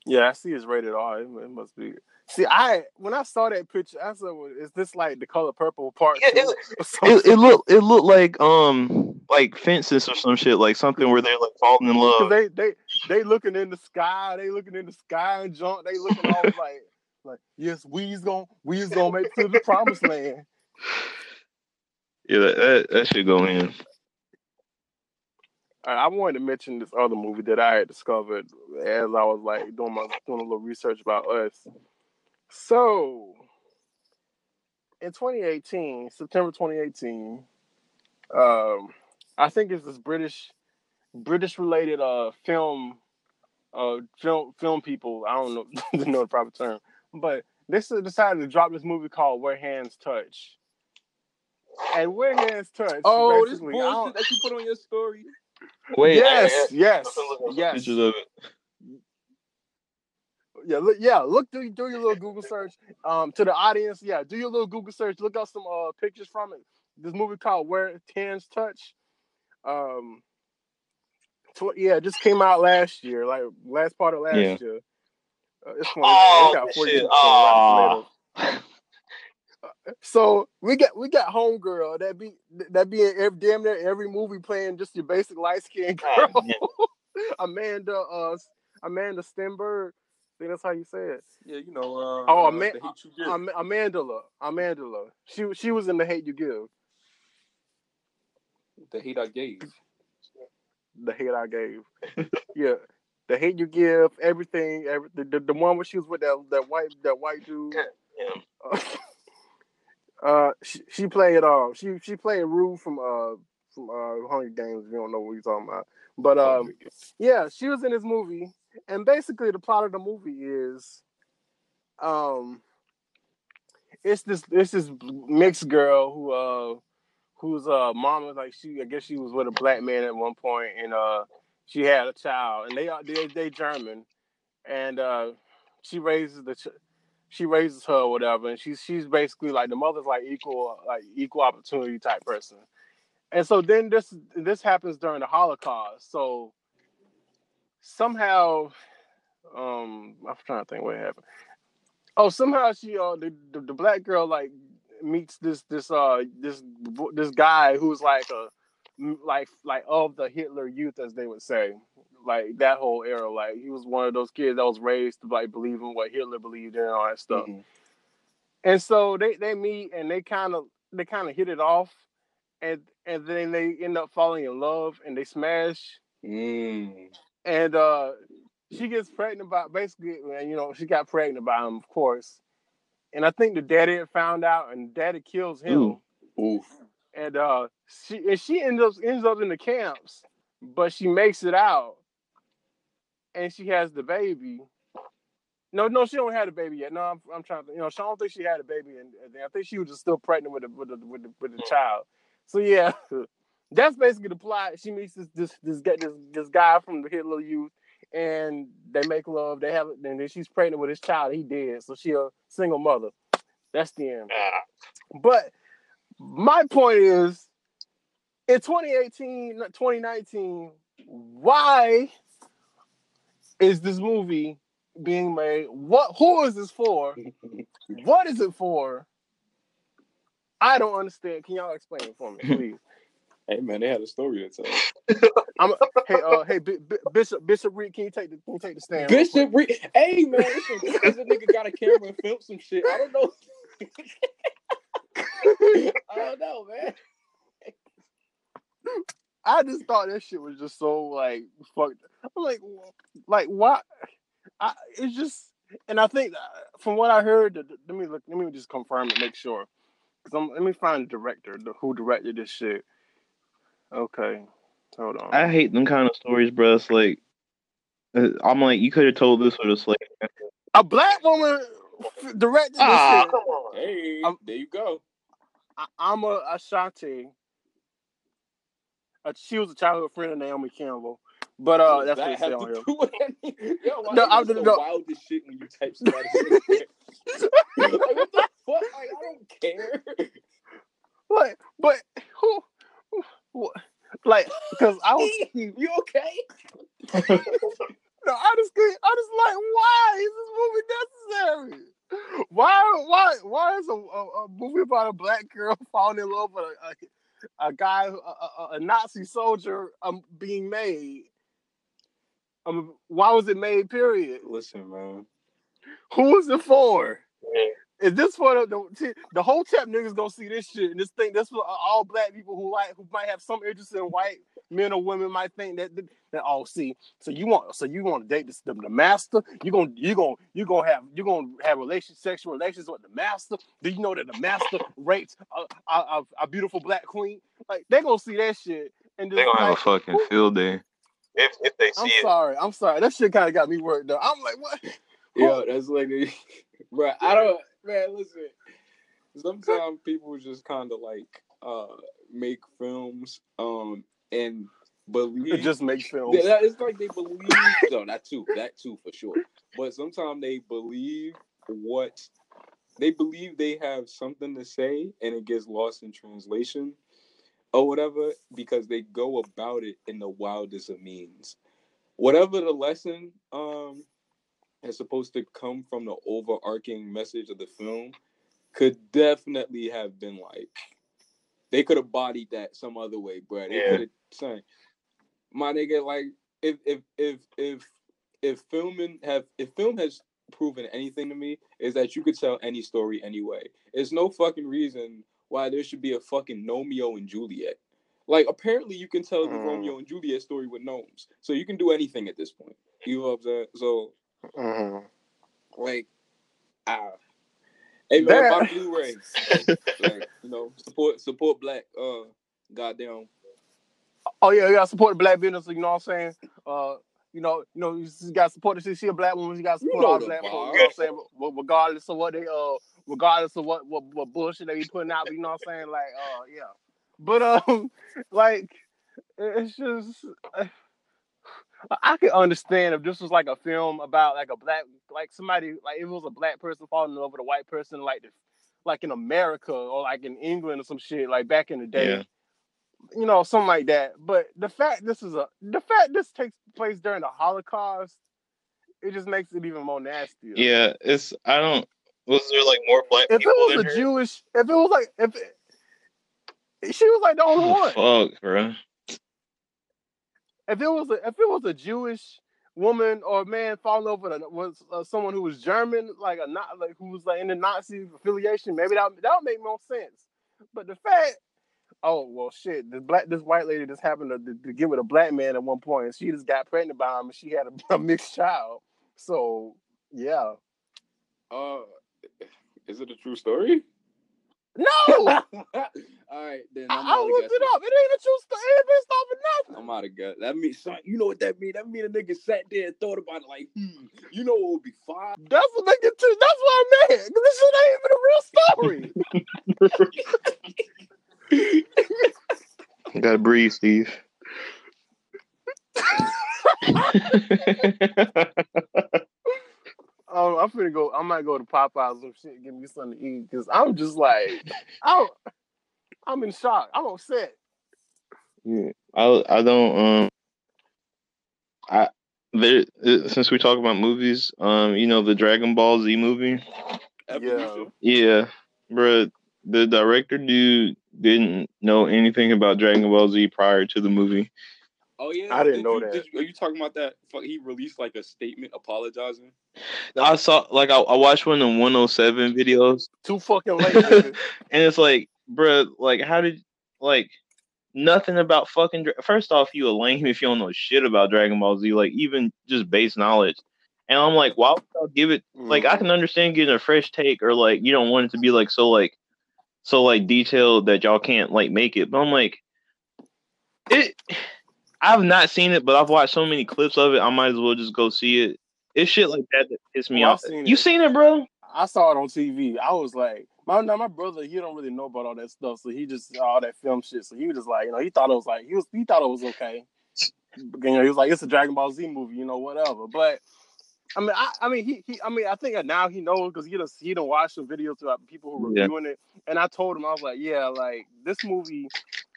Yeah, I see it's rated R. It, it must be. See, I when I saw that picture, I said, well, "Is this like the color purple part?" Yeah, it, something? it looked it looked like um like fences or some shit like something where they're like falling in love they they they looking in the sky, they looking in the sky and junk. They looking all like like yes, we's gonna we's gonna make it to the promised land. yeah that, that, that should go in I wanted to mention this other movie that I had discovered as I was like doing my doing a little research about us. So, in 2018, September 2018, um, I think it's this British British related uh film uh film film people. I don't know the know the proper term, but they decided to drop this movie called Where Hands Touch. And Where Hands Touch. Oh, this basically, I don't- bullshit that you put on your story. Wait, yes, I- yes, Pictures yes. of it. Yeah, look, yeah, look, do, do your little Google search. Um, to the audience, yeah, do your little Google search. Look up some uh pictures from it. This movie called Where Hands Touch. Um, tw- yeah, it just came out last year, like last part of last Yeah. year. Uh, it's funny. Oh, it got shit. Rotten Aw. Tomatoes. So we got we got homegirl that be that be in every, damn near every movie playing just your basic light skinned girl. Amanda uh Amanda Stenberg. I think that's how you say it. Yeah, you know. Uh, Oh, uh, the hate you. Am- Amandla. Amandla. She she was in the Hate You Give. the hate I gave. The hate I gave. yeah. The hate you give, everything, every, the, the the one where she was with that that white that white dude. Uh, she, she played um she she played Rue from uh from uh Hunger Games. If you don't know what you're talking about, but um yeah, she was in this movie, and basically the plot of the movie is um it's this it's this mixed girl who uh whose uh mom was like she I guess she was with a black man at one point and uh she had a child. And they are they they German. And uh she raises the ch- she raises her or whatever and she's she's basically like the mother's like equal like equal opportunity type person. And so then this this happens during the Holocaust. So somehow um I'm trying to think what happened. Oh somehow she uh the, the, the black girl like meets this this uh this this guy who's like a like like of the Hitler youth as they would say like that whole era like he was one of those kids that was raised to like believe in what Hitler believed in and all that stuff. And so they they meet and they kind of they kind of hit it off and and then they end up falling in love and they smash. Mm. and uh she gets pregnant by basically and you know she got pregnant by him of course. And i think the daddy had found out and daddy kills him. Oof. and uh she and she ends up ends up in the camps but she makes it out and she has the baby. No no she don't have the baby yet. No i'm, I'm trying to you know she don't think she had a baby and, i think she was just still pregnant with the with the with the, with the hmm. child. So yeah that's basically the plot. She meets this this this guy this, this guy from the hitler youth and they make love. They have and then she's pregnant with his child he dead. So she a single mother. That's the end. But my point is in 2018 2019 why is this movie being made what who is this for what is it for i don't understand can y'all explain it for me please Hey man, they had a story to tell. I'm hey uh hey B- B- Bishop Bishop Reed, can you take the can you take the stand? Bishop Reed. Hey man, this, a nigga got a camera and filmed some shit. I don't know. I don't know, man. I just thought that shit was just so like fucked. I'm like, like why? I it's just, and I think uh, from what I heard, the, the- let me look, let me just confirm and make sure. Cause I'm, let me find the director, the, who directed this shit. Okay, hold on. I hate them kind of stories, bro. It's like uh, I'm like, you could have told this with a slave. A black woman f- directed this Ah, shit. come on. Hey, Um, there you go. I- I'm a Ashanti. Uh, she was a childhood friend of Naomi Campbell, but uh, that's does what it that said on here. do with anything? Yo, No, I'm- the no. wildest shit when you type somebody. like, what the fuck? Like, I don't care. What? But who? who like, because I was Steve, you okay? no, I just I just like, why is this movie necessary? Why, why, why is a, a, a movie about a black girl falling in love with a, a, a guy, a, a, a Nazi soldier, um, being made? Um, why was it made? Period. Listen, man. Who was it for? Is this for the the, the whole tap niggas gonna see this shit and this thing? This for all black people who like who might have some interest in white men or women might think that that, that oh see so you want so you want to date this, the, the master you gonna you gonna you gonna have you gonna have relation sexual relations with the master do you know that the master rapes a, a, a, a beautiful black queen like they gonna see that shit and just They gonna have a like, fucking field day if if they I'm it. sorry I'm sorry that shit kind of got me worked up I'm like what Yo, that's like, bro. I don't, man. Listen, sometimes people just kind of like uh make films, um, and believe it just makes films Yeah, it's like they believe. no, that too. That too for sure. But sometimes they believe what they believe they have something to say, and it gets lost in translation or whatever because they go about it in the wildest of means. Whatever the lesson um is supposed to come from the overarching message of the film could definitely have been like they could have bodied that some other way, bro. They Yeah. could have saying, my nigga, like if if if if if filming have if film has proven anything to me is that you could tell any story anyway. There's no fucking reason why there should be a fucking Romeo and Juliet. Like apparently you can tell the Mm. Romeo and Juliet story with gnomes, so you can do anything at this point. You know what I'm saying? So Mhm. like, ah, hey man, That- buy Blu-ray. like, you know, support support black. Uh, goddamn. Oh yeah, you gotta support the black business. You know what I'm saying? Uh, you know, you know, you got to support. You see a black woman, you got to support know all black vibe. You know what I'm saying? But regardless of what they, uh, regardless of what what, what bullshit they be putting out, you know what I'm saying? Like, uh, yeah. But um, like, it's just. I could understand if this was like a film about like a black, like somebody, like if it was a black person falling in love with a white person, like the, like in America or like in England or some shit, like back in the day Yeah. you know, something like that. But the fact this is a the fact this takes place during the Holocaust, it just makes it even more nasty. Yeah, it's I don't. Was there like more black If it was in a her? Jewish, if it was like if it, she was like the only oh, one. Oh, fuck, bro. If it was a if it was a Jewish woman or man falling over with uh, someone who was German, like a not like who was like in the Nazi affiliation, maybe that that would make more sense. But the fact, oh well, shit, this black this white lady just happened to, to, get with a black man at one point, and she just got pregnant by him, and she had a, a mixed child. So yeah, Uh, is it a true story? No, All right, then I'm I, I out of looked it up. It ain't a true story. It ain't based off of nothing. I'm out of gut. That means, son, you know what that mean? That mean a nigga sat there and thought about it like, hmm, you know what would be fine? That's what they get to. That's what I meant. 'cause This shit ain't even a real story. You gotta breathe, Steve. Um, I'm finna go. I might go to Popeyes or shit, give me something to eat because I'm just like, I'm, I'm in shock. I'm upset. Yeah, I I don't um I there uh, since we talk about movies, um, you know the Dragon Ball Z movie. Yeah, Yeah, bro. the director dude didn't know anything about Dragon Ball Z prior to the movie. Oh yeah, I didn't Did know you- that. did you- are you talking about that? Fuck, He released like a statement apologizing. I saw like I, I watched one of the 107 videos, Too fucking late. and it's like, bruh, like how did like nothing about fucking. Dra- First off, you a lame if you don't know shit about Dragon Ball Z, like even just base knowledge. And I'm like, why would y'all give it? Like I mm. can understand getting a fresh take, or like you don't want it to be like so like so like detailed that y'all can't like make it. But I'm like, it. I've not seen it, but I've watched so many clips of it. I might as well just go see it. It's shit like that that piss me Oh, I've off. seen You it. seen it, bro? I saw it on TV. I was like, my now my brother, he don't really know about all that stuff, so he just saw all that film shit. So he was just like, you know, he thought it was like he was he thought it was okay. You know, he was like, it's a Dragon Ball Z movie, you know, whatever. But I mean, I, I mean, he, he, I mean, I think now he knows because he done he done watched some videos about people who Yeah. reviewing it, and I told him I was like, yeah, like this movie,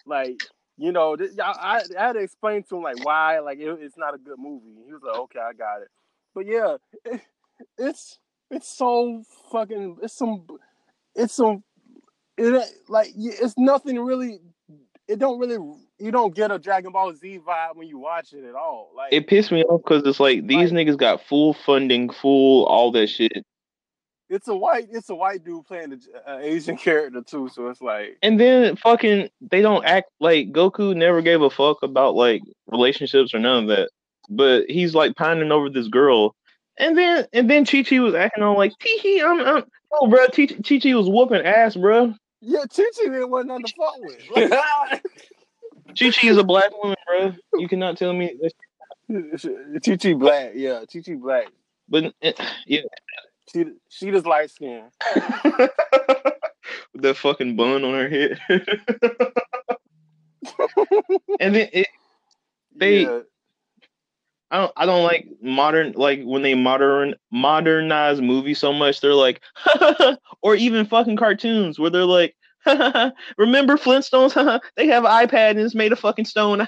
like you know, I, I, I had to explain to him like why, like it, it's not a good movie. He was like, okay, I got it. But yeah, it, it's it's so fucking it's some it's some it like it's nothing really. It don't really you don't get a Dragon Ball Z vibe when you watch it at all. Like It pissed me off because it's like these niggas got full funding, full all that shit. It's a white it's a white dude playing an Asian character too, so it's like And then fucking they don't act like Goku never gave a fuck about like relationships or none of that. But he's like pining over this girl. And then and then Chi Chi was acting on like Tee hee, I'm I'm oh bro, Chi Chi was whooping ass, bro. yeah, Chi Chi didn't want nothing to fuck with. Chi Chi is a black woman, bro. You cannot tell me Chi Chi black, yeah, Chi Chi black. but eh, yeah, She she just light skin. with that fucking bun on her head. and then it they Yeah. I don't I don't like modern like when they modern modernize movies so much they're like or even fucking cartoons where they're like remember Flintstones they have an iPad and it's made of fucking stone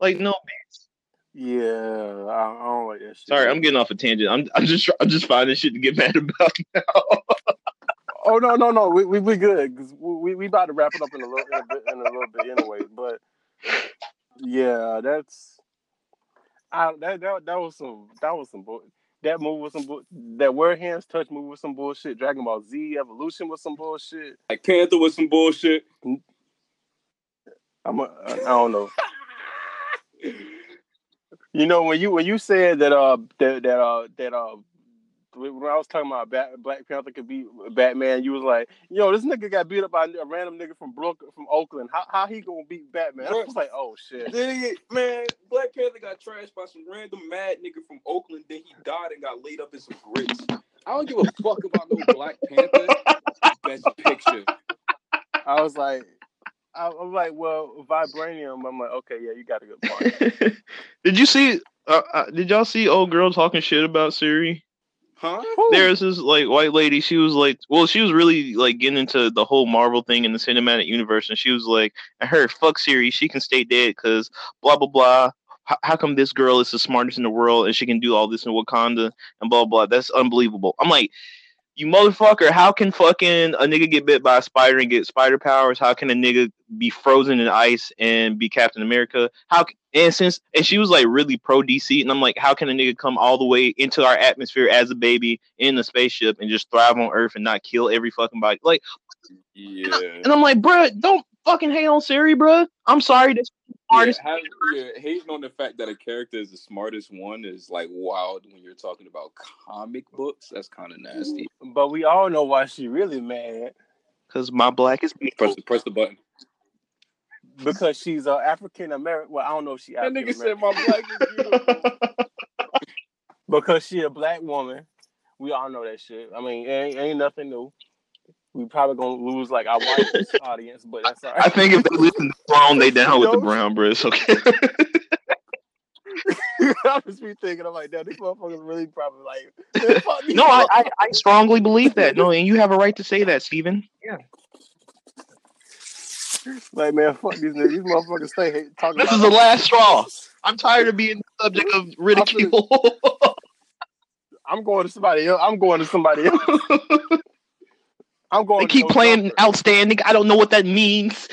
like no Yeah, I, I don't like that shit. sorry I'm getting off a tangent I'm I'm just I'm just finding shit to get mad about now Oh no no no we we, we good because we we about to wrap it up in a little in a, bit, in a little bit anyway. But yeah, that's I that that that was some that was some bull. That move was some bull. That where hands touch move was some bullshit. Dragon Ball Z Evolution was some bullshit. Like Panther was some bullshit. I'm a, I don't know. You know when you when you said that uh that that uh that uh when I was talking about Bat, Black Panther could beat Batman, you was like, "Yo, this nigga got beat up by a random nigga from Brooklyn, from Oakland. How how he gonna beat Batman?" I was like, "Oh shit." Then he, man, Black Panther got trashed by some random mad nigga from Oakland. Then he died and got laid up in some grits. I don't give a fuck about no Black Panther. Best picture. I was like, I, I'm like, well, vibranium. I'm like, okay, yeah, you got a good point. did you see uh, uh, did y'all see old girl talking shit about Shuri Huh? There's this like white lady. She was like, well, she was really like getting into the whole Marvel thing in the cinematic universe, and she was like, I heard fuck Shuri, she can stay dead because blah blah blah. How, how come this girl is the smartest in the world and she can do all this in Wakanda and blah blah? That's unbelievable. I'm like, you motherfucker, how can fucking a nigga get bit by a spider and get spider powers? How can a nigga be frozen in ice and be Captain America? How and since and she was like really pro DC, and I'm like, how can a nigga come all the way into our atmosphere as a baby in a spaceship and just thrive on Earth and not kill every fucking body? Like, Yeah. and I'm like, bruh, don't fucking hate on Shuri, bruh. I'm sorry, that's the Yeah, smartest. have, yeah, hating on the fact that a character is the smartest one is like wild when you're talking about comic books. That's kind of nasty. but we all know why she really mad Because my black is beautiful. Press the press the button. because she's uh, African American. Well, I don't know if she African American. That nigga said my black is beautiful. because she a black woman. We all know that shit. I mean, it ain't, ain't nothing new. We probably gonna lose like our white audience, but that's all right. I think if they listen to Throne, they down with the brown breasts. Okay. I'm just be thinking, I'm like, damn, these motherfuckers really probably like. man, fuck these no, I, I. I strongly believe that. No, and you have a right to say that, Steven. Yeah. like, man, fuck these niggas. These motherfuckers stay hate, talking. This about is the last straw. I'm tired of being the subject of ridicule. I'm going to somebody else. I'm going to somebody else. I'm going. They keep playing outstanding. I don't know what that means.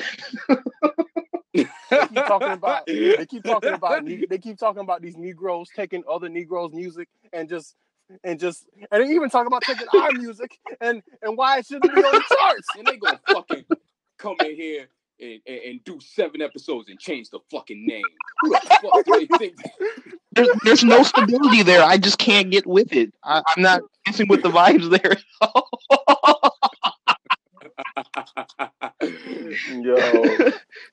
They keep talking about. They keep talking about. They keep talking about these Negroes taking other Negroes' music and just and just and they even talk about taking our music and and why it shouldn't be on the charts. And they gonna fucking come in here and, and, and do seven episodes and change the fucking name. Who the fuck do think? There's, there's no stability there. I just can't get with it. I, I'm not dancing with the vibes there. Yo,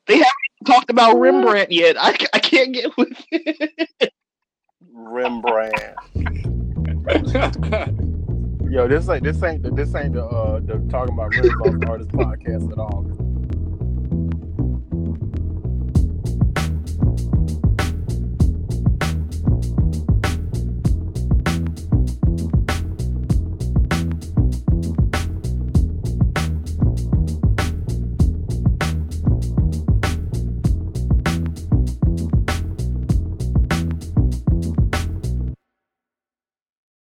they haven't talked about Rembrandt yet. I, I can't get with it. Rembrandt. Yo, this ain't this ain't the this ain't the uh the talking about Renaissance artist podcast at all.